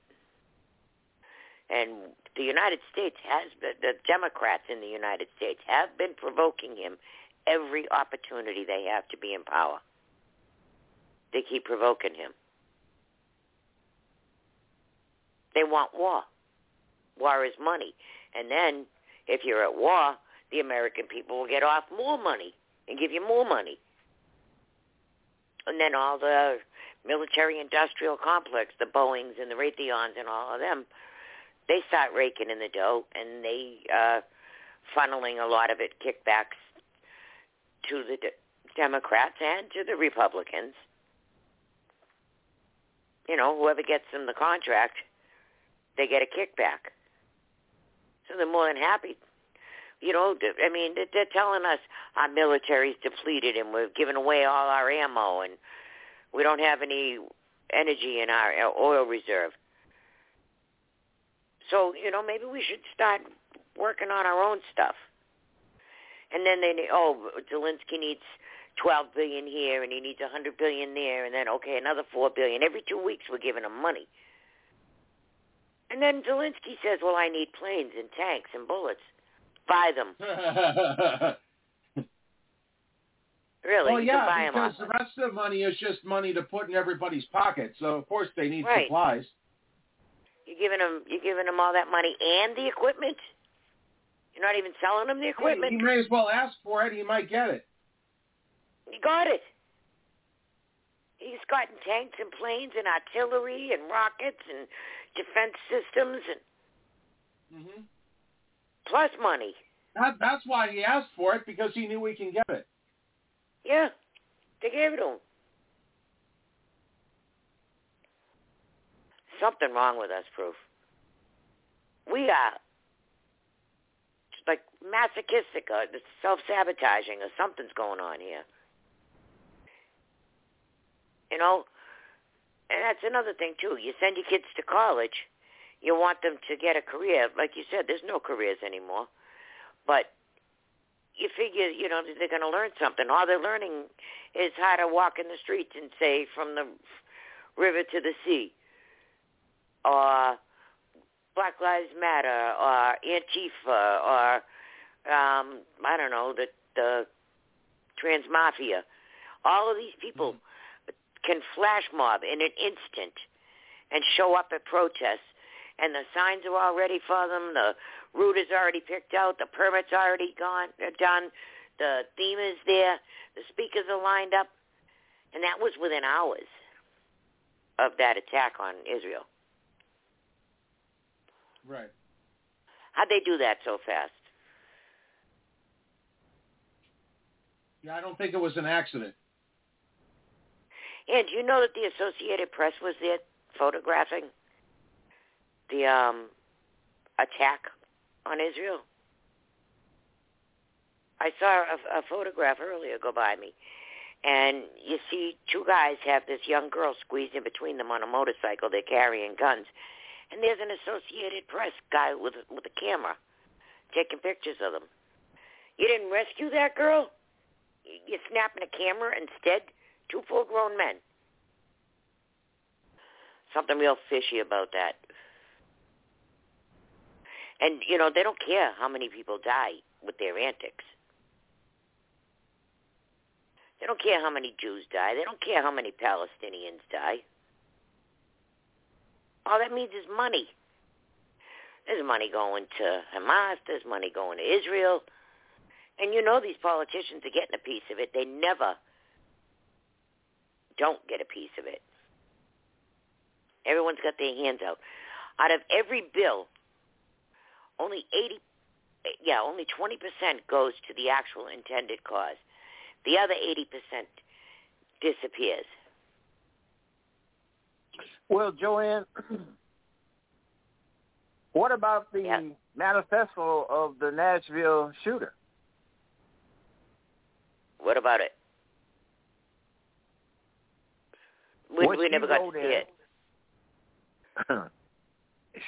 And the United States has been, the Democrats in the United States have been provoking him every opportunity they have to be in power. They keep provoking him. They want war. War is money. And then if you're at war, the American people will get off more money and give you more money. And then all the military-industrial complex, the Boeings and the Raytheons and all of them, they start raking in the dough and they uh, funneling a lot of it kickbacks to the de- Democrats and to the Republicans. You know, whoever gets them the contract, they get a kickback. So they're more than happy. You know, I mean, they're telling us our military's depleted and we're giving away all our ammo and we don't have any energy in our oil reserve. So you know, maybe we should start working on our own stuff. And then they oh, Zelensky needs 12 billion here and he needs 100 billion there and then okay, another 4 billion. Every 2 weeks we're giving him money. And then Zelensky says, "Well, I need planes and tanks and bullets. Buy them." [laughs] really? Well, yeah, can buy 'em because the rest of the money is just money to put in everybody's pocket. So of course they need Right. supplies. You're giving them you're giving them all that money and the equipment. You're not even selling them the equipment. He may as well ask for it. He might get it. He got it. He's gotten tanks and planes and artillery and rockets and defense systems and hmm plus money. That, that's why he asked for it because he knew he can get it. Yeah, they gave it to him. Something wrong with us, proof. We uh, are like masochistic uh, or self-sabotaging or something's going on here. You know, and that's another thing too. You send your kids to college, you want them to get a career. Like you said, there's no careers anymore. But you figure, you know, they're going to learn something. All they're learning is how to walk in the streets and say from the river to the sea, or Black Lives Matter, or Antifa, or um, I don't know, the the Trans Mafia. All of these people can flash mob in an instant and show up at protests, and the signs are all ready for them. The route is already picked out. The permit's are already gone, uh, done. The theme is there. The speakers are lined up, and that was within hours of that attack on Israel. Right. How'd they do that so fast? Yeah, I don't think it was an accident. And do you know that the Associated Press was there photographing the um, attack on Israel? I saw a, a photograph earlier go by me, and you see two guys have this young girl squeezed in between them on a motorcycle. They're carrying guns, and there's an Associated Press guy with with a camera taking pictures of them. You didn't rescue that girl. You're snapping a camera instead. Two full-grown men. Something real fishy about that. And you know they don't care how many people die with their antics. They don't care how many Jews die. They don't care how many Palestinians die. All that means is money. There's money going to Hamas. There's money going to Israel. And you know these politicians are getting a piece of it. They never don't get a piece of it. Everyone's got their hands out. Out of every bill, only 80, yeah, only 20% goes to the actual intended cause. The other 80% disappears. Well, Joanne, [clears throat] what about the manifesto of the Nashville shooter? What about it? We, we never got to see it. [clears throat]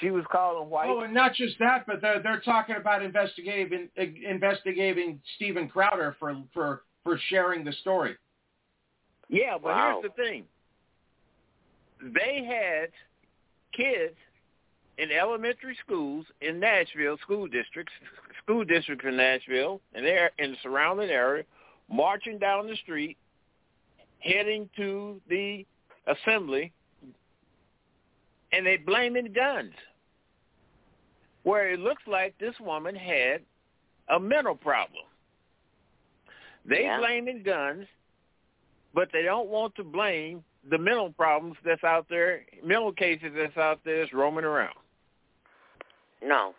she was calling white. Oh, and not just that, but they're they're talking about investigating investigating Steven Crowder for for for sharing the story. Yeah, but Wow. here's the thing. They had kids in elementary schools in Nashville, school districts, school districts in Nashville, and they're in the surrounding area, marching down the street, heading to the assembly, and they blaming guns. Where it looks like this woman had a mental problem. They Yeah. blaming guns, but they don't want to blame the mental problems that's out there, mental cases that's out there that's roaming around. No.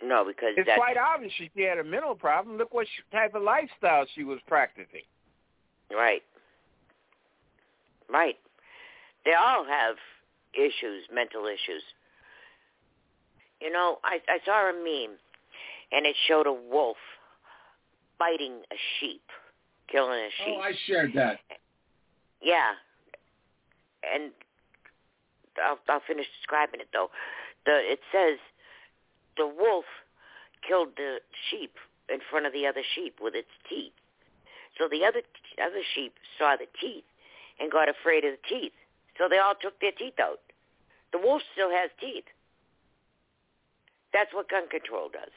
No, because It's that's quite obvious she had a mental problem. Look what type of lifestyle she was practicing. right. Right. They all have issues, mental issues. You know, I, I saw a meme, and it showed a wolf biting a sheep, killing a oh, sheep. Oh, I shared that. Yeah. And I'll, I'll finish describing it though. The it says the wolf killed the sheep in front of the other sheep with its teeth. So the other other sheep saw the teeth and got afraid of the teeth. So they all took their teeth out. The wolf still has teeth. That's what gun control does.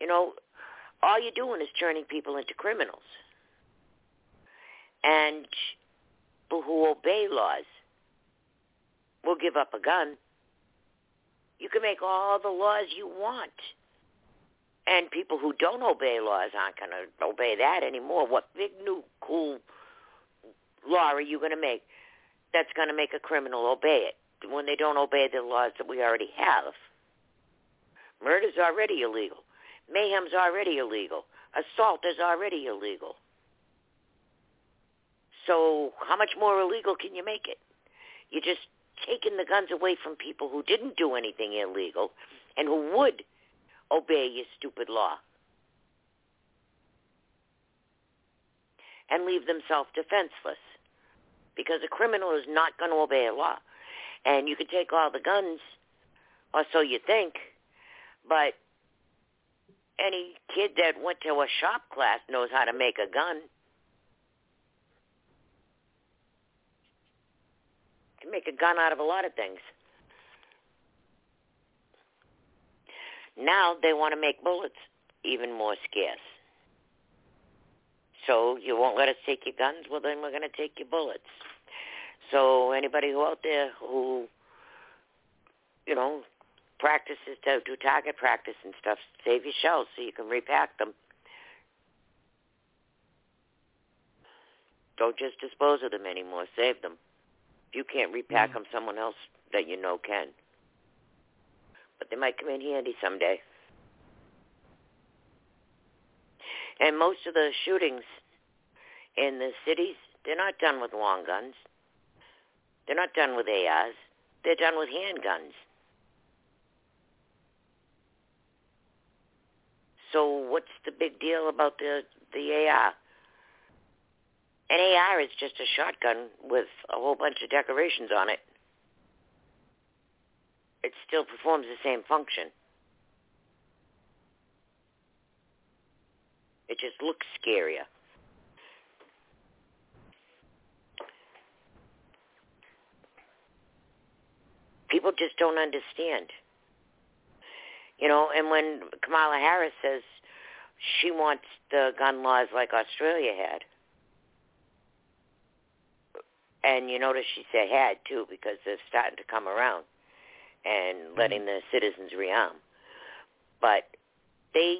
You know, all you're doing is turning people into criminals. And people who obey laws will give up a gun. You can make all the laws you want. And people who don't obey laws aren't going to obey that anymore. What big new cool law are you going to make that's going to make a criminal obey it when they don't obey the laws that we already have? Murder's already illegal. Mayhem's already illegal. Assault is already illegal. So how much more illegal can you make it? You're just taking the guns away from people who didn't do anything illegal and who would obey your stupid law. And leave themselves defenseless. Because a criminal is not going to obey a law. And you can take all the guns, or so you think, but any kid that went to a shop class knows how to make a gun. can make a gun out of a lot of things. Now they want to make bullets even more scarce. So you won't let us take your guns? Well, then we're going to take your bullets. So anybody who out there who, you know, practices to do target practice and stuff, save your shells so you can repack them. Don't just dispose of them anymore. Save them. If you can't repack mm. them, someone else that you know can. But they might come in handy someday. And most of the shootings in the cities, they're not done with long guns. They're not done with ARs. They're done with handguns. So what's the big deal about the the AR? An AR is just a shotgun with a whole bunch of decorations on it. It still performs the same function. It just looks scarier. People just don't understand. You know, and when Kamala Harris says she wants the gun laws like Australia had, and you notice she said had too because they're starting to come around and letting mm-hmm. the citizens rearm. But they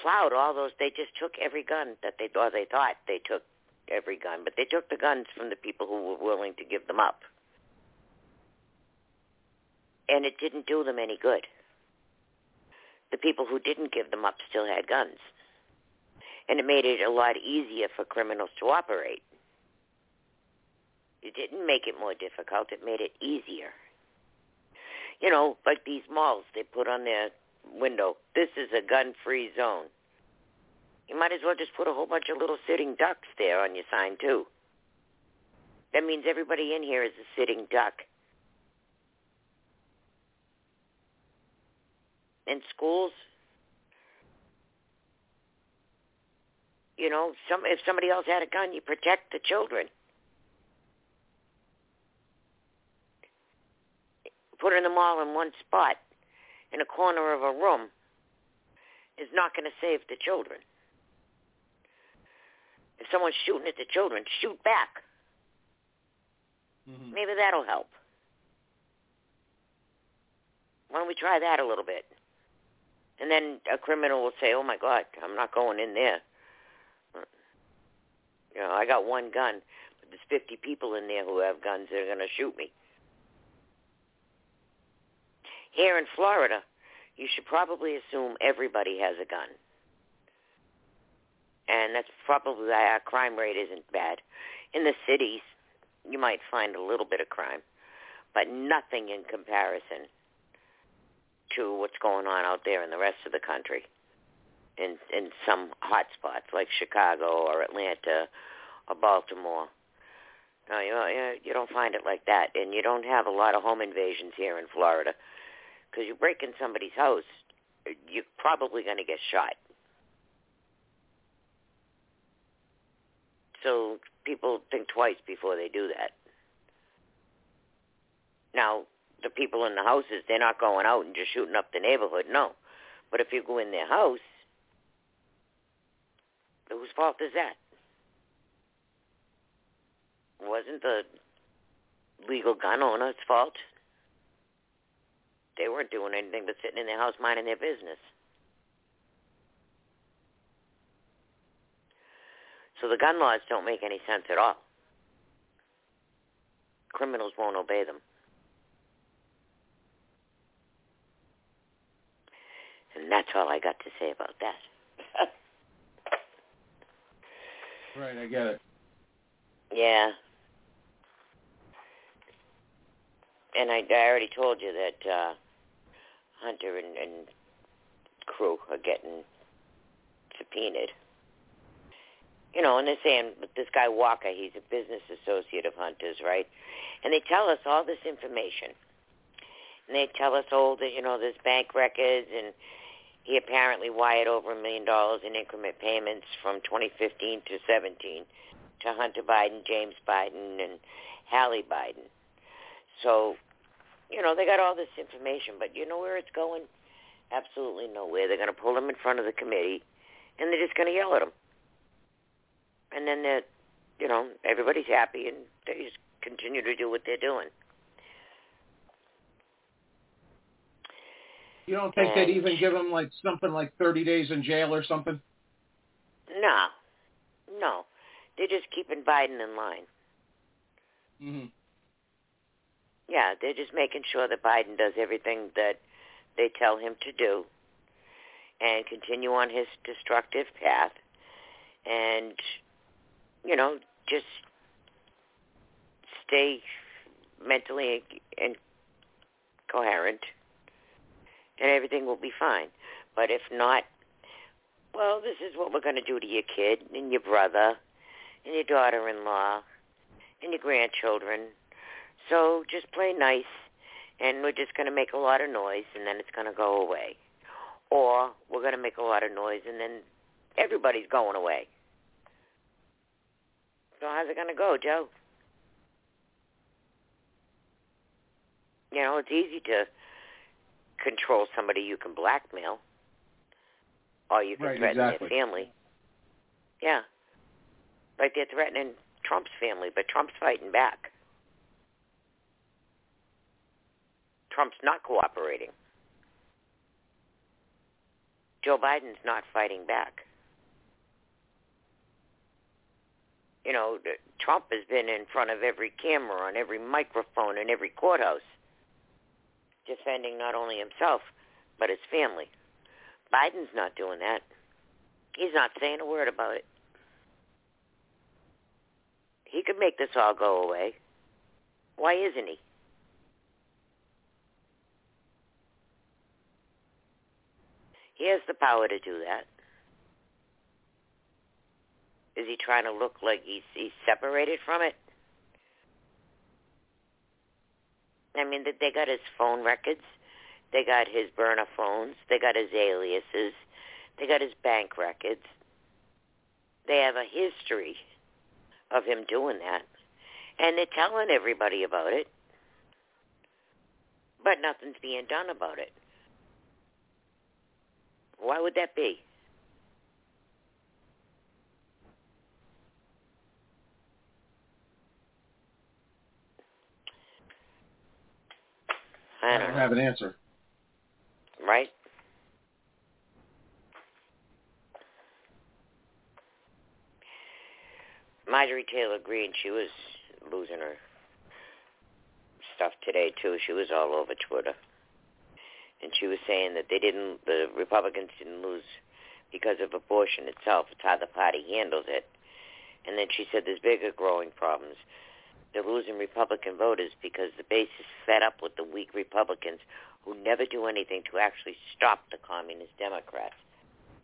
plowed all those. They just took every gun that they or they thought they took every gun, but they took the guns from the people who were willing to give them up and it didn't do them any good. The people who didn't give them up still had guns. And it made it a lot easier for criminals to operate. It didn't make it more difficult. It made it easier. You know, like these malls, they put on their window, this is a gun-free zone. You might as well just put a whole bunch of little sitting ducks there on your sign, too. That means everybody in here is a sitting duck. in schools. You know, some if somebody else had a gun, you protect the children. Putting them all in one spot in a corner of a room is not going to save the children. If someone's shooting at the children, shoot back. Mm-hmm. Maybe that'll help. Why don't we try that a little bit? And then a criminal will say, "Oh my God, I'm not going in there." You know, I got one gun, but there's 50 people in there who have guns that are going to shoot me. Here in Florida, you should probably assume everybody has a gun. And that's probably why our crime rate isn't bad. In the cities, you might find a little bit of crime, but nothing in comparison to what's going on out there in the rest of the country in in some hot spots like Chicago or Atlanta or Baltimore. No, you you don't find it like that, and you don't have a lot of home invasions here in Florida because you break in somebody's house, you're probably going to get shot. So people think twice before they do that. Now, the people in the houses, they're not going out and just shooting up the neighborhood, no. But if you go in their house, whose fault is that? wasn't the legal gun owner's fault. They weren't doing anything but sitting in their house minding their business. So the gun laws don't make any sense at all. Criminals won't obey them. And that's all I got to say about that. [laughs] right, I get it. Yeah. And I, I already told you that uh Hunter and, and crew are getting subpoenaed. You know, and they're saying this guy Walker, he's a business associate of Hunter's, right? And they tell us all this information. And they tell us all that, you know, there's bank records and he apparently wired over a million dollars in increment payments from 2015 to 17 to Hunter Biden, James Biden, and Hallie Biden. So you know, they got all this information, but you know where it's going? Absolutely nowhere. They're going to pull them in front of the committee, and they're just going to yell at them. And then they're, you know, everybody's happy, and they just continue to do what they're doing. You don't think and, they'd even give them like something like 30 days in jail or something? No, no. They're just keeping Biden in line. Mm-hmm. Yeah, they're just making sure that Biden does everything that they tell him to do and continue on his destructive path and, you know, just stay mentally and coherent and everything will be fine. But if not, well, this is what we're going to do to your kid and your brother and your daughter-in-law and your grandchildren so just play nice, and we're just going to make a lot of noise, and then it's going to go away. Or we're going to make a lot of noise, and then everybody's going away. So how's it going to go, Joe? You know, it's easy to control somebody you can blackmail, or you can right, threaten exactly. their family. Yeah, like they're threatening Trump's family, but Trump's fighting back. Trump's not cooperating. Joe Biden's not fighting back. You know, Trump has been in front of every camera, on every microphone, in every courthouse, defending not only himself, but his family. Biden's not doing that. He's not saying a word about it. He could make this all go away. Why isn't he? He has the power to do that. Is he trying to look like he's, he's separated from it? I mean, they got his phone records. They got his burner phones. They got his aliases. They got his bank records. They have a history of him doing that. And they're telling everybody about it. But nothing's being done about it. Why would that be? I don't, I don't have an answer. Right? Marjorie Taylor Greene, she was losing her stuff today too. She was all over Twitter and she was saying that they didn't, the Republicans didn't lose because of abortion itself. It's how the party handles it. And then she said there's bigger growing problems. They're losing Republican voters because the base is fed up with the weak Republicans who never do anything to actually stop the communist Democrats.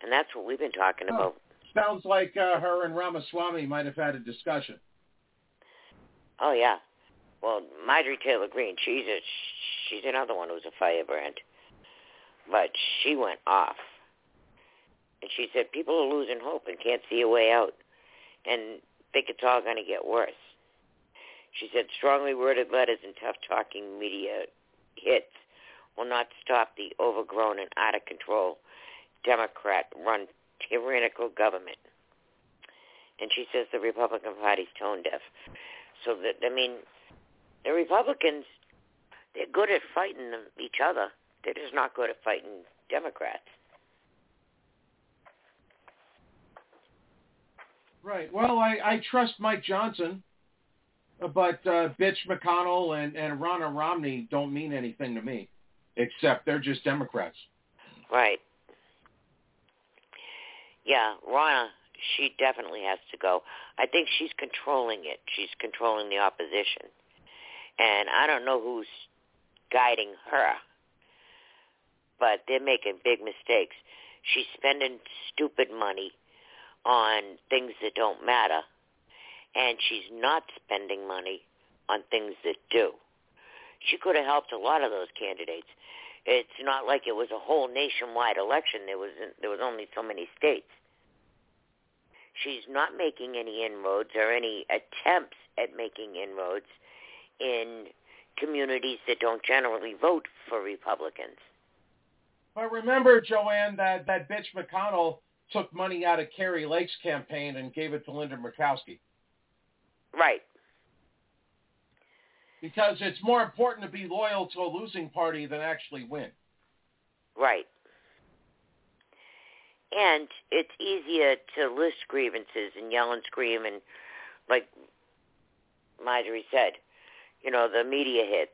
And that's what we've been talking oh. about sounds like uh, her and Ramaswamy might have had a discussion. Oh yeah. Well, Marjorie Taylor Greene, she's a she's another one who's a firebrand, but she went off, and she said people are losing hope and can't see a way out, and think it's all going to get worse. She said strongly worded letters and tough talking media hits will not stop the overgrown and out of control Democrat-run tyrannical government. And she says the Republican Party's tone deaf. So that I mean, the Republicans, they're good at fighting them, each other. They're just not good at fighting Democrats. Right. Well, I, I trust Mike Johnson, but uh, Bitch McConnell and, and Ronna Romney don't mean anything to me, except they're just Democrats. Right. Yeah, Ronna, she definitely has to go. I think she's controlling it. She's controlling the opposition. And I don't know who's guiding her, but they're making big mistakes. She's spending stupid money on things that don't matter, and she's not spending money on things that do. She could have helped a lot of those candidates. It's not like it was a whole nationwide election. There was there was only so many states. She's not making any inroads or any attempts at making inroads in communities that don't generally vote for Republicans. But remember, Joanne, that, that bitch McConnell took money out of Kari Lake's campaign and gave it to Linda Murkowski. Right. Because it's more important to be loyal to a losing party than actually win. Right. And it's easier to list grievances and yell and scream and, like Marjorie said, you know, the media hits.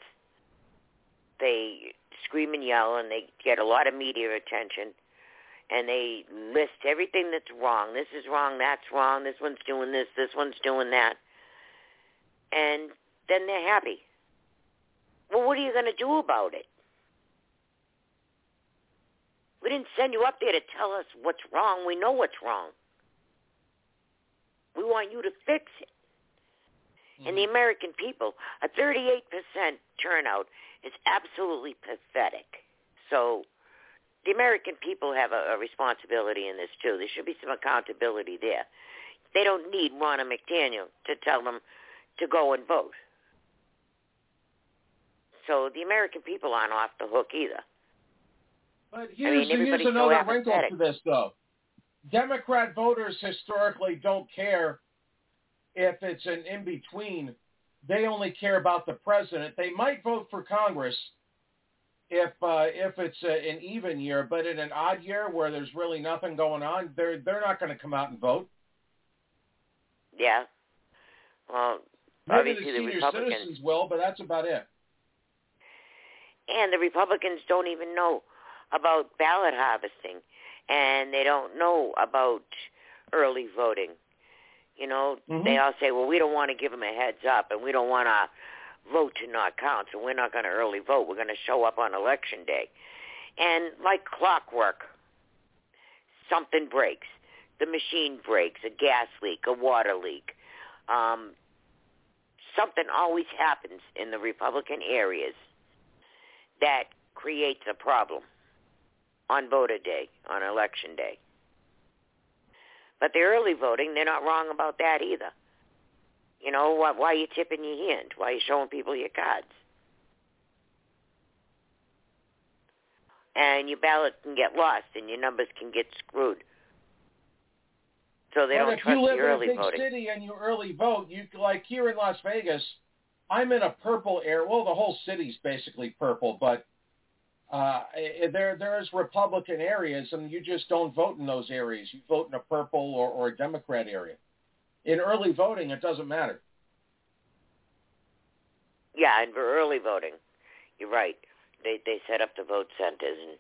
They scream and yell and they get a lot of media attention and they list everything that's wrong. This is wrong, that's wrong, this one's doing this, this one's doing that. And then they're happy. Well, what are you going to do about it? We didn't send you up there to tell us what's wrong. We know what's wrong. We want you to fix it. Mm-hmm. And the American people, a 38% turnout is absolutely pathetic. So the American people have a, a responsibility in this too. There should be some accountability there. They don't need Ronna McDaniel to tell them to go and vote. So the American people aren't off the hook either. But here's, I mean, here's another so wrinkle to this, though. Democrat voters historically don't care if it's an in-between. They only care about the president. They might vote for Congress if uh, if it's a, an even year, but in an odd year where there's really nothing going on, they're they're not going to come out and vote. Yeah. Well, maybe the senior Republicans citizens will, but that's about it. and the Republicans don't even know about ballot harvesting, and they don't know about early voting. You know, Mm-hmm. they all say, "Well, we don't want to give them a heads up, and we don't want to vote to not count, so we're not going to early vote. We're going to show up on election day." And like clockwork, something breaks. The machine breaks, a gas leak, a water leak. Um, something always happens in the Republican areas that creates a problem on voter day, on election day. But the early voting, they're not wrong about that either. You know, why, why are you tipping your hand? Why are you showing people your cards? And your ballot can get lost and your numbers can get screwed. So they but don't if trust you live the early in a big voting. city and you early vote, you like here in Las Vegas, I'm in a purple area. Well, the whole city's basically purple, but uh, eh, there there's Republican areas, and you just don't vote in those areas. You vote in a purple or, or a Democrat area. In early voting, it doesn't matter. Yeah, and for early voting, you're right. They they set up the vote centers and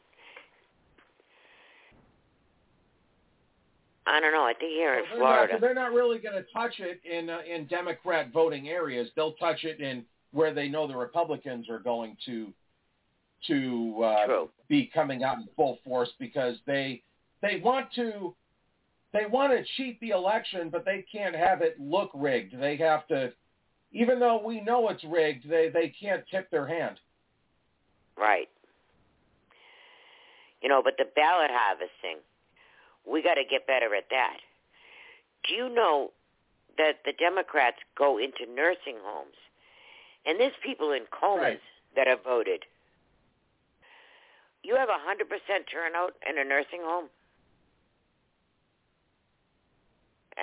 I don't know. I think here in They're Florida, not, they're not really going to touch it in uh, in Democrat voting areas. They'll touch it in where they know the Republicans are going to to uh, be coming out in full force because they they want to they want to cheat the election, but they can't have it look rigged. They have to, even though we know it's rigged, they they can't tip their hand. Right. You know, but the ballot harvesting, we got to get better at that. Do you know that the Democrats go into nursing homes, and there's people in comas Right. that have voted. You have a hundred percent turnout in a nursing home,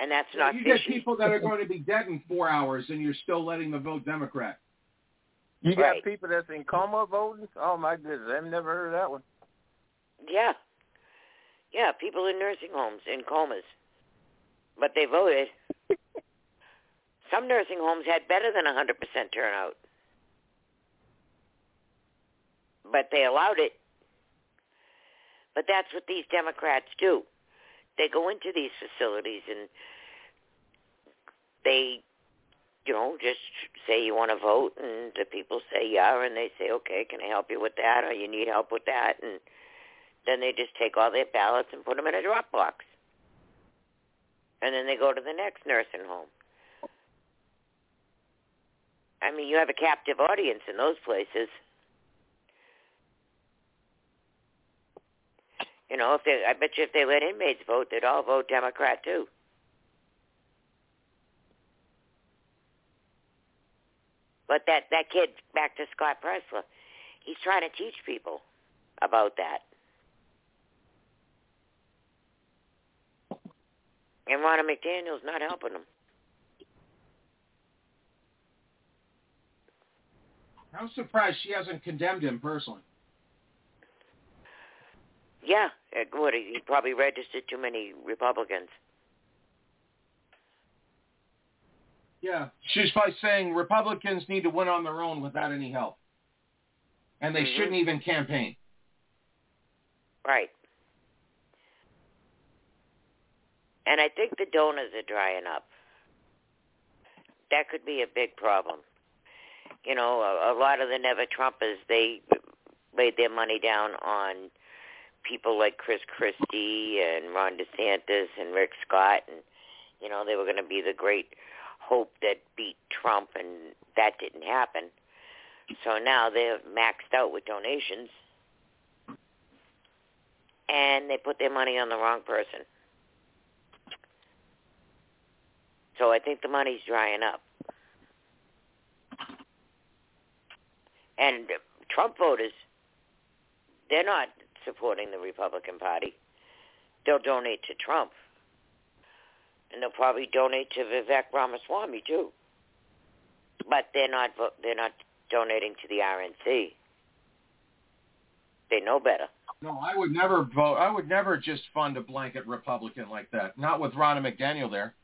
and that's not you get people that are [laughs] going to be dead in four hours, and you're still letting them vote Democrat. You got Right. people that's in coma voting? Oh my goodness, I've never heard of that one. Yeah. Yeah, people in nursing homes, in comas. But they voted. [laughs] Some nursing homes had better than a 100% turnout. But they allowed it. But that's what these Democrats do. They go into these facilities and they, you know, just say you want to vote, and the people say yeah, and they say, okay, can I help you with that, or you need help with that, and then they just take all their ballots and put them in a drop box. And then they go to the next nursing home. I mean, you have a captive audience in those places. You know, if they, I bet you if they let inmates vote, they'd all vote Democrat too. But that that kid, back to Scott Presler, he's trying to teach people about that. And Ronna McDaniel's not helping them. I'm surprised she hasn't condemned him personally. Yeah, uh, what, he probably registered too many Republicans. Yeah. She's by saying Republicans need to win on their own without any help. And they Mhm. shouldn't even campaign. Right. And I think the donors are drying up. That could be a big problem. You know, a, a lot of the Never Trumpers, they laid their money down on people like Chris Christie and Ron DeSantis and Rick Scott, and you know they were going to be the great hope that beat Trump, and that didn't happen. So now they're maxed out with donations, and they put their money on the wrong person. So I think the money's drying up. And Trump voters, they're not supporting the Republican Party. They'll donate to Trump. And they'll probably donate to Vivek Ramaswamy too. But they're not they're not donating to the RNC. They know better. No, I would never vote. I would never just fund a blanket Republican like that. Not with Ronna McDaniel there.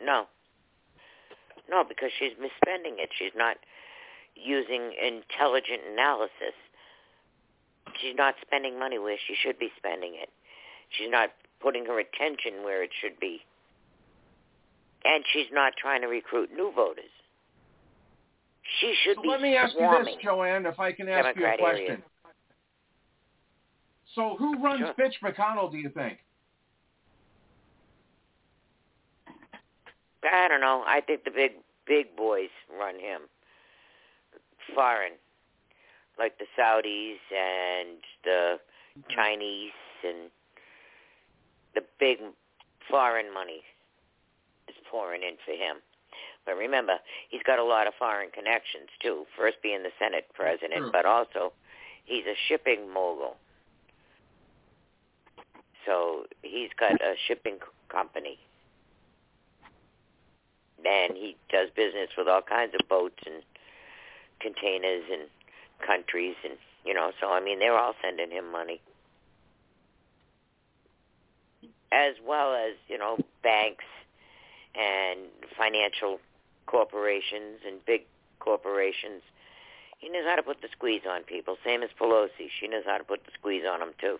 No. No, because she's misspending it. She's not using intelligent analysis. She's not spending money where she should be spending it. She's not putting her attention where it should be. And she's not trying to recruit new voters. She should So be let me ask you this, Joanne, if I can ask Democrat you a question. So who runs Sure. Mitch McConnell, do you think? I don't know. I think the big big boys run him. Foreign, like the Saudis and the mm-hmm. Chinese and the big foreign money is pouring in for him. But remember, he's got a lot of foreign connections too. First being the Senate president, True. but also he's a shipping mogul. So he's got a shipping company and he does business with all kinds of boats and containers and countries and you know so i mean they're all sending him money. As well as you know banks and financial corporations and big corporations. He knows how to put the squeeze on people same as pelosi. She knows how to put the squeeze on them too.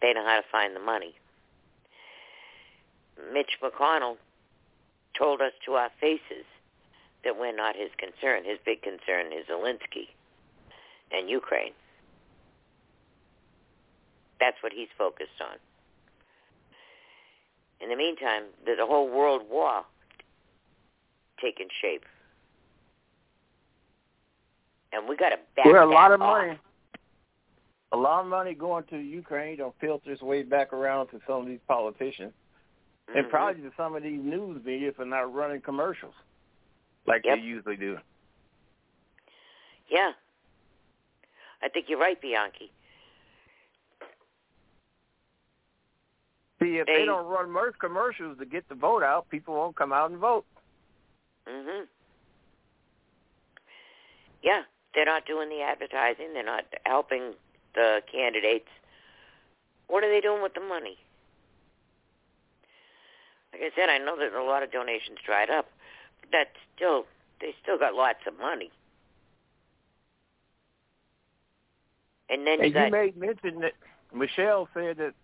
They know how to find the money. Mitch McConnell told us to our faces that we're not his concern. His big concern is Zelensky and Ukraine. That's what he's focused on. In the meantime, there's a whole world war taking shape. And we got to back Well, a lot of off. money. A lot of money going to Ukraine don't filter its way back around to some of these politicians, and Mhm. probably to some of these news media for not running commercials like Yep. they usually do. Yeah. I think you're right, Bianchi. See, if they, They- don't run mer- commercials to get the vote out, people won't come out and vote. Mhm. Yeah, they're not doing the advertising. They're not helping the candidates. What are they doing with the money? Like I said, I know that a lot of donations dried up, but that's still they still got lots of money. And then you And got you made mention that Michelle said that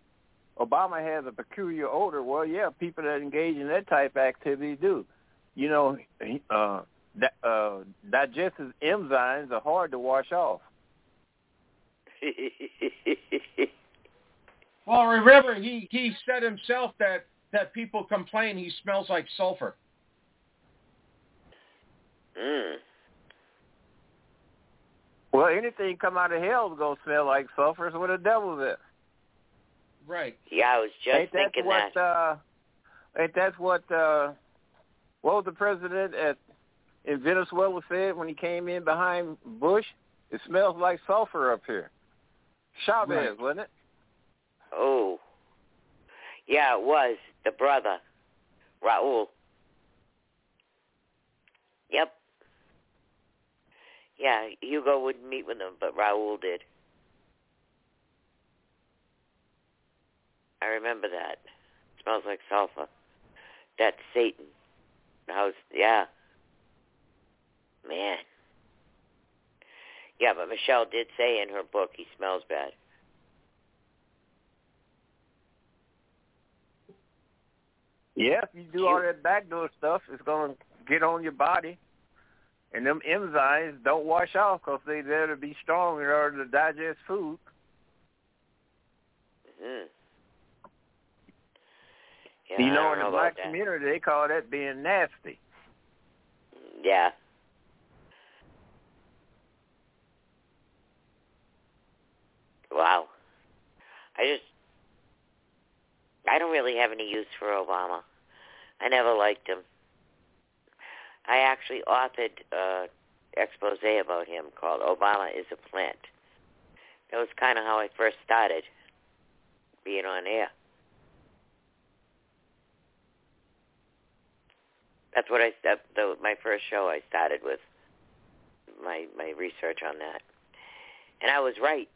Obama has a peculiar odor. Well, yeah, people that engage in that type of activity do. You know, uh, di- uh, digestive enzymes are hard to wash off. [laughs] Well, remember he he said himself that that people complain he smells like sulfur. Mm. Well, anything come out of hell is gonna smell like sulfur. So what the devil's it? Right. Yeah, I was just ain't that thinking what? that. Uh, ain't that what? Uh, what was the president at in Venezuela said when he came in behind Bush? It smells like sulfur up here. Chavez, Right. wasn't it? Oh. Yeah, it was the brother, Raul. Yep. Yeah, Hugo wouldn't meet with him, but Raul did. I remember that. smells like sulfur. That's Satan. How's yeah. Man. Yeah, but Michelle did say in her book he smells bad. Yeah, if you do all that backdoor stuff, it's going to get on your body. And them enzymes don't wash off because they're there to be strong in order to digest food. Mm. Yeah, you know, in the black about that. community, they call that being nasty. Yeah. Wow. I just I don't really have any use for Obama. I never liked him. I actually authored uh expose about him called Obama is a Plant. That was kind of how I first started being on air. That's what I that, the, my first show I started with my my research on that, and I was right.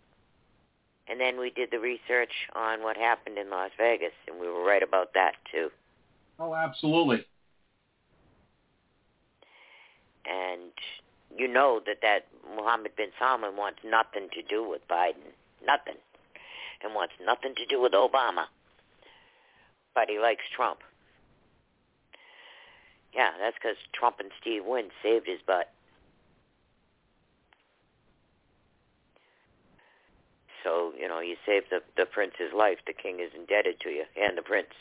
And then we did the research on what happened in Las Vegas, and we were right about that too. Oh, absolutely. And you know that that Mohammed bin Salman wants nothing to do with Biden, nothing, and wants nothing to do with Obama. But he likes Trump. Yeah, that's because Trump and Steve Wynn saved his butt. So, you know, you saved the, the prince's life. The king is indebted to you, and the prince,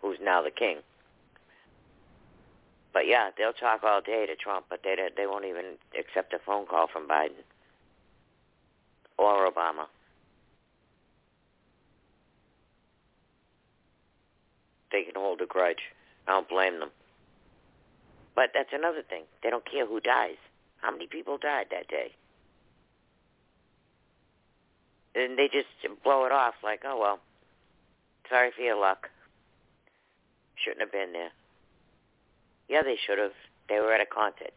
who's now the king. But yeah, they'll talk all day to Trump, but they they won't even accept a phone call from Biden or Obama. They can hold a grudge. I don't blame them. But that's another thing. They don't care who dies. How many people died that day? And they just blow it off like, oh well, sorry for your luck. Shouldn't have been there. Yeah, they should have. They were at a concert.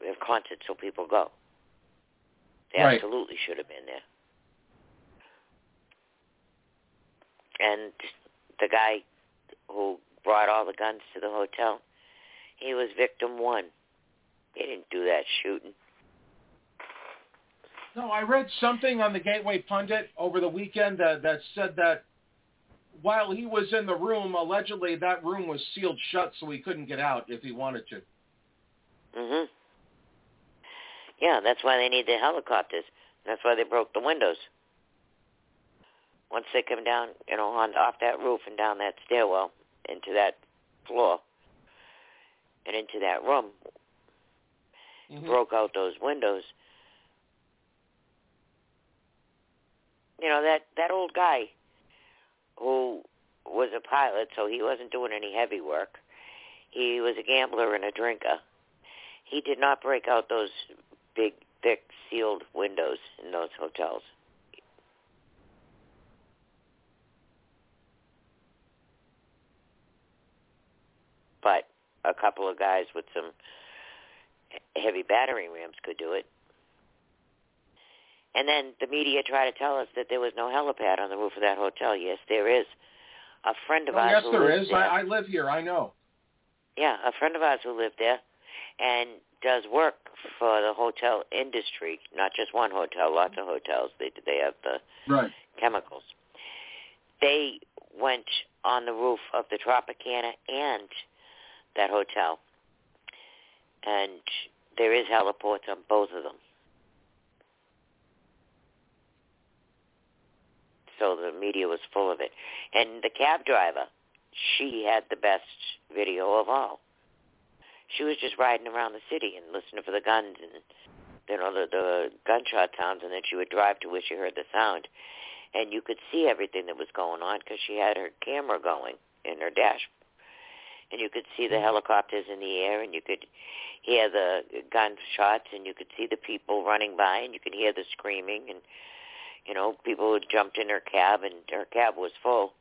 We have concerts so people go. They Right. absolutely should have been there. And the guy who brought all the guns to the hotel, he was victim one. He didn't do that shooting. No, I read something on the Gateway Pundit over the weekend that, that said that while he was in the room, allegedly that room was sealed shut so he couldn't get out if he wanted to. Mhm. Yeah, that's why they need the helicopters. That's why they broke the windows. once they come down, you know, on off that roof and down that stairwell into that floor and into that room, Mhm. broke out those windows. You know that that old guy who was a pilot, so he wasn't doing any heavy work. He was a gambler and a drinker. He did not break out those big, thick, sealed windows in those hotels. But a couple of guys with some heavy battering rams could do it. And then the media try to tell us that there was no helipad on the roof of that hotel. Yes, there is. A friend of Oh, ours yes, there is. there. I, I live here. I know. Yeah, a friend of ours who lived there and does work for the hotel industry, not just one hotel, lots of hotels. They they have the Right. chemicals. They went on the roof of the Tropicana and that hotel. And there is heliports on both of them. So the media was full of it. And the cab driver, she had the best video of all. She was just riding around the city and listening for the guns and you know the the gunshot sounds, and then she would drive to where she heard the sound, and you could see everything that was going on because she had her camera going in her dash, and you could see the mm-hmm. helicopters in the air, and you could hear the gunshots, and you could see the people running by, and you could hear the screaming, and you know people had jumped in her cab, and her cab was full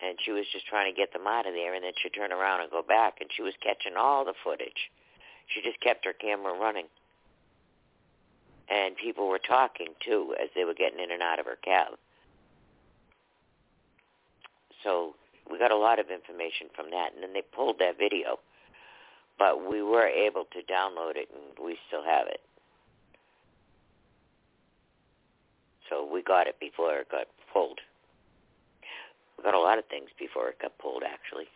and she was just trying to get them out of there and then she'd turn around and go back and she was catching all the footage. She just kept her camera running. And people were talking too as they were getting in and out of her cab. So we got a lot of information from that and then they pulled that video. But we were able to download it and we still have it. So we got it before it got pulled. We got a lot of things before it got pulled, actually.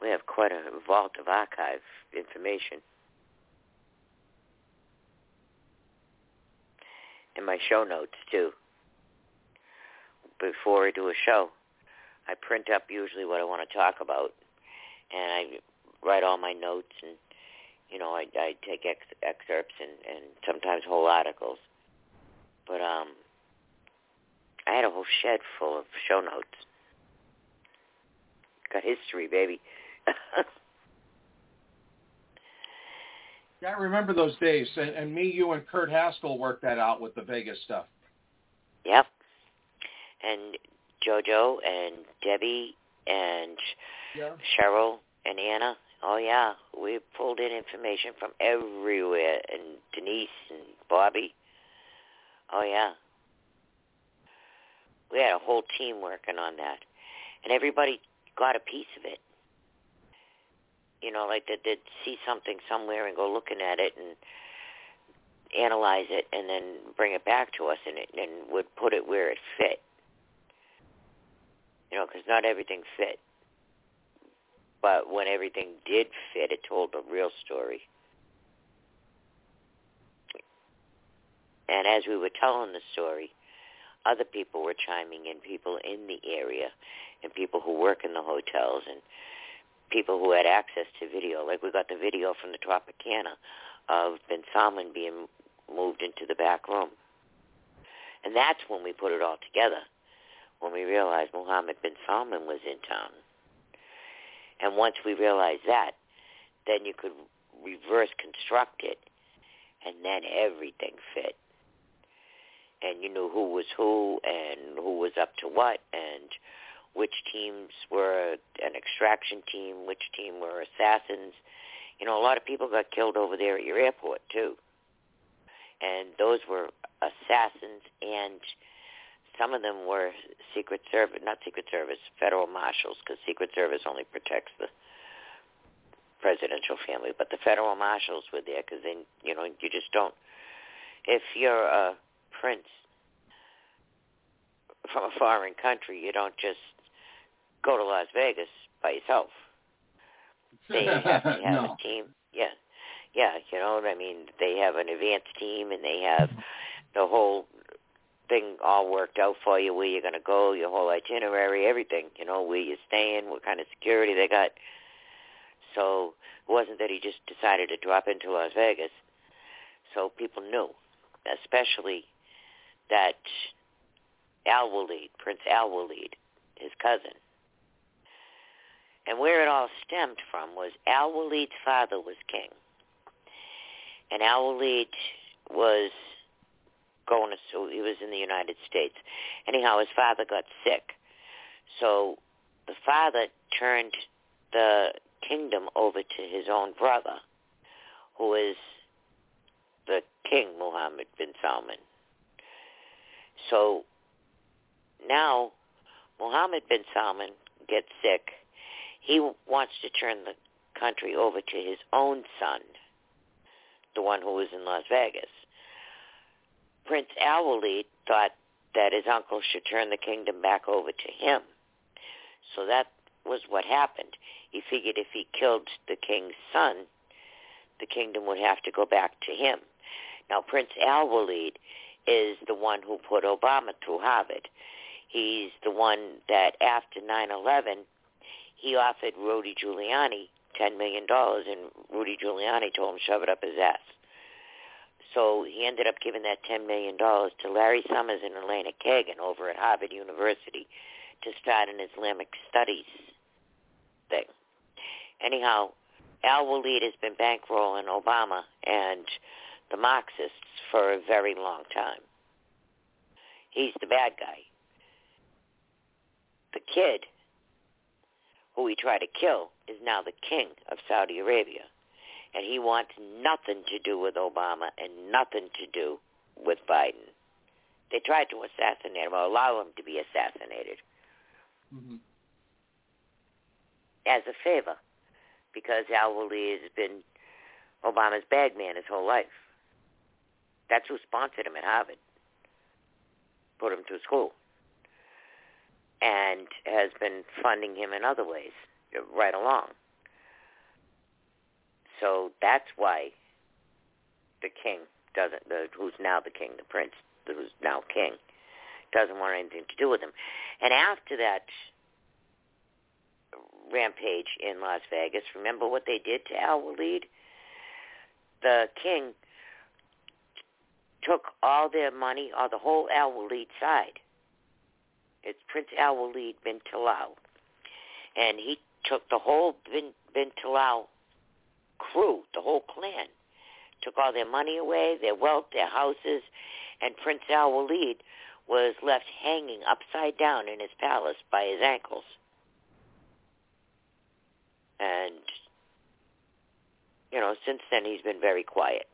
We have quite a vault of archive information. In my show notes, too. Before I do a show, I print up usually what I want to talk about, and I write all my notes, and, you know, I, I take ex- excerpts and, and sometimes whole articles. But, um, I had a whole shed full of show notes. Got history, baby. [laughs] Yeah, I remember those days, and, and me, you, and Kurt Haskell worked that out with the Vegas stuff. yep. And JoJo and Debbie and Yeah. Cheryl and Anna. Oh yeah, we pulled in information from everywhere, and Denise and Bobby. Oh yeah, we had a whole team working on that, and everybody got a piece of it. You know, like they'd see something somewhere and go looking at it and analyze it, and then bring it back to us, and it and would put it where it fit. You know, because not everything fit. But when everything did fit, it told a real story. And as we were telling the story, other people were chiming in, people in the area, and people who work in the hotels, and people who had access to video. Like we got the video from the Tropicana of bin Salman being moved into the back room. And that's when we put it all together, when we realized Mohammed bin Salman was in town. And once we realized that, then you could reverse construct it, and then everything fit. And you knew who was who and who was up to what and which teams were an extraction team, which team were assassins. You know, a lot of people got killed over there at your airport too. And those were assassins and some of them were Secret Service, not Secret Service, federal marshals, because Secret Service only protects the presidential family, but the federal marshals were there because then, you know, you just don't. If you're a prince from a foreign country, you don't just go to Las Vegas by yourself. [laughs] They have to have No. a team. Yeah, yeah. You know what I mean? They have an advance team, and they have [laughs] the whole thing all worked out for you, where you're going to go, your whole itinerary, everything, you know, where you're staying, what kind of security they got. So it wasn't that he just decided to drop into Las Vegas. So people knew, especially that Al Walid, Prince Al Walid, his cousin. And where it all stemmed from was Al Walid's father was king. And Al Walid was going to, so he was in the United States. Anyhow, his father got sick. So the father turned the kingdom over to his own brother, who is the king, Mohammed bin Salman. So now Mohammed bin Salman gets sick. He wants to turn the country over to his own son, the one who was in Las Vegas. Prince Al Walid thought that his uncle should turn the kingdom back over to him. So that was what happened. He figured if he killed the king's son, the kingdom would have to go back to him. Now, Prince Al Walid is the one who put Obama through Harvard. He's the one that after 9-11, he offered Rudy Giuliani $10 million, and Rudy Giuliani told him shove it up his ass. So he ended up giving that $10 million to Larry Summers and Elena Kagan over at Harvard University to start an Islamic studies thing. Anyhow, Al Walid has been bankrolling Obama and the Marxists for a very long time. He's the bad guy. The kid who he tried to kill is now the king of Saudi Arabia. And he wants nothing to do with Obama and nothing to do with Biden. They tried to assassinate him or allow him to be assassinated Mm-hmm. as a favor because Al Walid has been Obama's bag man his whole life. That's who sponsored him at Harvard, put him through school, and has been funding him in other ways right along. So that's why the king doesn't, the, who's now the king, the prince, who's now king, doesn't want anything to do with him. And after that rampage in Las Vegas, remember what they did to Al Walid? The king took all their money, or the whole Al Walid side. It's Prince Al Walid bin Talal. And he took the whole bin, bin Talal crew, the whole clan, took all their money away, their wealth, their houses, and Prince Al Walid was left hanging upside down in his palace by his ankles. And, you know, since then he's been very quiet.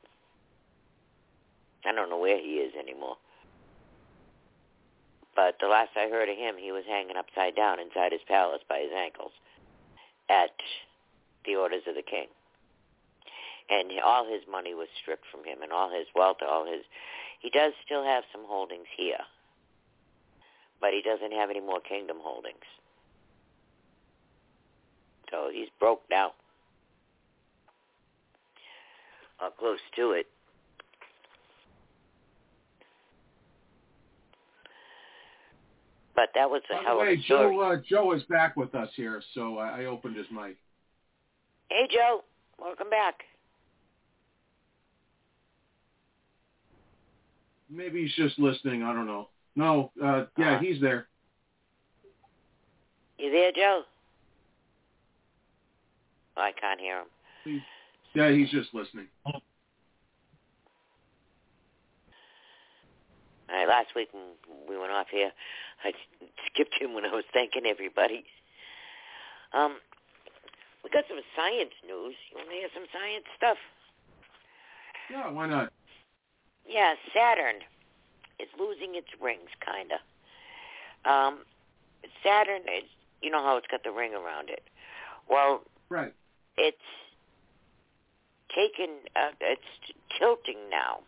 I don't know where he is anymore. But the last I heard of him, he was hanging upside down inside his palace by his ankles at the orders of the king. And all his money was stripped from him and all his wealth, all his... He does still have some holdings here, but he doesn't have any more kingdom holdings. So he's broke now. Or close to it. But that was a By the hell way, of a story. Joe, uh, Joe is back with us here, so I, I opened his mic. Hey, Joe. Welcome back. Maybe he's just listening. I don't know. No, uh, yeah, Uh. he's there. You there, Joe? Oh, I can't hear him. Yeah, he's just listening. All right, last week we went off here, I skipped him when I was thanking everybody. Um, we got some science news. You want to hear some science stuff? Yeah, why not? Yeah, Saturn is losing its rings, kind of. Um, Saturn is, you know how it's got the ring around it. Well, Right. it's taken, uh, it's tilting now.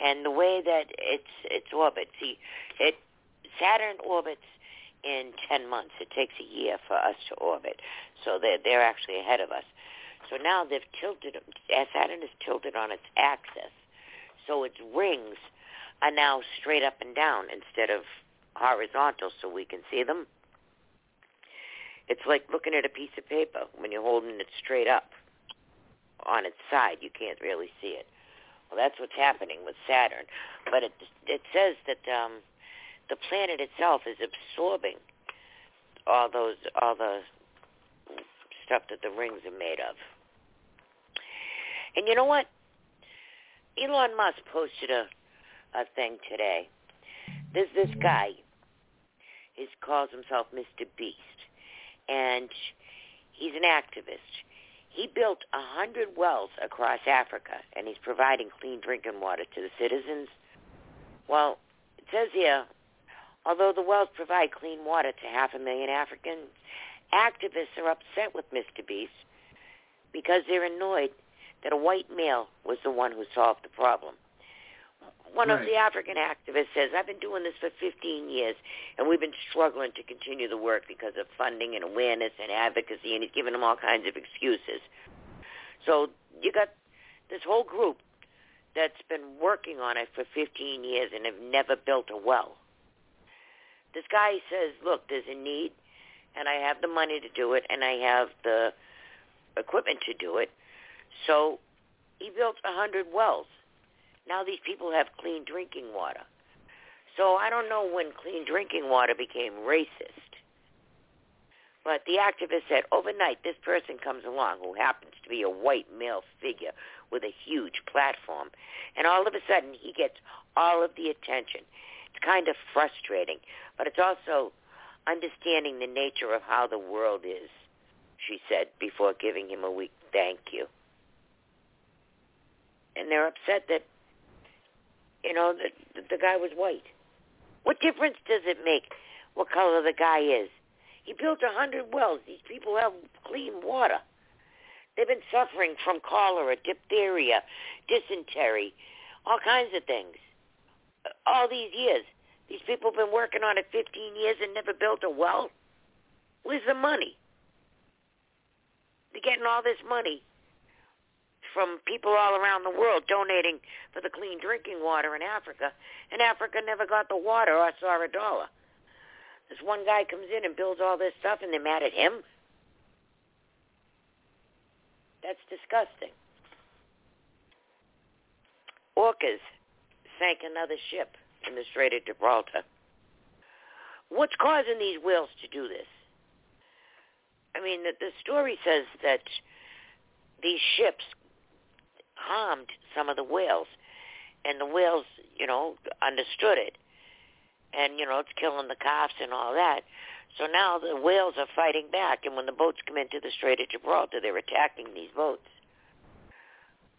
And the way that it's its orbit, see, it Saturn orbits in 10 months. It takes a year for us to orbit. So they're, they're actually ahead of us. So now they've tilted, uh, Saturn is tilted on its axis. So its rings are now straight up and down instead of horizontal so we can see them. It's like looking at a piece of paper when you're holding it straight up on its side. You can't really see it. Well, that's what's happening with Saturn. But it it says that um, the planet itself is absorbing all those all the stuff that the rings are made of. And you know what? Elon Musk posted a a thing today. There's this guy. He calls himself Mr. Beast, and he's an activist. He built a hundred wells across Africa, and he's providing clean drinking water to the citizens. Well, it says here, although the wells provide clean water to half a million Africans, activists are upset with Mr. Beast because they're annoyed that a white male was the one who solved the problem. One Right. of the African activists says, I've been doing this for 15 years, and we've been struggling to continue the work because of funding and awareness and advocacy, and he's giving them all kinds of excuses. So you got this whole group that's been working on it for 15 years and have never built a well. This guy says, look, there's a need, and I have the money to do it, and I have the equipment to do it. So he built a hundred wells. Now these people have clean drinking water. So I don't know when clean drinking water became racist. But the activist said overnight this person comes along who happens to be a white male figure with a huge platform. And all of a sudden he gets all of the attention. Kind of frustrating, but it's also understanding the nature of how the world is, she said before giving him a weak thank you. And they're upset that, you know, that the guy was white. What difference does it make what color the guy is? He built a hundred wells. These people have clean water. They've been suffering from cholera, diphtheria, dysentery, all kinds of things. All these years. These people have been working on it 15 years and never built a well. Where's the money? They're getting all this money from people all around the world donating for the clean drinking water in Africa, and Africa never got the water or saw a dollar. This one guy comes in and builds all this stuff, and they're mad at him. That's disgusting. Orcas sank another ship in the Strait of Gibraltar. What's causing these whales to do this? I mean, the, the story says that these ships harmed some of the whales, and the whales, you know, understood it. And, you know, it's killing the calves and all that. So now the whales are fighting back, and when the boats come into the Strait of Gibraltar, they're attacking these boats.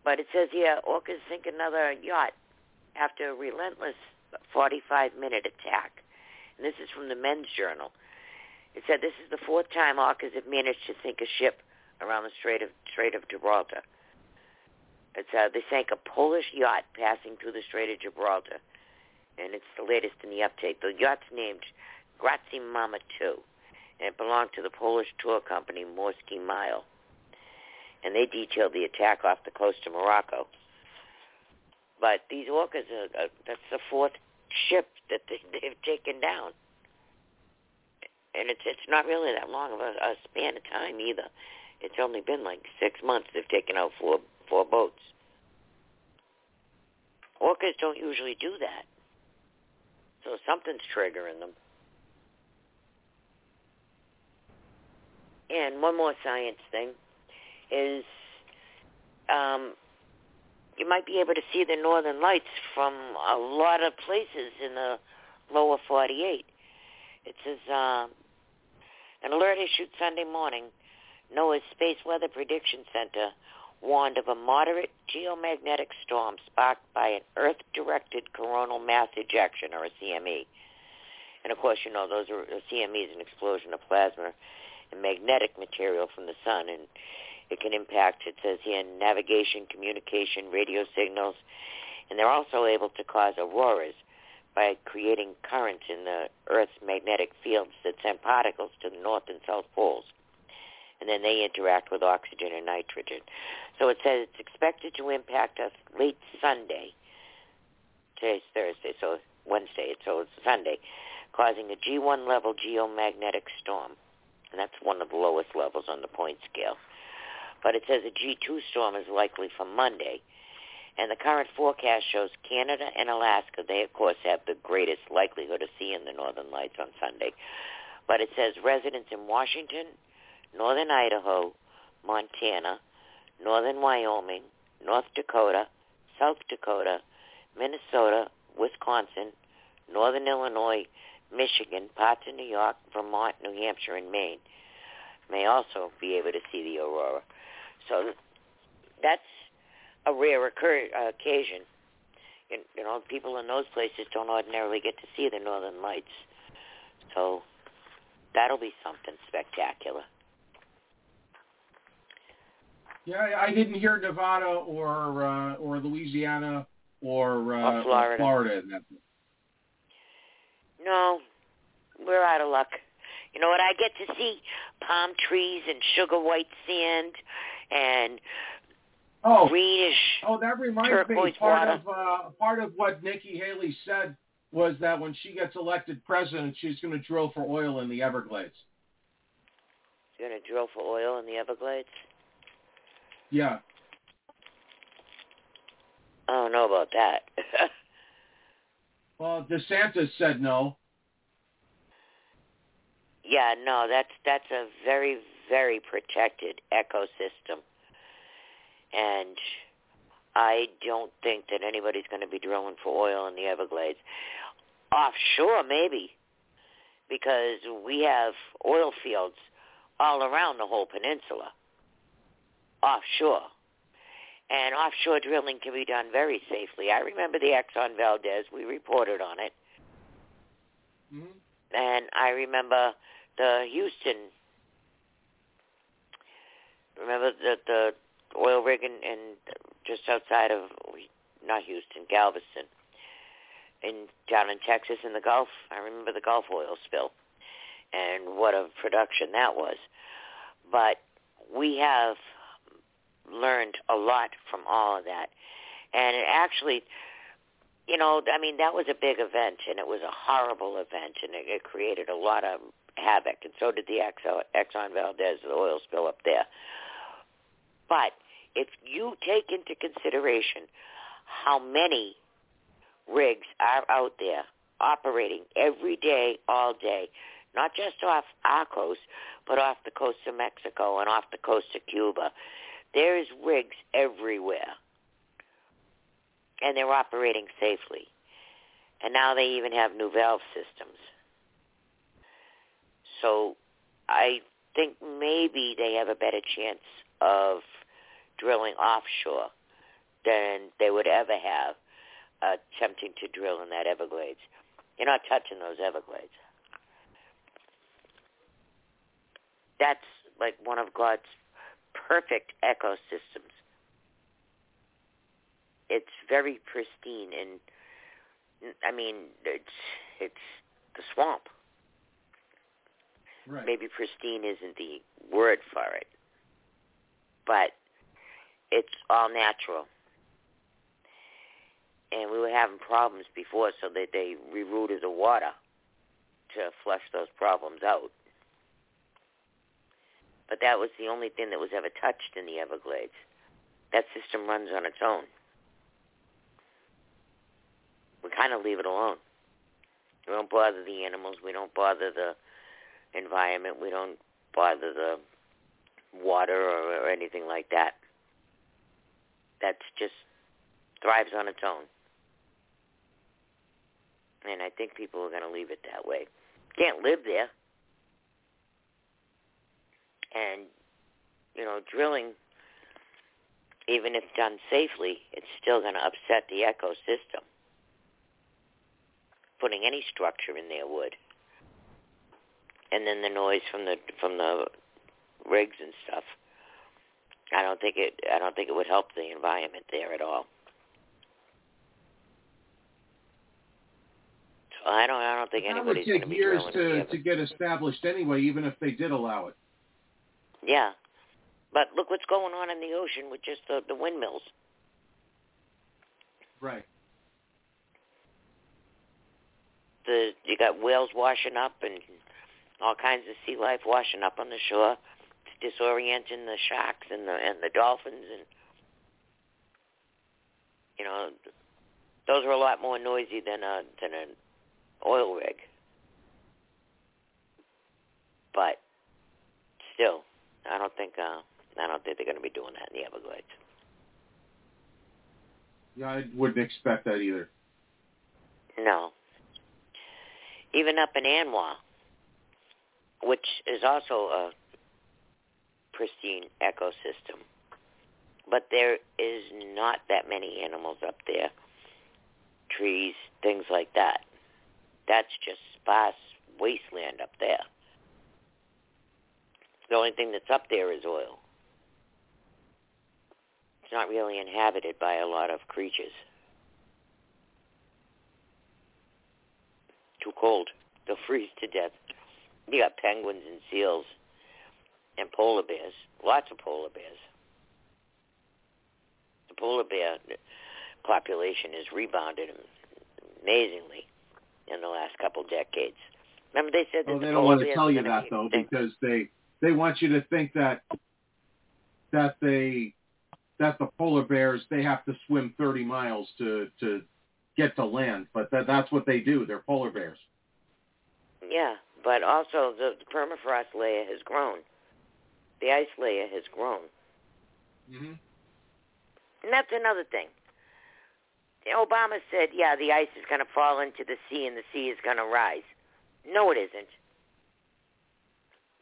But it says here, orcas sink another yacht after a relentless 45-minute attack. And this is from the Men's Journal. It said this is the fourth time orcas have managed to sink a ship around the Strait of, Strait of Gibraltar. It's uh, they sank a Polish yacht passing through the Strait of Gibraltar, and it's the latest in the update. The yacht's named Grazie Mamma 2, and it belonged to the Polish tour company Morskie Mile. And they detailed the attack off the coast of Morocco. But these orcas, are, are, that's the fourth ship that they, [laughs] they've taken down. And it's it's not really that long of a, a span of time either. It's only been like six months they've taken out four four boats. Orcas don't usually do that. So something's triggering them. And one more science thing is um, you might be able to see the northern lights from a lot of places in the lower 48. It says uh, an alert issued Sunday morning. NOAA's Space Weather Prediction Center warned of a moderate geomagnetic storm sparked by an Earth-directed coronal mass ejection, or a CME. And of course, you know, those are a CME is an explosion of plasma and magnetic material from the sun, and it can impact, it says here, navigation, communication, radio signals, and they're also able to cause auroras by creating currents in the Earth's magnetic fields that send particles to the north and south poles. And then they interact with oxygen and nitrogen. So it says it's expected to impact us late Sunday today's Thursday, so Wednesday, so it's Sunday, causing a G1 level geomagnetic storm. And that's one of the lowest levels on the point scale. But it says a G2 storm is likely for Monday. And the current forecast shows Canada and Alaska, they of course have the greatest likelihood of seeing the northern lights on Sunday. But it says residents in Washington, northern Idaho, Montana, northern Wyoming, North Dakota, South Dakota, Minnesota, Wisconsin, northern Illinois, Michigan, parts of New York, Vermont, New Hampshire, and Maine may also be able to see the aurora. So that's a rare occur- uh, occasion. You, you know, people in those places don't ordinarily get to see the northern lights. So that'll be something spectacular. Yeah, I didn't hear Nevada or uh, or Louisiana or, uh, Or Florida. Or Florida in that. No, we're out of luck. You know what? I get to see palm trees and sugar white sand and Oh, greenish oh, that reminds me. Part water. of uh, part of what Nikki Haley said was that when she gets elected president, she's going to drill for oil in the Everglades. You're gonna drill for oil in the Everglades? Yeah. I don't know about that. [laughs] Well, DeSantis said no. yeah, no, that's that's a very very protected ecosystem, and I don't think that anybody's going to be drilling for oil in the Everglades. Offshore, maybe, because we have oil fields all around the whole peninsula. Offshore. And offshore drilling can be done very safely. I remember the Exxon Valdez. We reported on it. Mm-hmm. And I remember the Houston. Remember the the oil rig in, in just outside of not Houston, Galveston, in down in Texas in the Gulf. I remember the Gulf oil spill, and what a production that was. But we have learned a lot from all of that, and it actually you know, I mean, that was a big event, and it was a horrible event, and it, it created a lot of havoc, and so did the Exxon, Valdez, the oil spill up there. But if you take into consideration how many rigs are out there operating every day, all day, not just off our coast, but off the coast of Mexico and off the coast of Cuba, there's rigs everywhere and they're operating safely. And now they even have new valve systems. So I think maybe they have a better chance of drilling offshore than they would ever have uh, attempting to drill in that Everglades. You're not touching those Everglades. That's like one of God's perfect ecosystems it's very pristine and I mean it's it's the swamp. Right. Maybe pristine isn't the word for it, but it's all natural. And we were having problems before, so that they rerouted the water to flush those problems out. But that was the only thing that was ever touched in the Everglades. That system runs on its own we kind of leave it alone. We don't bother the animals. We don't bother the environment. We don't bother the water or, or anything like that. That's just thrives on its own. And I think people are going to leave it that way. Can't live there. And, you know, drilling, even if done safely, it's still going to upset the ecosystem putting any structure in there would. And then the noise from the from the rigs and stuff. I don't think it I don't think it would help the environment there at all. So I don't I don't think That would anybody's take going to be years to to get established anyway, even if they did allow it. Yeah. But look what's going on in the ocean with just the, the windmills. Right. the you got whales washing up and all kinds of sea life washing up on the shore, disorienting the sharks and the and the dolphins and you know those are a lot more noisy than a than an oil rig. But still, I don't think uh, I don't think they're going to be doing that in the Everglades. Yeah, I wouldn't expect that either. No. Even up in ANWR, which is also a pristine ecosystem, but there is not that many animals up there. Trees, things like that. That's just sparse wasteland up there. The only thing that's up there is oil. It's not really inhabited by a lot of creatures. Too cold. They'll freeze to death. You got penguins and seals and polar bears. Lots of polar bears. The polar bear population has rebounded amazingly in the last couple decades. Remember they said that Oh, the they don't want to tell you that be though, extinct. because they they want you to think that that they that the polar bears they have to swim 30 miles to to get to land, but that that's what they do. They're polar bears. Yeah, but also the permafrost layer has grown. The ice layer has grown. Mm-hmm. And that's another thing. Obama said, yeah, the ice is going to fall into the sea and the sea is going to rise. No, it isn't.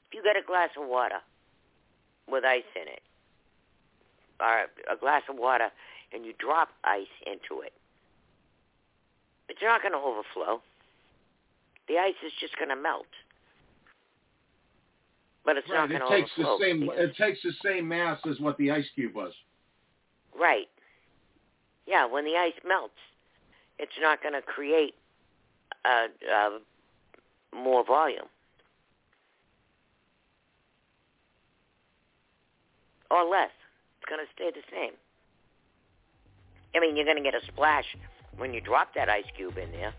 If you get a glass of water with ice in it, or a glass of water, and you drop ice into it, it's not going to overflow. The ice is just going to melt. But it's Right. not It going to takes the same because- it takes the same mass as what the ice cube was. Right. Yeah, when the ice melts, it's not going to create uh, uh, more volume. Or less. It's going to stay the same. I mean, you're going to get a splash when you drop that ice cube in there,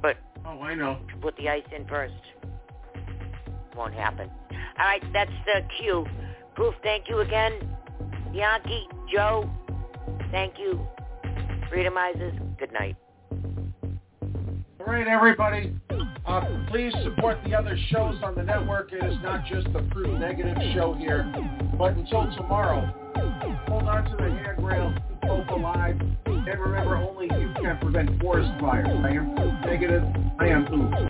but Oh, I know. to put the ice in first won't happen. All right, that's the cue. Proof, thank you again. Yankee, Joe, thank you. Freedomizers, good night. All right, everybody. Uh, please support the other shows on the network. It is not just the Proof Negative show here. But until tomorrow, hold on to the handrail, hope alive, and remember, only you can prevent forest fires. I am Proof Negative. I am Oops.